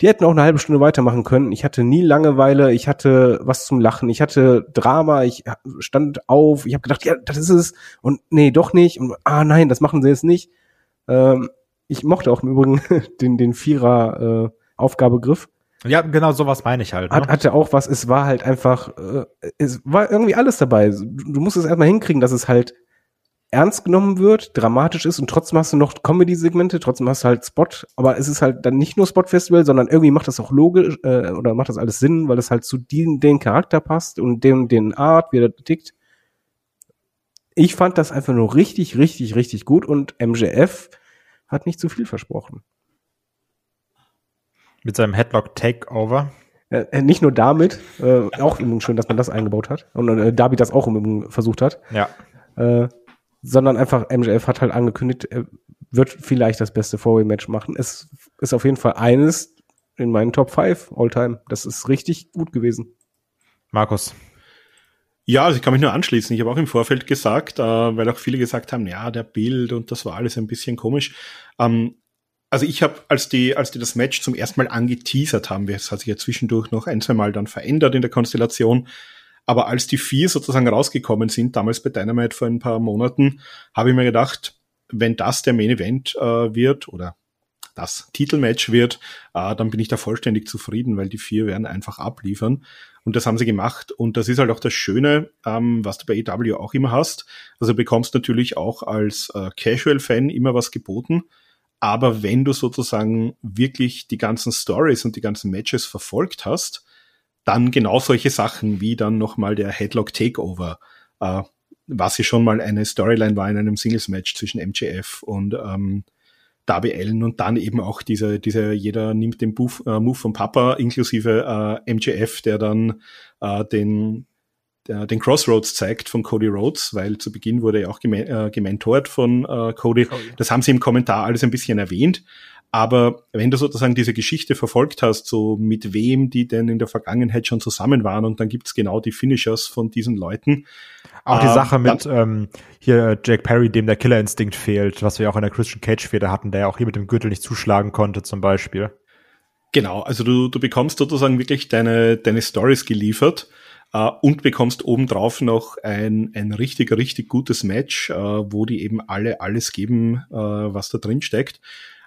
Die hätten auch eine halbe Stunde weitermachen können. Ich hatte nie Langeweile, ich hatte was zum Lachen, ich hatte Drama, ich stand auf, ich habe gedacht, ja, das ist es. Und nee, doch nicht. Und ah nein, das machen sie jetzt nicht. Ähm, ich mochte auch im Übrigen den, den Vierer äh, Aufgabegriff. Ja, genau sowas meine ich halt. Ne? Hat, hatte auch was, es war halt einfach, äh, es war irgendwie alles dabei. Du, du musst es erstmal hinkriegen, dass es halt ernst genommen wird, dramatisch ist und trotzdem hast du noch Comedy-Segmente, trotzdem hast du halt Spot, aber es ist halt dann nicht nur Spot-Festival, sondern irgendwie macht das auch logisch äh, oder macht das alles Sinn, weil es halt zu den, den Charakter passt und dem, den Art, wie er tickt. Ich fand das einfach nur richtig, richtig, richtig gut und MJF hat nicht zu viel versprochen. Mit seinem Headlock Takeover. Äh, äh, nicht nur damit, äh, auch übrigens schön, dass man das eingebaut hat und äh, Darby das auch versucht hat. Ja. Äh, sondern einfach MJF hat halt angekündigt, er wird vielleicht das beste Four-Way-Match machen. Es ist auf jeden Fall eines in meinen Top 5 All-Time. Das ist richtig gut gewesen. Markus. Ja, also ich kann mich nur anschließen. Ich habe auch im Vorfeld gesagt, äh, weil auch viele gesagt haben, ja, der Bild und das war alles ein bisschen komisch. Ähm, also ich habe, als die, als die das Match zum ersten Mal angeteasert haben, es hat sich ja zwischendurch noch ein, zwei Mal dann verändert in der Konstellation, aber als die vier sozusagen rausgekommen sind, damals bei Dynamite vor ein paar Monaten, habe ich mir gedacht, wenn das der Main Event äh, wird oder das Titelmatch wird, äh, dann bin ich da vollständig zufrieden, weil die vier werden einfach abliefern. Und das haben sie gemacht. Und das ist halt auch das Schöne, ähm, was du bei EW auch immer hast. Also du bekommst natürlich auch als äh, Casual-Fan immer was geboten. Aber wenn du sozusagen wirklich die ganzen Stories und die ganzen Matches verfolgt hast, dann genau solche Sachen wie dann nochmal der Headlock Takeover, äh, was ja schon mal eine Storyline war in einem Singles-Match zwischen MJF und ähm, Darby Allen und dann eben auch diese, diese jeder nimmt den Move, äh, Move vom Papa, inklusive äh, MJF, der dann äh, den, der, den Crossroads zeigt von Cody Rhodes, weil zu Beginn wurde er auch geme äh, gementort von äh, Cody. Cody. Das haben sie im Kommentar alles ein bisschen erwähnt. Aber wenn du sozusagen diese Geschichte verfolgt hast, so mit wem die denn in der Vergangenheit schon zusammen waren und dann gibt's genau die Finishers von diesen Leuten. Auch die äh, Sache mit ähm, hier Jake Perry, dem der Killerinstinkt fehlt, was wir auch in der Christian Cage Feder hatten, der ja auch hier mit dem Gürtel nicht zuschlagen konnte zum Beispiel. Genau, also du, du bekommst sozusagen wirklich deine, deine Stories geliefert Uh, und bekommst obendrauf noch ein, ein richtig, richtig gutes Match, uh, wo die eben alle alles geben, uh, was da drin steckt.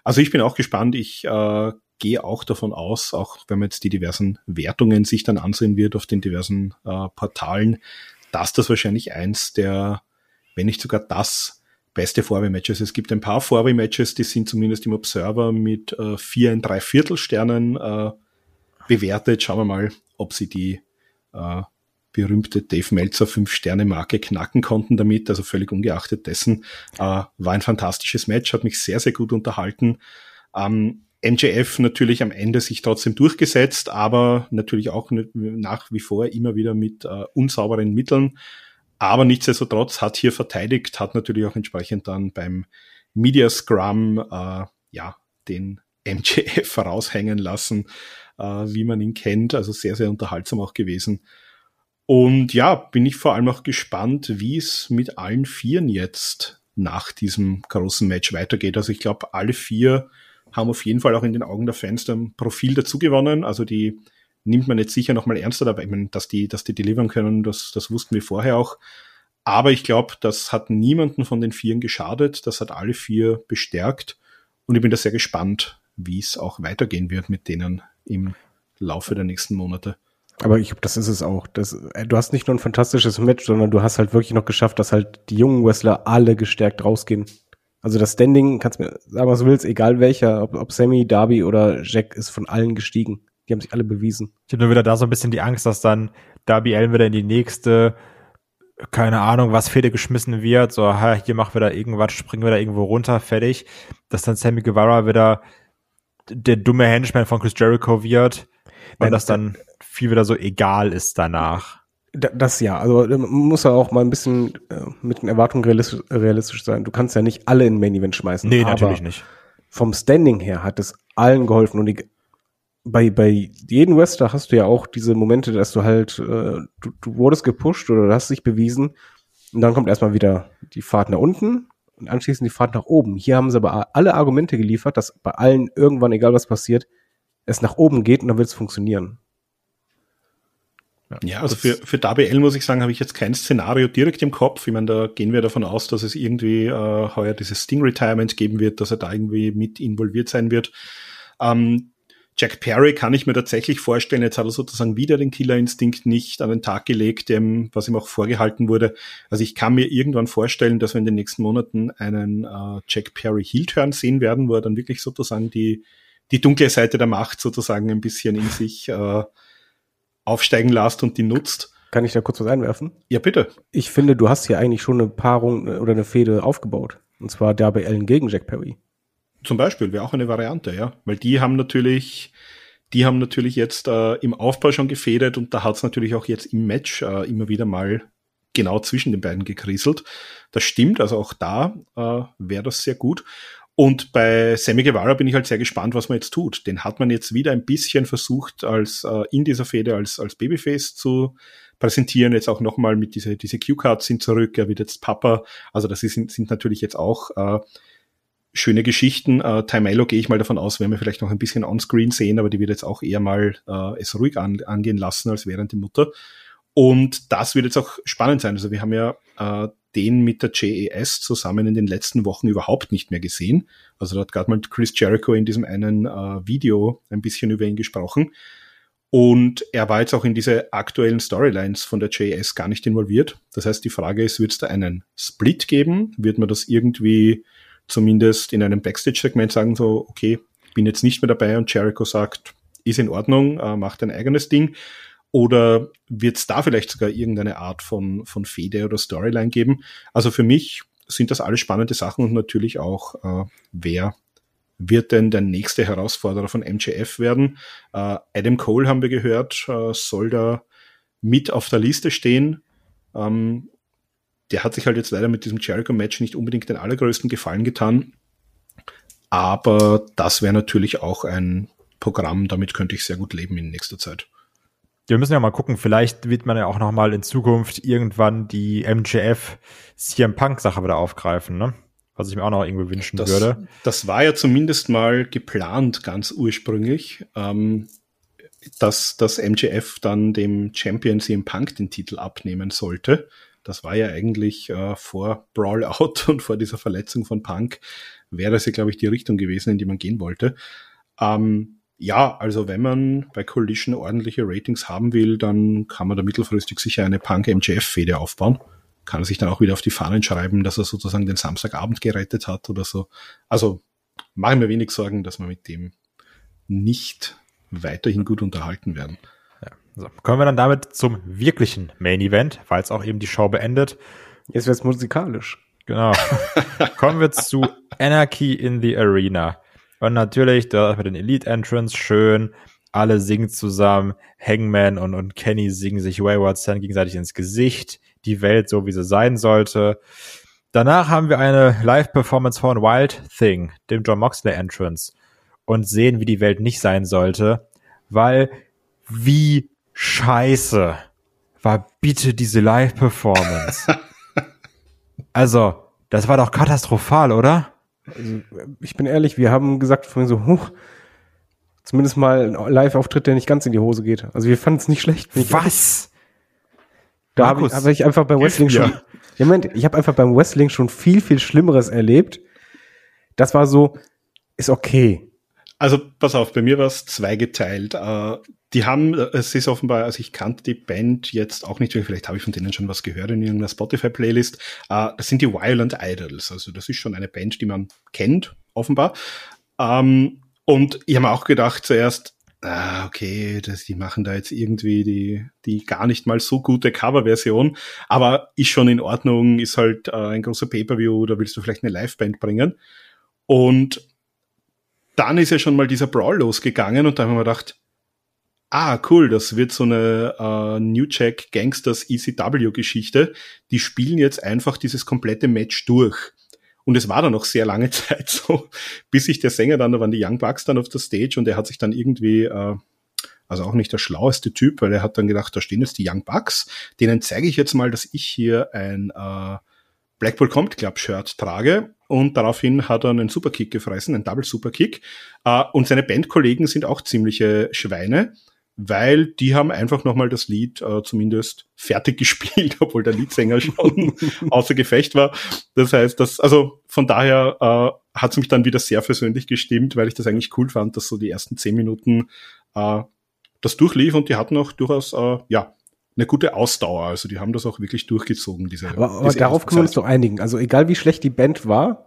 Also ich bin auch gespannt. Ich äh, gehe auch davon aus, auch wenn man jetzt die diversen Wertungen sich dann ansehen wird auf den diversen äh, Portalen, dass das wahrscheinlich eins der, wenn nicht sogar das beste Vorway-Matches. Es gibt ein paar Vorway-Matches, die sind zumindest im Observer mit äh, vier in drei Viertelsternen äh, bewertet. Schauen wir mal, ob sie die äh, berühmte Dave Meltzer Fünf-Sterne-Marke knacken konnten damit, also völlig ungeachtet dessen, äh, war ein fantastisches Match, hat mich sehr, sehr gut unterhalten. Ähm, MJF natürlich am Ende sich trotzdem durchgesetzt, aber natürlich auch nach wie vor immer wieder mit äh, unsauberen Mitteln. Aber nichtsdestotrotz hat hier verteidigt, hat natürlich auch entsprechend dann beim Media Scrum äh, ja den MJF raushängen lassen, äh, wie man ihn kennt. Also sehr, sehr unterhaltsam auch gewesen. Und ja, bin ich vor allem auch gespannt, wie es mit allen Vieren jetzt nach diesem großen Match weitergeht. Also ich glaube, alle vier haben auf jeden Fall auch in den Augen der Fans ein Profil dazu gewonnen. Also die nimmt man jetzt sicher nochmal ernster dabei. Ich meine, dass die, dass die delivern können, das, das wussten wir vorher auch. Aber ich glaube, das hat niemanden von den Vieren geschadet. Das hat alle vier bestärkt. Und ich bin da sehr gespannt, wie es auch weitergehen wird mit denen im Laufe der nächsten Monate. Aber ich, das ist es auch. Das, äh, du hast nicht nur ein fantastisches Match, sondern du hast halt wirklich noch geschafft, dass halt die jungen Wrestler alle gestärkt rausgehen. Also das Standing, kannst mir sagen, was du willst, egal welcher, ob, ob Sammy, Darby oder Jack, ist von allen gestiegen. Die haben sich alle bewiesen. Ich habe nur wieder da so ein bisschen die Angst, dass dann Darby Allen wieder in die nächste, keine Ahnung, was Fede geschmissen wird. So, hier machen wir da irgendwas, springen wir da irgendwo runter, fertig. Dass dann Sammy Guevara wieder der dumme Henchman von Chris Jericho wird. Weil das dann viel wieder so egal ist danach. Das ja, also man muss ja auch mal ein bisschen äh, mit den Erwartungen realistisch, realistisch, sein. Du kannst ja nicht alle in Main Event schmeißen. Nee, natürlich nicht. Vom Standing her hat es allen geholfen und die, bei, bei jedem Wrestler hast du ja auch diese Momente, dass du halt, äh, du, du wurdest gepusht oder du hast dich bewiesen und dann kommt erstmal wieder die Fahrt nach unten und anschließend die Fahrt nach oben. Hier haben sie aber alle Argumente geliefert, dass bei allen irgendwann, egal was passiert, es nach oben geht und dann wird es funktionieren. Ja, also für, für WL muss ich sagen, habe ich jetzt kein Szenario direkt im Kopf. Ich meine, da gehen wir davon aus, dass es irgendwie äh, heuer dieses Sting-Retirement geben wird, dass er da irgendwie mit involviert sein wird. Ähm, Jack Perry kann ich mir tatsächlich vorstellen, jetzt hat er sozusagen wieder den Killerinstinkt nicht an den Tag gelegt, dem, was ihm auch vorgehalten wurde. Also ich kann mir irgendwann vorstellen, dass wir in den nächsten Monaten einen äh, Jack Perry Heel-Turn sehen werden, wo er dann wirklich sozusagen die, die dunkle Seite der Macht sozusagen ein bisschen in sich äh, aufsteigen lasst und die nutzt. Kann ich da kurz was einwerfen? Ja, bitte. Ich finde, du hast hier eigentlich schon eine Paarung äh, oder eine Fehde aufgebaut. Und zwar Darby Allen gegen Jack Perry. Zum Beispiel wäre auch eine Variante, ja. Weil die haben natürlich, die haben natürlich jetzt äh, im Aufbau schon gefädet und da hat es natürlich auch jetzt im Match äh, immer wieder mal genau zwischen den beiden gekriselt. Das stimmt, also auch da äh, wäre das sehr gut. Und bei Sammy Guevara bin ich halt sehr gespannt, was man jetzt tut. Den hat man jetzt wieder ein bisschen versucht, als äh, in dieser Fehde als, als Babyface zu präsentieren. Jetzt auch nochmal mit diese, diese Q-Cards sind zurück. Er wird jetzt Papa. Also das ist, sind natürlich jetzt auch äh, schöne Geschichten. Äh, Time gehe ich mal davon aus, werden wir vielleicht noch ein bisschen onscreen sehen, aber die wird jetzt auch eher mal äh, es ruhig an, angehen lassen als während die Mutter. Und das wird jetzt auch spannend sein. Also wir haben ja äh, den mit der JES zusammen in den letzten Wochen überhaupt nicht mehr gesehen. Also da hat gerade mal Chris Jericho in diesem einen äh, Video ein bisschen über ihn gesprochen. Und er war jetzt auch in diese aktuellen Storylines von der JS gar nicht involviert. Das heißt, die Frage ist, wird es da einen Split geben? Wird man das irgendwie zumindest in einem Backstage-Segment sagen, so, okay, bin jetzt nicht mehr dabei und Jericho sagt, ist in Ordnung, äh, macht ein eigenes Ding. Oder wird es da vielleicht sogar irgendeine Art von, von Fede oder Storyline geben? Also für mich sind das alles spannende Sachen und natürlich auch, äh, wer wird denn der nächste Herausforderer von MJF werden? Äh, Adam Cole haben wir gehört, äh, soll da mit auf der Liste stehen. Ähm, der hat sich halt jetzt leider mit diesem Jericho-Match nicht unbedingt den allergrößten Gefallen getan. Aber das wäre natürlich auch ein Programm, damit könnte ich sehr gut leben in nächster Zeit wir müssen ja mal gucken, vielleicht wird man ja auch noch mal in Zukunft irgendwann die MJF CM Punk Sache wieder aufgreifen, ne? Was ich mir auch noch irgendwie wünschen das, würde. Das war ja zumindest mal geplant, ganz ursprünglich, ähm, dass das MJF dann dem Champion CM Punk den Titel abnehmen sollte. Das war ja eigentlich äh, vor Brawlout und vor dieser Verletzung von Punk wäre das ja, glaube ich, die Richtung gewesen, in die man gehen wollte. Ähm, ja, also wenn man bei Collision ordentliche Ratings haben will, dann kann man da mittelfristig sicher eine Punk-MJF-Fehde aufbauen. Kann er sich dann auch wieder auf die Fahnen schreiben, dass er sozusagen den Samstagabend gerettet hat oder so. Also mache mir wenig Sorgen, dass wir mit dem nicht weiterhin gut unterhalten werden. Ja, so. Kommen wir dann damit zum wirklichen Main Event, weil es auch eben die Show beendet. Jetzt wird's musikalisch. Genau. Kommen wir zu Anarchy in the Arena. Und natürlich, da bei den Elite Entrance schön. Alle singen zusammen. Hangman und, und Kenny singen sich Wayward Sun gegenseitig ins Gesicht. Die Welt so, wie sie sein sollte. Danach haben wir eine Live-Performance von Wild Thing, dem John Moxley Entrance. Und sehen, wie die Welt nicht sein sollte. Weil, wie scheiße war bitte diese Live-Performance. also, das war doch katastrophal, oder? Also, ich bin ehrlich, wir haben gesagt vorhin so, huch, zumindest mal ein Live-Auftritt, der nicht ganz in die Hose geht. Also wir fanden es nicht schlecht. Was? Da habe ich, hab ich einfach bei Wrestling schon. Ja, Moment, ich habe einfach beim Wrestling schon viel, viel Schlimmeres erlebt. Das war so, ist okay. Also pass auf, bei mir war es zweigeteilt. Äh, die haben, es ist offenbar, also ich kannte die Band jetzt auch nicht, vielleicht habe ich von denen schon was gehört in irgendeiner Spotify-Playlist. Äh, das sind die Violent Idols. Also das ist schon eine Band, die man kennt, offenbar. Ähm, und ich habe auch gedacht zuerst, ah, okay, das, die machen da jetzt irgendwie die, die gar nicht mal so gute Coverversion, aber ist schon in Ordnung, ist halt äh, ein großer Pay-Per-View, da willst du vielleicht eine Liveband bringen. Und dann ist ja schon mal dieser Brawl losgegangen und da haben wir gedacht, ah, cool, das wird so eine äh, New Jack Gangsters ECW Geschichte. Die spielen jetzt einfach dieses komplette Match durch. Und es war dann noch sehr lange Zeit so, bis sich der Sänger dann, da waren die Young Bucks dann auf der Stage und er hat sich dann irgendwie, äh, also auch nicht der schlaueste Typ, weil er hat dann gedacht, da stehen jetzt die Young Bucks, denen zeige ich jetzt mal, dass ich hier ein äh, Blackpool Combat Club Shirt trage und daraufhin hat er einen Superkick gefressen, einen Double Superkick. Äh, und seine Bandkollegen sind auch ziemliche Schweine weil die haben einfach nochmal das Lied äh, zumindest fertig gespielt, obwohl der Leadsänger schon außer Gefecht war. Das heißt, dass, also von daher äh, hat es mich dann wieder sehr versöhnlich gestimmt, weil ich das eigentlich cool fand, dass so die ersten zehn Minuten äh, das durchlief und die hatten auch durchaus, äh, ja, eine gute Ausdauer. Also die haben das auch wirklich durchgezogen, diese. Aber, aber diese darauf können wir uns doch einigen. Also egal wie schlecht die Band war,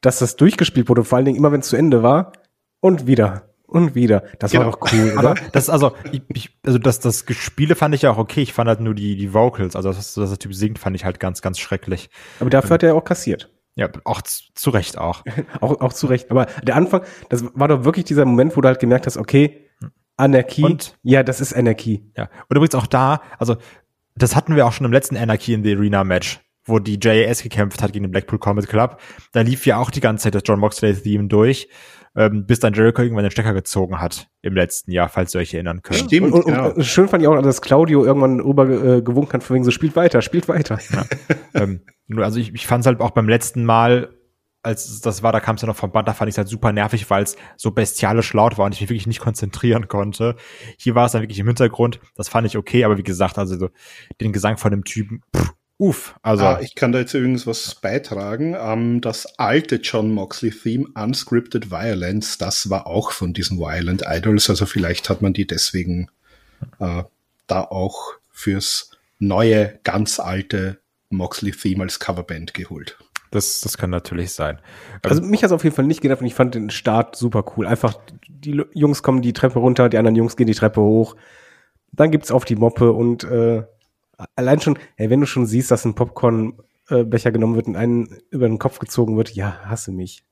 dass das durchgespielt wurde, vor allen Dingen immer wenn es zu Ende war und wieder und wieder. Das genau. war doch cool, oder? Aber das, also, ich, ich, also das, das Gespiele fand ich ja auch okay. Ich fand halt nur die, die Vocals, also dass, dass der Typ singt, fand ich halt ganz, ganz schrecklich. Aber dafür ähm, hat er auch kassiert. Ja, auch zu, zu Recht auch. auch. Auch zu Recht. Aber der Anfang, das war doch wirklich dieser Moment, wo du halt gemerkt hast, okay, Anarchie, und, ja, das ist Anarchie. Ja. Und übrigens auch da, also, das hatten wir auch schon im letzten Anarchie in the Arena Match, wo die JAS gekämpft hat gegen den Blackpool Combat Club. Da lief ja auch die ganze Zeit das John Moxley Theme durch ähm, bis dann Jericho irgendwann den Stecker gezogen hat im letzten Jahr, falls ihr euch erinnern könnt. Stimmt, und, und, genau. und schön fand ich auch, dass Claudio irgendwann rüber äh, gewunken hat, von wegen so, spielt weiter, spielt weiter. Ja. ähm, also ich, ich fand es halt auch beim letzten Mal, als das war, da kam es ja noch vom Band, da fand ich es halt super nervig, weil es so bestialisch laut war und ich mich wirklich nicht konzentrieren konnte. Hier war es dann wirklich im Hintergrund, das fand ich okay, aber wie gesagt, also so den Gesang von dem Typen, pff, Uff, also. Ah, ich kann da jetzt übrigens was beitragen. Ähm, das alte John Moxley-Theme, Unscripted Violence, das war auch von diesen Violent Idols. Also vielleicht hat man die deswegen äh, da auch fürs neue, ganz alte Moxley-Theme als Coverband geholt. Das, das kann natürlich sein. Also mich hat es auf jeden Fall nicht gedacht und ich fand den Start super cool. Einfach, die Jungs kommen die Treppe runter, die anderen Jungs gehen die Treppe hoch. Dann gibt's auf die Moppe und äh, allein schon, ey, wenn du schon siehst, dass ein Popcornbecher genommen wird und einen über den Kopf gezogen wird, ja, hasse mich.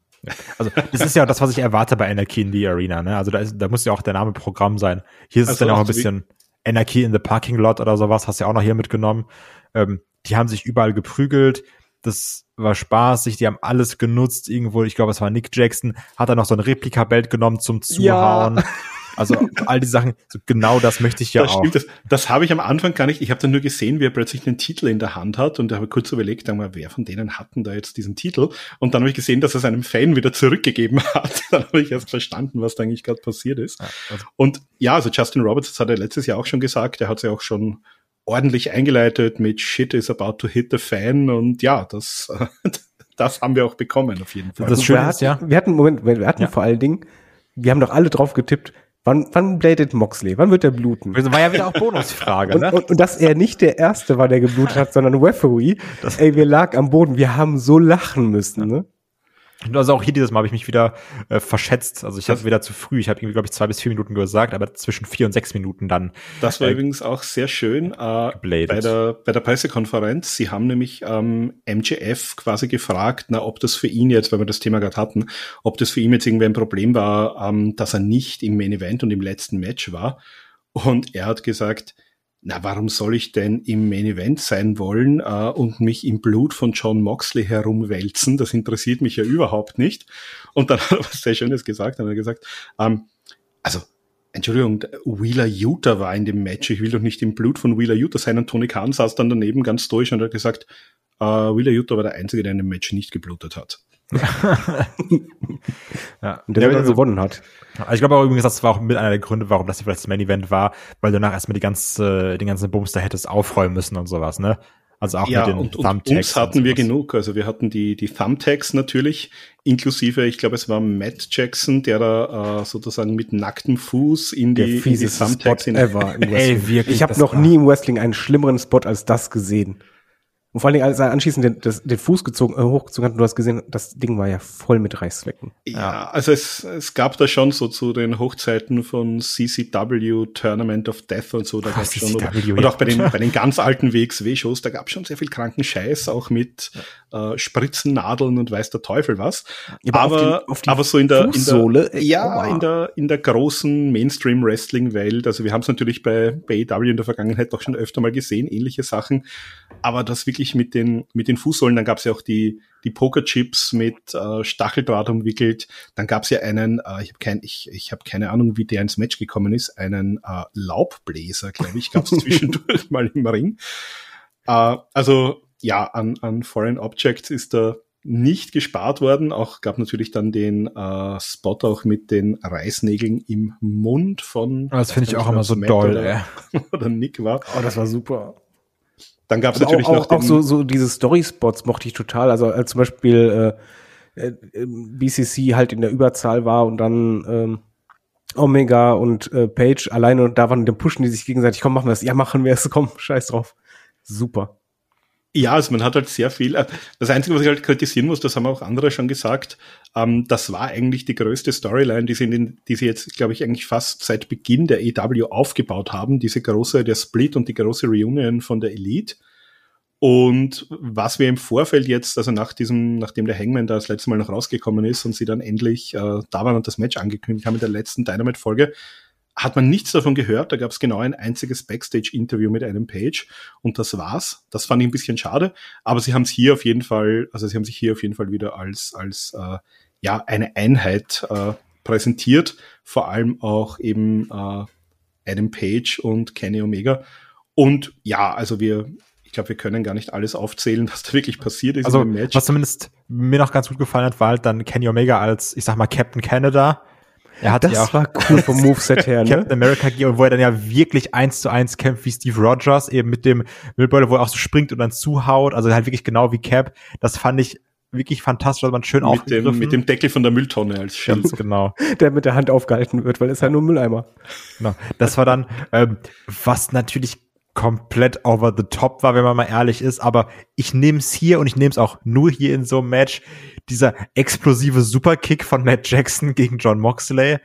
Also das ist ja das, was ich erwarte bei Anarchy in the Arena. Ne? Also da, ist, da muss ja auch der Name Programm sein. Hier ist also es dann auch ein bisschen Anarchy in the Parking Lot oder sowas, hast du ja auch noch hier mitgenommen. Ähm, die haben sich überall geprügelt. Das war spaßig, die haben alles genutzt irgendwo. Ich glaube, es war Nick Jackson, hat er noch so ein Replika-Belt genommen zum Zuhauen. Ja. Also all die Sachen, so genau das möchte ich ja das auch. Stimmt, das, das habe ich am Anfang gar nicht. Ich habe dann nur gesehen, wie er plötzlich einen Titel in der Hand hat und da habe ich kurz überlegt, mal, wer von denen hatten da jetzt diesen Titel? Und dann habe ich gesehen, dass er seinem Fan wieder zurückgegeben hat. dann habe ich erst verstanden, was da eigentlich gerade passiert ist. Ja, also. Und ja, also Justin Roberts, das hat er letztes Jahr auch schon gesagt, er hat ja auch schon ordentlich eingeleitet mit Shit is about to hit the fan und ja, das, das haben wir auch bekommen auf jeden Fall. Das Schöne ist, ja. Wir hatten, Moment, wir hatten ja. vor allen Dingen, wir haben doch alle drauf getippt, Wann, wann blädet Moxley? Wann wird er bluten? Das war ja wieder auch Bonusfrage, ne? Und, und, und, dass er nicht der Erste war, der geblutet hat, sondern Referee. Das Ey, wir lag am Boden. Wir haben so lachen müssen, ne? Also auch hier dieses Mal habe ich mich wieder äh, verschätzt. Also ich habe wieder zu früh. Ich habe irgendwie, glaube ich, zwei bis vier Minuten gesagt, aber zwischen vier und sechs Minuten dann. Das war äh, übrigens auch sehr schön äh, bei, der, bei der Pressekonferenz. Sie haben nämlich ähm, MJF quasi gefragt, na, ob das für ihn jetzt, weil wir das Thema gerade hatten, ob das für ihn jetzt irgendwie ein Problem war, ähm, dass er nicht im Main Event und im letzten Match war. Und er hat gesagt, na, warum soll ich denn im Main Event sein wollen äh, und mich im Blut von John Moxley herumwälzen? Das interessiert mich ja überhaupt nicht. Und dann hat er was sehr Schönes gesagt. Dann hat er gesagt, ähm, also, Entschuldigung, Wheeler Utah war in dem Match. Ich will doch nicht im Blut von Wheeler Utah sein. Und Tony Khan saß dann daneben ganz durch und hat gesagt, äh, Wheeler Utah war der Einzige, der in dem Match nicht geblutet hat. ja. Und der ja, also, gewonnen hat. Also ich glaube auch übrigens, das war auch mit einer der Gründe, warum das vielleicht das Main Event war, weil du danach erstmal die ganze, den ganzen Bums da hättest aufräumen müssen und sowas, ne? Also auch ja, mit den und, Thumbtacks. Und hatten wir genug. Also wir hatten die, die Thumbtacks natürlich, inklusive, ich glaube, es war Matt Jackson, der da äh, sozusagen mit nacktem Fuß in die, in die Thumbtacks Spot ever im Ey, wirklich, ich habe noch nie im Wrestling einen schlimmeren Spot als das gesehen. Und vor allen Dingen, als er anschließend den, das, den Fuß gezogen, äh, hochgezogen hat, und du hast gesehen, das Ding war ja voll mit Reißflecken. Ja, ja, also es, es gab da schon so zu den Hochzeiten von CCW, Tournament of Death und so, da gab es schon, oder, ja. und auch bei den, bei den ganz alten WXW-Shows, da gab es schon sehr viel kranken Scheiß, auch mit ja. äh, Spritzen, Nadeln und weiß der Teufel was. aber aber, auf die, auf die aber so in der, in der, ja, oh. in der, in der großen Mainstream-Wrestling-Welt, also wir haben es natürlich bei, bei AEW in der Vergangenheit auch schon öfter mal gesehen, ähnliche Sachen, aber das wirklich wirklich mit den, mit den Fußsohlen. Dann gab es ja auch die, die Pokerchips mit äh, Stacheldraht umwickelt. Dann gab es ja einen, äh, ich habe kein, ich, ich hab keine Ahnung, wie der ins Match gekommen ist, einen äh, Laubbläser, glaube ich, gab es zwischendurch mal im Ring. Äh, also ja, an, an Foreign Objects ist da nicht gespart worden. Auch gab natürlich dann den äh, Spot auch mit den Reißnägeln im Mund von. Das finde ich auch immer so doll, oder, oder Nick war. Oh, das war super. Dann gab es natürlich auch, noch auch, so, so diese Story-Spots mochte ich total. Also als zum Beispiel äh, äh, BCC halt in der Überzahl war und dann ähm, Omega und äh, Page alleine und da waren, dann pushen die sich gegenseitig, komm, machen wir es, ja, machen wir es, komm, scheiß drauf. Super. Ja, also man hat halt sehr viel. Äh, das Einzige, was ich halt kritisieren muss, das haben auch andere schon gesagt, ähm, das war eigentlich die größte Storyline, die sie, in den, die sie jetzt, glaube ich, eigentlich fast seit Beginn der EW aufgebaut haben. Diese große, der Split und die große Reunion von der Elite. Und was wir im Vorfeld jetzt, also nach diesem, nachdem der Hangman da das letzte Mal noch rausgekommen ist und sie dann endlich äh, da waren und das Match angekündigt haben in der letzten Dynamite-Folge, hat man nichts davon gehört. Da gab es genau ein einziges Backstage-Interview mit einem Page und das war's. Das fand ich ein bisschen schade, aber sie haben es hier auf jeden Fall, also sie haben sich hier auf jeden Fall wieder als als äh, ja eine Einheit äh, präsentiert, vor allem auch eben äh, Adam Page und Kenny Omega. Und ja, also wir, ich glaube, wir können gar nicht alles aufzählen, was da wirklich passiert ist also, im Match. Was zumindest mir noch ganz gut gefallen hat, war halt dann Kenny Omega als, ich sag mal, Captain Canada er hat das ja auch war cool vom Moveset her, ne? Captain America, wo er dann ja wirklich eins zu eins kämpft wie Steve Rogers, eben mit dem Müllbeutel, wo er auch so springt und dann zuhaut, also halt wirklich genau wie Cap. Das fand ich wirklich fantastisch, dass man schön mit dem, mit dem Deckel von der Mülltonne als Schild. Genau. Der mit der Hand aufgehalten wird, weil es ja. halt nur Mülleimer. Genau. Das war dann, ähm, was natürlich komplett over the top war, wenn man mal ehrlich ist, aber ich nehme es hier und ich nehme es auch nur hier in so einem Match dieser explosive Superkick von Matt Jackson gegen John Moxley,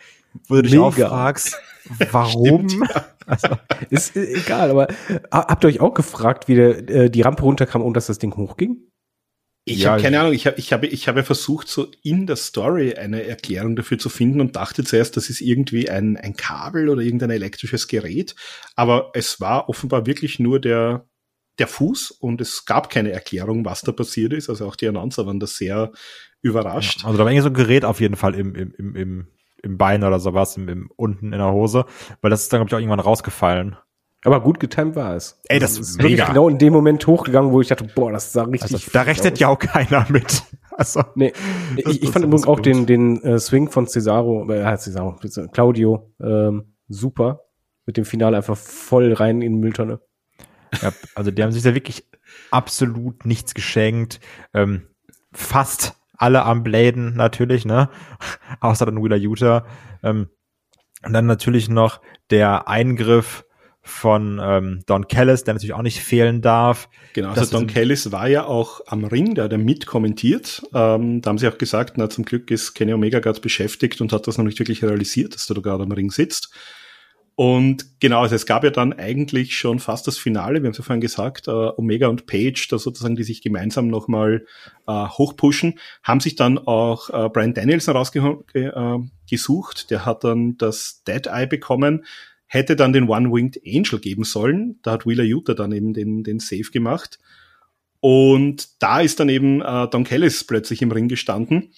wo du dich auch fragst, warum? Stimmt, ja. also, ist äh, egal, aber habt ihr euch auch gefragt, wie der, äh, die Rampe runterkam und dass das Ding hochging? Ich ja, habe keine Ahnung, ich habe ich habe ich habe versucht, so in der Story eine Erklärung dafür zu finden und dachte zuerst, das ist irgendwie ein, ein Kabel oder irgendein elektrisches Gerät. Aber es war offenbar wirklich nur der, der Fuß und es gab keine Erklärung, was da passiert ist. Also auch die Announcer waren da sehr überrascht. Ja, also da war irgendwie so ein Gerät auf jeden Fall im, im, im, im, im Bein oder sowas, im, im, unten in der Hose, weil das ist dann, glaube ich, auch irgendwann rausgefallen. Aber gut getimt war es. Ey, das, das ist mega. genau in dem Moment hochgegangen, wo ich dachte, boah, das sah richtig. Also, da rechnet aus. ja auch keiner mit. Also, nee, ich, ich fand übrigens auch den, den äh, Swing von Cesaro, äh, Cesaro, Claudio, ähm, super. Mit dem Finale einfach voll rein in die Mülltonne. Ja, also die haben sich da wirklich absolut nichts geschenkt. Ähm, fast alle am Bladen natürlich, ne? Außer dann Wheeler Utah. Ähm, und dann natürlich noch der Eingriff von ähm, Don Callis, der natürlich auch nicht fehlen darf. Genau, also Don Callis war ja auch am Ring, der hat ja mitkommentiert. Ähm, da haben sie auch gesagt, na zum Glück ist Kenny Omega gerade beschäftigt und hat das noch nicht wirklich realisiert, dass du da gerade am Ring sitzt. Und genau, also es gab ja dann eigentlich schon fast das Finale, wir haben es ja vorhin gesagt, äh, Omega und Page, da sozusagen, die sich gemeinsam nochmal äh, hochpushen, haben sich dann auch äh, Brian Danielson rausgesucht, äh, der hat dann das Dead Eye bekommen, hätte dann den One-Winged Angel geben sollen, da hat Wheeler Utah dann eben den, den Save gemacht. Und da ist dann eben äh, Don Kellis plötzlich im Ring gestanden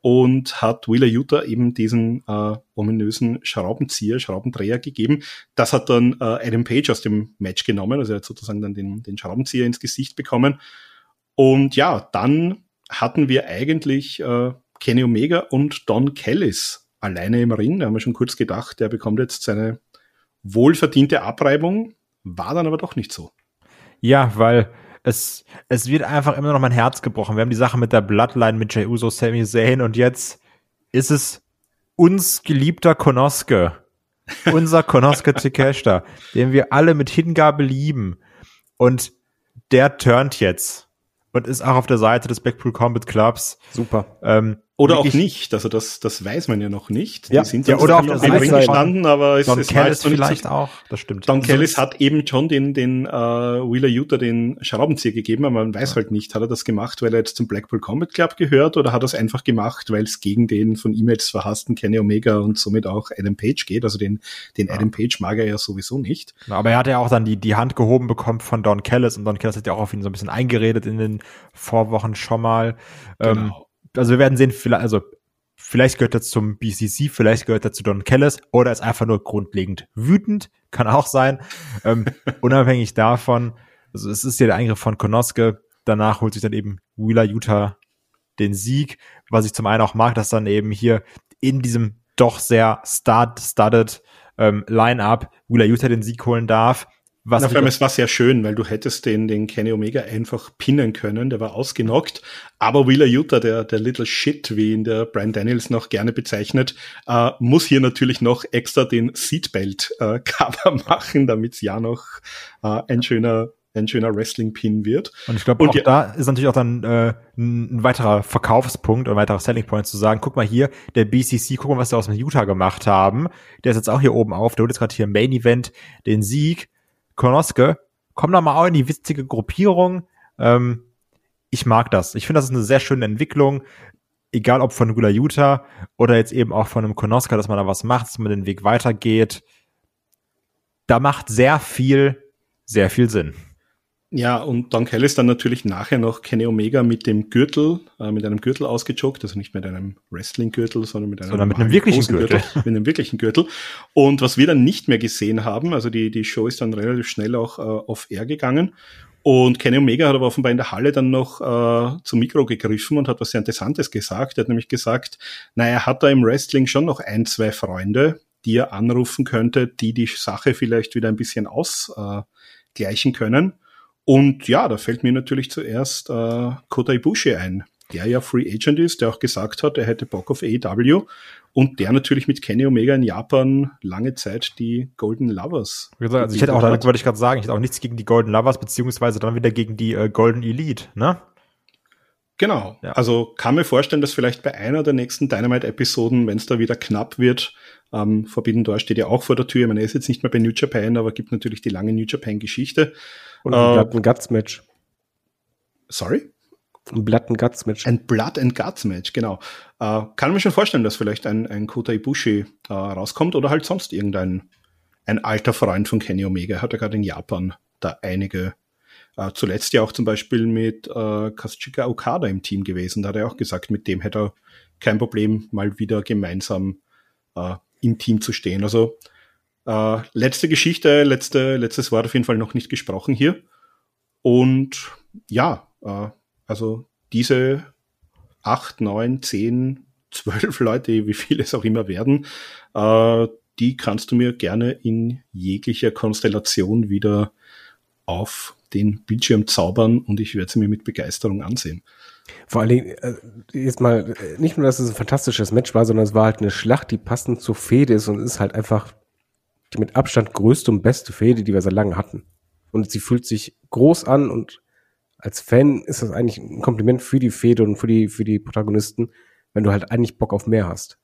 und hat Wheeler Utah eben diesen äh, ominösen Schraubenzieher, Schraubendreher gegeben. Das hat dann äh, Adam Page aus dem Match genommen, also er hat sozusagen dann den, den Schraubenzieher ins Gesicht bekommen. Und ja, dann hatten wir eigentlich äh, Kenny Omega und Don Kellis alleine im Ring. Da haben wir schon kurz gedacht, der bekommt jetzt seine wohlverdiente Abreibung, war dann aber doch nicht so. Ja, weil es, es wird einfach immer noch mein Herz gebrochen. Wir haben die Sache mit der Bloodline mit Jey Uso, Sami Zayn und jetzt ist es uns geliebter Konoske. Unser Konoske Takeshita, den wir alle mit Hingabe lieben. Und der turnt jetzt und ist auch auf der Seite des Blackpool Combat Clubs. Super. Ähm, oder auch nicht, also das, das weiß man ja noch nicht. Ja, die sind ja, oder auf der Seite gestanden, aber es, Don es Kellis vielleicht so. auch, das stimmt. Don Kellis hat eben schon den, den äh, Wheeler Utah den Schraubenzieher gegeben, aber man weiß ja. halt nicht, hat er das gemacht, weil er jetzt zum Blackpool Combat Club gehört oder hat er es einfach gemacht, weil es gegen den von E-Mails verhassten Kenny Omega und somit auch Adam Page geht. Also den, den ja. Adam Page mag er ja sowieso nicht. Aber er hat ja auch dann die, die Hand gehoben bekommen von Don Kellis und Don Kellis hat ja auch auf ihn so ein bisschen eingeredet in den Vorwochen schon mal. Ähm, genau. Ähm, also wir werden sehen, vielleicht, also Vielleicht gehört er zum BCC, vielleicht gehört er zu Don Kellis oder ist einfach nur grundlegend wütend, kann auch sein. Ähm, unabhängig davon, also es ist ja der Eingriff von Konoske, danach holt sich dann eben Wheeler Utah den Sieg, was ich zum einen auch mag, dass dann eben hier in diesem doch sehr stud-studded ähm, Line-Up Wheeler Utah den Sieg holen darf. Was Na, vor allem, es war sehr schön, weil du hättest den, den Kenny Omega einfach pinnen können, der war ausgenockt. Aber Wheeler Utah, der, der Little Shit, wie ihn der Brian Daniels noch gerne bezeichnet, äh, muss hier natürlich noch extra den Seatbelt-Cover äh, machen, damit es ja noch äh, ein schöner ein schöner Wrestling-Pin wird. Und ich glaube, auch ja, da ist natürlich auch dann äh, ein weiterer Verkaufspunkt, ein weiterer Selling Point zu sagen, guck mal hier, der BCC, guck mal, was sie aus dem Utah gemacht haben. Der ist jetzt auch hier oben auf, der holt jetzt gerade hier im Main Event den Sieg Konoske, komm da mal auch in die witzige Gruppierung. Ähm, ich mag das. Ich finde, das ist eine sehr schöne Entwicklung. Egal ob von Gula Utah oder jetzt eben auch von einem Konoska, dass man da was macht, dass man den Weg weitergeht. Da macht sehr viel, sehr viel Sinn. Ja, und Don Kelly ist dann natürlich nachher noch Kenny Omega mit dem Gürtel, äh, mit einem Gürtel ausgejoggt, also nicht mit einem Wrestling-Gürtel, sondern mit einem, sondern mit einem wirklichen Gürtel. Gürtel. Mit einem wirklichen Gürtel. Und was wir dann nicht mehr gesehen haben, also die, die Show ist dann relativ schnell auch äh, auf Air gegangen. Und Kenny Omega hat aber offenbar in der Halle dann noch äh, zum Mikro gegriffen und hat was sehr Interessantes gesagt. Er hat nämlich gesagt, na, er hat da im Wrestling schon noch ein, zwei Freunde, die er anrufen könnte, die die Sache vielleicht wieder ein bisschen ausgleichen können. Und ja, da fällt mir natürlich zuerst äh, Kota Ibushi ein, der ja Free Agent ist, der auch gesagt hat, er hätte Bock auf AEW und der natürlich mit Kenny Omega in Japan lange Zeit die Golden Lovers. Also ich hätte auch, da wollte ich gerade sagen, ich hätte auch nichts gegen die Golden Lovers, beziehungsweise dann wieder gegen die äh, Golden Elite, ne? Genau. Ja. Also kann mir vorstellen, dass vielleicht bei einer der nächsten Dynamite-Episoden, wenn es da wieder knapp wird, ähm, Forbidden Door steht ja auch vor der Tür. Ich meine, er ist jetzt nicht mehr bei New Japan, aber gibt natürlich die lange New Japan-Geschichte. Und ein äh, Blood and Guts Match. Sorry? Ein Blood and Guts Match. Ein Blood and Guts Match, genau. Äh, kann mir schon vorstellen, dass vielleicht ein, ein Kota Ibushi äh, rauskommt oder halt sonst irgendein ein alter Freund von Kenny Omega. Er hat ja gerade in Japan da einige äh, zuletzt ja auch zum Beispiel mit äh, Kazuchika Okada im Team gewesen. Da hat er auch gesagt, mit dem hätte er kein Problem, mal wieder gemeinsam äh, im Team zu stehen. Also äh, letzte Geschichte, letzte, letztes Wort auf jeden Fall noch nicht gesprochen hier. Und ja, äh, also diese acht, neun, zehn, zwölf Leute, wie viele es auch immer werden, äh, die kannst du mir gerne in jeglicher Konstellation wieder auf den Bildschirm zaubern und ich werde sie mir mit Begeisterung ansehen. Vor allen Dingen, äh, jetzt mal, äh, nicht nur, dass es ein fantastisches Match war, sondern es war halt eine Schlacht, die passend zur Fehde ist und ist halt einfach die mit Abstand größte und beste Fehde, die wir seit langem hatten. Und sie fühlt sich groß an und als Fan ist das eigentlich ein Kompliment für die Fehde und für die, für die Protagonisten, wenn du halt eigentlich Bock auf mehr hast.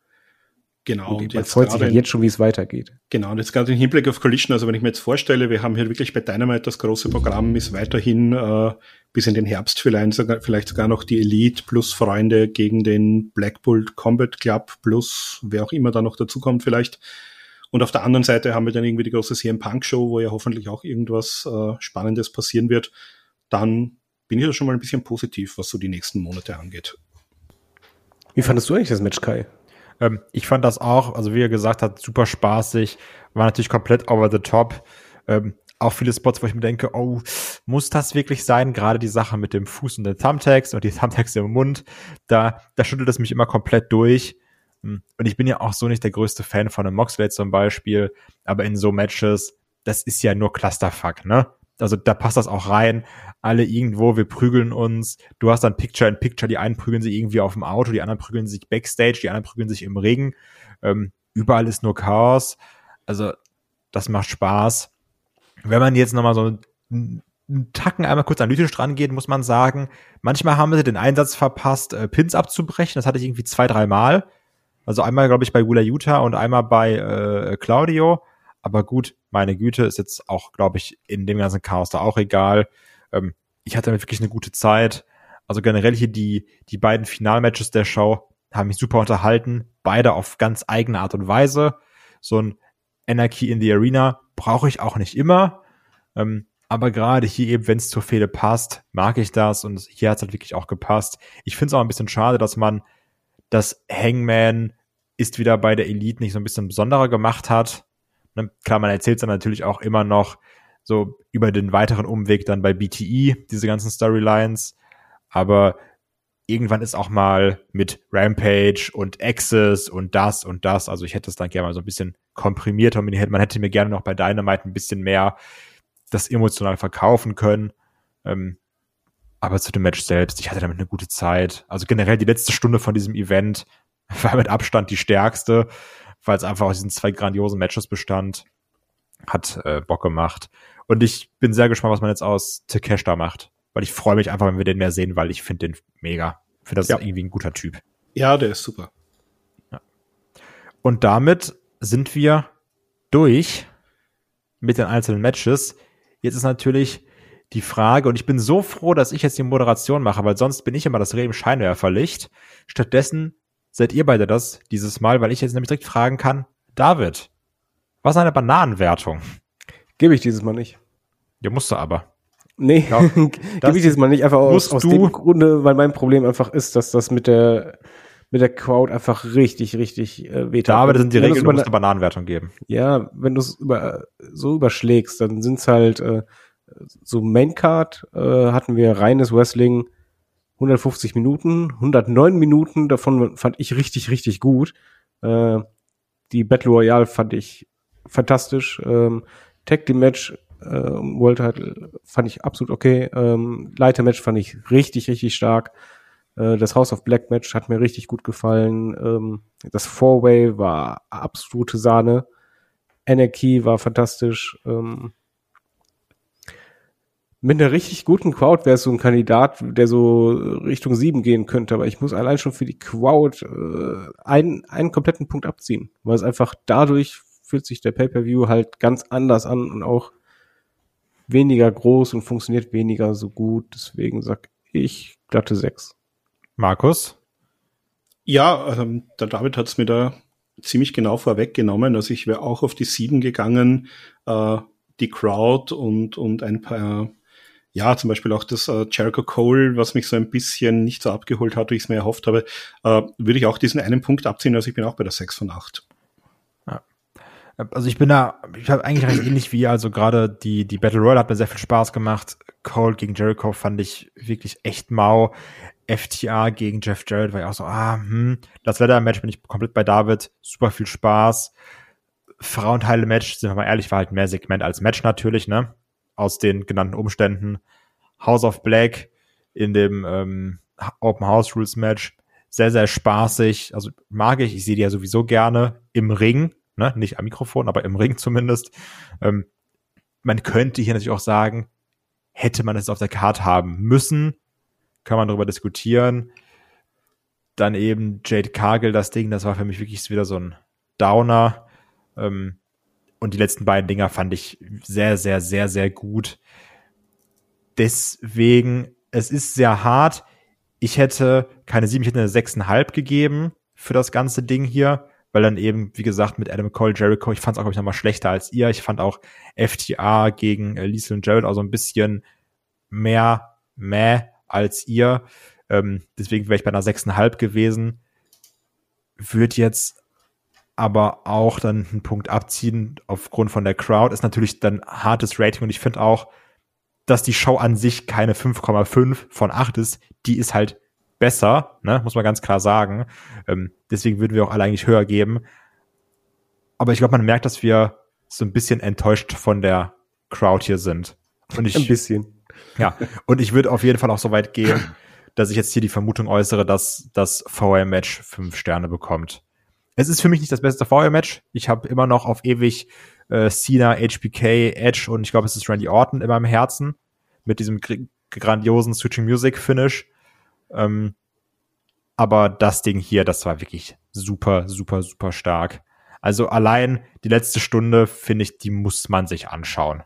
Genau. Und, und man freut sich halt jetzt schon, wie es weitergeht. Genau, und jetzt gerade im Hinblick auf Collision, also wenn ich mir jetzt vorstelle, wir haben hier wirklich bei Dynamite das große Programm, ist weiterhin äh, bis in den Herbst vielleicht sogar, vielleicht sogar noch die Elite plus Freunde gegen den Blackpool Combat Club plus wer auch immer da noch dazukommt vielleicht. Und auf der anderen Seite haben wir dann irgendwie die große CM Punk Show, wo ja hoffentlich auch irgendwas äh, Spannendes passieren wird. Dann bin ich da schon mal ein bisschen positiv, was so die nächsten Monate angeht. Wie fandest du eigentlich das Match, Kai? Ähm, ich fand das auch, also wie er gesagt hat, super spaßig, war natürlich komplett over the top. Ähm, auch viele Spots, wo ich mir denke, oh, muss das wirklich sein? Gerade die Sache mit dem Fuß und den Thumbtacks und die Thumbtacks im Mund, da, da schüttelt es mich immer komplett durch. Und ich bin ja auch so nicht der größte Fan von einem Moxley zum Beispiel, aber in so Matches, das ist ja nur Clusterfuck, ne? Also da passt das auch rein. Alle irgendwo, wir prügeln uns. Du hast dann Picture in Picture, die einen prügeln sich irgendwie auf dem Auto, die anderen prügeln sich Backstage, die anderen prügeln sich im Ring. Ähm, überall ist nur Chaos. Also das macht Spaß. Wenn man jetzt nochmal so einen Tacken einmal kurz analytisch dran geht, muss man sagen, manchmal haben sie den Einsatz verpasst, äh, Pins abzubrechen. Das hatte ich irgendwie zwei, drei Mal. Also einmal, glaube ich, bei Gula Utah und einmal bei äh, Claudio. Aber gut, meine Güte, ist jetzt auch, glaube ich, in dem ganzen Chaos da auch egal. Ähm, ich hatte wirklich eine gute Zeit. Also generell hier die, die beiden Finalmatches der Show haben mich super unterhalten. Beide auf ganz eigene Art und Weise. So ein Anarchy in the Arena brauche ich auch nicht immer. Ähm, aber gerade hier eben, wenn es zur Fehde passt, mag ich das und hier hat es halt wirklich auch gepasst. Ich finde es auch ein bisschen schade, dass man das Hangman ist wieder bei der Elite nicht so ein bisschen besonderer gemacht hat. Ne, klar, man erzählt dann natürlich auch immer noch so über den weiteren Umweg dann bei BTE, diese ganzen Storylines. Aber irgendwann ist auch mal mit Rampage und Access und das und das. Also ich hätte es dann gerne mal so ein bisschen komprimierter man hätte mir gerne noch bei Dynamite ein bisschen mehr das emotional verkaufen können. Ähm, aber zu dem Match selbst, ich hatte damit eine gute Zeit. Also generell die letzte Stunde von diesem Event war mit Abstand die stärkste weil es einfach aus diesen zwei grandiosen Matches bestand. Hat äh, Bock gemacht. Und ich bin sehr gespannt, was man jetzt aus Takesh da macht. Weil ich freue mich einfach, wenn wir den mehr sehen, weil ich finde den mega. Ich finde, das ja. ist irgendwie ein guter Typ. Ja, der ist super. Ja. Und damit sind wir durch mit den einzelnen Matches. Jetzt ist natürlich die Frage, und ich bin so froh, dass ich jetzt die Moderation mache, weil sonst bin ich immer das Reh im Scheinwerferlicht. Stattdessen seid ihr beide das dieses Mal, weil ich jetzt nämlich direkt fragen kann, David, was ist eine Bananenwertung? Gebe ich dieses Mal nicht. Ja, musst du aber. Nee, ja, gebe ich dieses Mal nicht einfach aus, aus dem Grunde, weil mein Problem einfach ist, dass das mit der mit der Crowd einfach richtig, richtig äh, weht. David sind die Regeln, du musst eine Bananenwertung geben. Ja, wenn du es über, so überschlägst, dann sind's halt äh, so Maincard äh, hatten wir reines Wrestling 150 Minuten, 109 Minuten, davon fand ich richtig, richtig gut. Äh, die Battle Royale fand ich fantastisch. Ähm, Tag Team Match, äh, World Title fand ich absolut okay. Ähm, Leiter Match fand ich richtig, richtig stark. Äh, das House of Black Match hat mir richtig gut gefallen. Ähm, das Four Way war absolute Sahne. Anarchy war fantastisch. Ähm, mit einer richtig guten Crowd wäre es so ein Kandidat, der so Richtung sieben gehen könnte, aber ich muss allein schon für die Crowd äh, einen, einen kompletten Punkt abziehen, weil es einfach dadurch fühlt sich der Pay-per-View halt ganz anders an und auch weniger groß und funktioniert weniger so gut. Deswegen sag ich glatte sechs. Markus? Ja, ähm, der David hat es mir da ziemlich genau vorweggenommen. Also ich wäre auch auf die sieben gegangen. Äh, die Crowd und, und ein paar ja, zum Beispiel auch das äh, Jericho Cole, was mich so ein bisschen nicht so abgeholt hat, wie ich es mir erhofft habe, äh, würde ich auch diesen einen Punkt abziehen. Also ich bin auch bei der 6 von 8. Ja. Also ich bin da, ich habe eigentlich recht ähnlich wie, also gerade die, die Battle Royale hat mir sehr viel Spaß gemacht. Cole gegen Jericho fand ich wirklich echt mau. FTA gegen Jeff Jarrett war ja auch so, ah, hm. Das Leather-Match bin ich komplett bei David. Super viel Spaß. Frauenteile-Match, sind wir mal ehrlich, war halt mehr Segment als Match natürlich, ne? Aus den genannten Umständen. House of Black in dem ähm, Open House Rules Match sehr, sehr spaßig. Also mag ich, ich sehe die ja sowieso gerne im Ring. ne? nicht am Mikrofon, aber im Ring zumindest. Ähm, man könnte hier natürlich auch sagen, hätte man es auf der Karte haben müssen, kann man darüber diskutieren. Dann eben Jade Cargill, das Ding, das war für mich wirklich wieder so ein Downer. Ähm, und die letzten beiden Dinger fand ich sehr, sehr, sehr, sehr gut. Deswegen, es ist sehr hart. Ich hätte keine sieben, ich hätte eine sechseinhalb gegeben für das ganze Ding hier, weil dann eben, wie gesagt, mit Adam Cole, Jericho, ich fand es auch, glaube ich, nochmal schlechter als ihr. Ich fand auch FTA gegen äh, Liesel und Jared auch so ein bisschen mehr meh als ihr. Ähm, deswegen wäre ich bei einer sechseinhalb gewesen. Würde jetzt aber auch dann einen Punkt abziehen aufgrund von der Crowd. Ist natürlich dann hartes Rating und ich finde auch, dass die Show an sich keine 5,5 von 8 ist. Die ist halt besser, ne? muss man ganz klar sagen. Ähm, deswegen würden wir auch alle eigentlich höher geben. Aber ich glaube, man merkt, dass wir so ein bisschen enttäuscht von der Crowd hier sind. Und ich, ein bisschen. Ja, und ich würde auf jeden Fall auch so weit gehen, dass ich jetzt hier die Vermutung äußere, dass das VR-Match fünf Sterne bekommt. Es ist für mich nicht das beste VR-Match. Ich habe immer noch auf ewig äh, Cena, HBK, Edge und ich glaube, es ist Randy Orton in meinem Herzen mit diesem grandiosen Switching Music Finish. Ähm, aber das Ding hier, das war wirklich super, super, super stark. Also allein die letzte Stunde, finde ich, die muss man sich anschauen.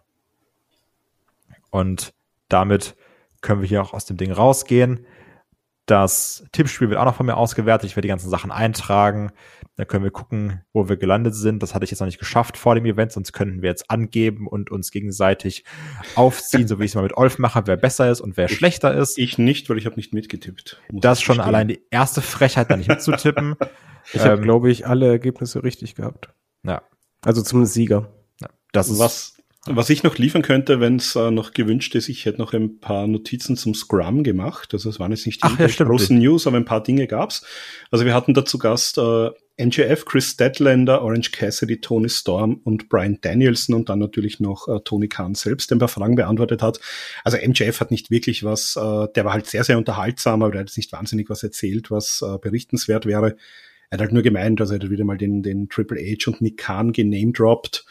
Und damit können wir hier auch aus dem Ding rausgehen. Das Tippspiel wird auch noch von mir ausgewertet. Ich werde die ganzen Sachen eintragen. Da können wir gucken, wo wir gelandet sind. Das hatte ich jetzt noch nicht geschafft vor dem Event, sonst könnten wir jetzt angeben und uns gegenseitig aufziehen, so wie ich es mal mit Olf mache, wer besser ist und wer ich, schlechter ist. Ich nicht, weil ich habe nicht mitgetippt. Das schon verstehen. allein die erste Frechheit, da nicht mitzutippen. ich ähm, habe, glaube ich, alle Ergebnisse richtig gehabt. Ja. Also zum Sieger. Ja, das ist was ich noch liefern könnte, wenn es äh, noch gewünscht ist, ich hätte noch ein paar Notizen zum Scrum gemacht. Also es waren jetzt nicht die Ach, ja, großen News, aber ein paar Dinge gab's. Also wir hatten dazu Gast äh, NGF, Chris Statlander, Orange Cassidy, Tony Storm und Brian Danielson und dann natürlich noch äh, Tony Khan selbst, der ein paar Fragen beantwortet hat. Also MJF hat nicht wirklich was, äh, der war halt sehr, sehr unterhaltsam, aber der hat jetzt nicht wahnsinnig was erzählt, was äh, berichtenswert wäre. Er hat halt nur gemeint, dass er wieder mal den, den Triple H und Nick Khan genamedroppt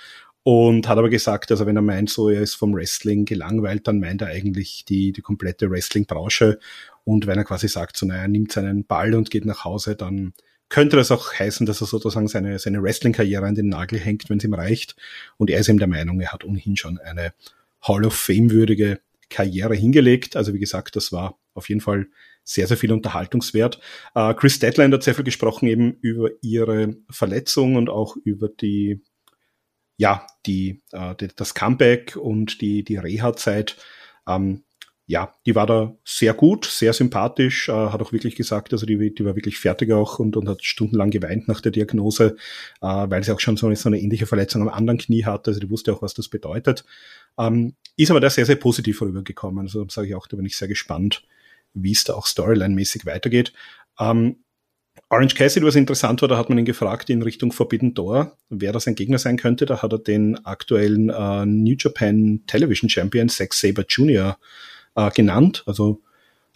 und hat aber gesagt, also wenn er meint, so er ist vom Wrestling gelangweilt, dann meint er eigentlich die, die komplette Wrestling-Branche. Und wenn er quasi sagt, so naja, er nimmt seinen Ball und geht nach Hause, dann könnte das auch heißen, dass er sozusagen seine, seine Wrestling-Karriere an den Nagel hängt, wenn es ihm reicht. Und er ist eben der Meinung, er hat ohnehin schon eine Hall of Fame-würdige Karriere hingelegt. Also wie gesagt, das war auf jeden Fall sehr, sehr viel Unterhaltungswert. Uh, Chris Deadline hat sehr viel gesprochen eben über ihre Verletzung und auch über die ja, die, äh, die, das Comeback und die, die Reha-Zeit, ähm, ja, die war da sehr gut, sehr sympathisch, äh, hat auch wirklich gesagt, also die, die war wirklich fertig auch und, und hat stundenlang geweint nach der Diagnose, äh, weil sie auch schon so eine, so eine ähnliche Verletzung am anderen Knie hatte, also die wusste auch, was das bedeutet. Ähm, ist aber da sehr, sehr positiv rübergekommen. Also sage ich auch, da bin ich sehr gespannt, wie es da auch storyline-mäßig weitergeht. Ähm, Orange Cassidy, was interessant war, da hat man ihn gefragt in Richtung Forbidden Door, wer das ein Gegner sein könnte. Da hat er den aktuellen äh, New Japan Television Champion Zack Saber Jr. Äh, genannt. Also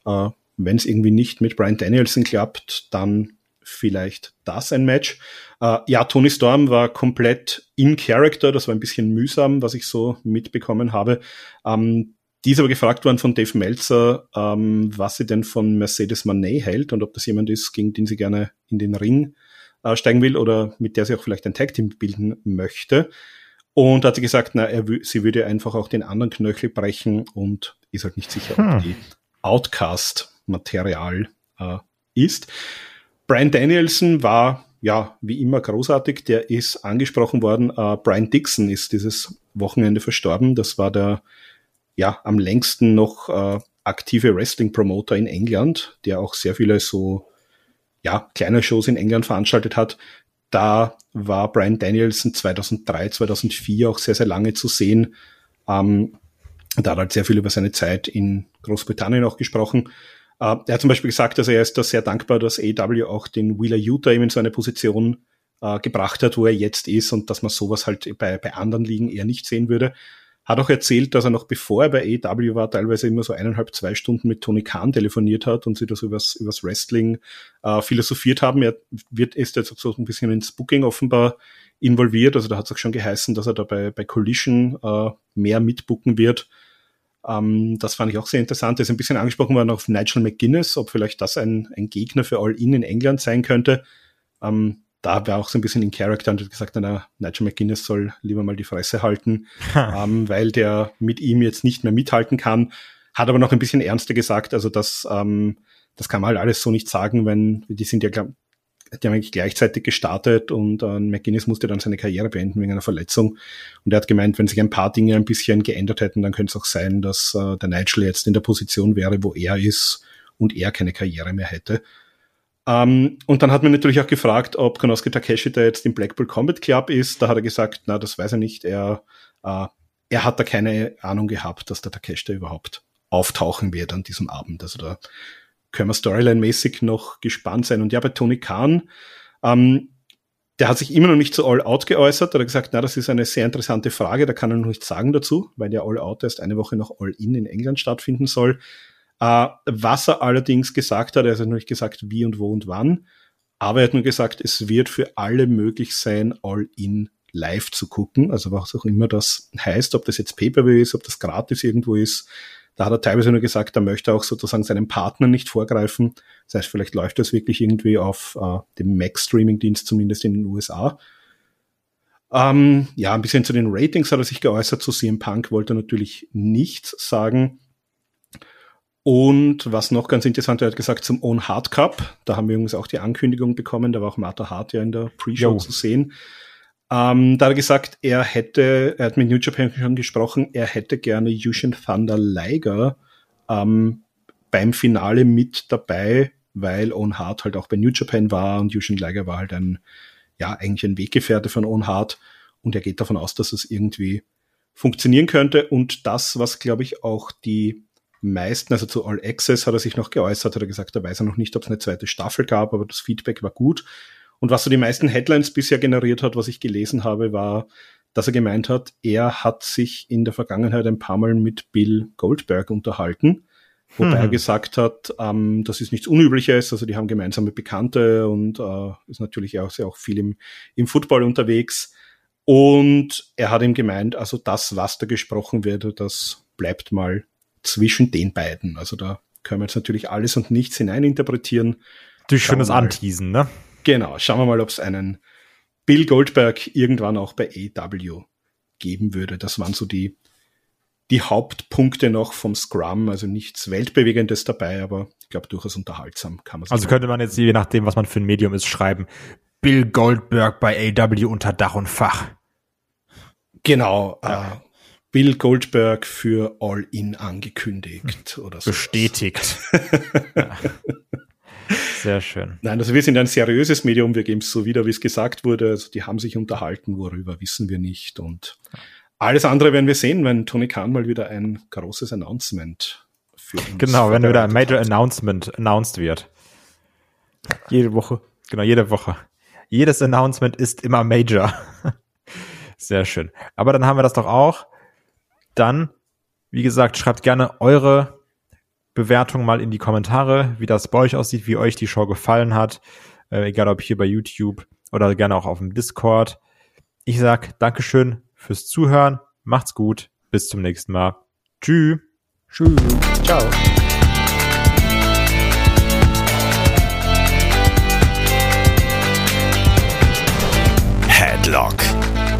äh, wenn es irgendwie nicht mit Brian Danielson klappt, dann vielleicht das ein Match. Äh, ja, Tony Storm war komplett in Character, das war ein bisschen mühsam, was ich so mitbekommen habe. Ähm, die ist aber gefragt worden von Dave Meltzer, ähm, was sie denn von Mercedes Manet hält und ob das jemand ist, gegen den sie gerne in den Ring äh, steigen will oder mit der sie auch vielleicht ein Tag-Team bilden möchte. Und hat sie gesagt, na, er sie würde einfach auch den anderen Knöchel brechen und ist halt nicht sicher, hm. ob die Outcast-Material äh, ist. Brian Danielson war ja wie immer großartig. Der ist angesprochen worden. Äh, Brian Dixon ist dieses Wochenende verstorben. Das war der ja am längsten noch äh, aktive Wrestling-Promoter in England, der auch sehr viele so ja kleine Shows in England veranstaltet hat. Da war Brian Danielson 2003, 2004 auch sehr, sehr lange zu sehen. Ähm, da hat halt sehr viel über seine Zeit in Großbritannien auch gesprochen. Äh, er hat zum Beispiel gesagt, dass er ist da sehr dankbar, dass AW auch den Wheeler Utah eben in so eine Position äh, gebracht hat, wo er jetzt ist und dass man sowas halt bei, bei anderen Ligen eher nicht sehen würde. Hat auch erzählt, dass er noch bevor er bei AEW war, teilweise immer so eineinhalb, zwei Stunden mit Tony Khan telefoniert hat und sie das übers, übers Wrestling äh, philosophiert haben. Er wird, ist jetzt so ein bisschen ins Booking offenbar involviert. Also da hat es auch schon geheißen, dass er da bei, bei Collision äh, mehr mitbucken wird. Ähm, das fand ich auch sehr interessant. Er ist ein bisschen angesprochen worden auf Nigel McGuinness, ob vielleicht das ein, ein Gegner für All-In in England sein könnte. Ähm, da war auch so ein bisschen in Character und hat gesagt, na, Nigel McGuinness soll lieber mal die Fresse halten, ähm, weil der mit ihm jetzt nicht mehr mithalten kann. Hat aber noch ein bisschen ernster gesagt, also das, ähm, das kann man halt alles so nicht sagen, wenn die sind ja, die haben eigentlich gleichzeitig gestartet und äh, McGuinness musste dann seine Karriere beenden wegen einer Verletzung. Und er hat gemeint, wenn sich ein paar Dinge ein bisschen geändert hätten, dann könnte es auch sein, dass äh, der Nigel jetzt in der Position wäre, wo er ist und er keine Karriere mehr hätte. Ähm, und dann hat man natürlich auch gefragt, ob Konosuke Takeshi da jetzt im Blackpool Combat Club ist. Da hat er gesagt, na, das weiß er nicht. Er, äh, er hat da keine Ahnung gehabt, dass der Takeshi da überhaupt auftauchen wird an diesem Abend. Also da können wir storyline-mäßig noch gespannt sein. Und ja, bei Tony Khan, ähm, der hat sich immer noch nicht zu All Out geäußert. Da hat er gesagt, na, das ist eine sehr interessante Frage, da kann er noch nichts sagen dazu, weil der All Out erst eine Woche nach All In in England stattfinden soll. Äh, was er allerdings gesagt hat, er hat nicht gesagt, wie und wo und wann, aber er hat nur gesagt, es wird für alle möglich sein, All In live zu gucken, also was auch immer das heißt, ob das jetzt Pay-Per-View ist, ob das gratis irgendwo ist. Da hat er teilweise nur gesagt, er möchte auch sozusagen seinem Partner nicht vorgreifen. Das heißt, vielleicht läuft das wirklich irgendwie auf äh, dem Mac-Streaming-Dienst, zumindest in den USA. Ähm, ja, ein bisschen zu den Ratings hat er sich geäußert. Zu CM Punk wollte er natürlich nichts sagen. Und was noch ganz interessant, er hat gesagt zum Own Hard Cup, da haben wir übrigens auch die Ankündigung bekommen, da war auch Martha Hart ja in der Pre-Show zu sehen. Ähm, da hat er gesagt, er hätte, er hat mit New Japan schon gesprochen, er hätte gerne Yushin Thunder Liger ähm, beim Finale mit dabei, weil Own Hart halt auch bei New Japan war und Yushin Liger war halt ein, ja, eigentlich ein Weggefährte von Own Hart und er geht davon aus, dass es irgendwie funktionieren könnte. Und das, was glaube ich auch die meisten, also zu All Access hat er sich noch geäußert, hat er gesagt, er weiß ja noch nicht, ob es eine zweite Staffel gab, aber das Feedback war gut. Und was so die meisten Headlines bisher generiert hat, was ich gelesen habe, war, dass er gemeint hat, er hat sich in der Vergangenheit ein paar Mal mit Bill Goldberg unterhalten, wobei hm. er gesagt hat, ähm, das ist nichts Unübliches, also die haben gemeinsame Bekannte und äh, ist natürlich auch sehr auch viel im, im Football unterwegs. Und er hat ihm gemeint, also das, was da gesprochen wird, das bleibt mal zwischen den beiden. Also da können wir jetzt natürlich alles und nichts hineininterpretieren. Durch schönes Anteasen, ne? Genau, schauen wir mal, ob es einen Bill Goldberg irgendwann auch bei AW geben würde. Das waren so die, die Hauptpunkte noch vom Scrum, also nichts Weltbewegendes dabei, aber ich glaube durchaus unterhaltsam kann man Also könnte man jetzt, je nachdem, was man für ein Medium ist, schreiben, Bill Goldberg bei AW unter Dach und Fach. Genau, ja. äh, Bill Goldberg für All In angekündigt oder so. Bestätigt. Sehr schön. Nein, also wir sind ein seriöses Medium, wir geben es so wieder, wie es gesagt wurde. Also die haben sich unterhalten, worüber wissen wir nicht. Und alles andere werden wir sehen, wenn Tony Khan mal wieder ein großes Announcement für uns Genau, wenn wieder ein Major hat. Announcement announced wird. Jede Woche. Genau, jede Woche. Jedes Announcement ist immer Major. Sehr schön. Aber dann haben wir das doch auch dann, wie gesagt, schreibt gerne eure Bewertung mal in die Kommentare, wie das bei euch aussieht, wie euch die Show gefallen hat, äh, egal ob hier bei YouTube oder gerne auch auf dem Discord. Ich sag Dankeschön fürs Zuhören, macht's gut, bis zum nächsten Mal. Tschüss. Tschüss. Ciao. Headlock,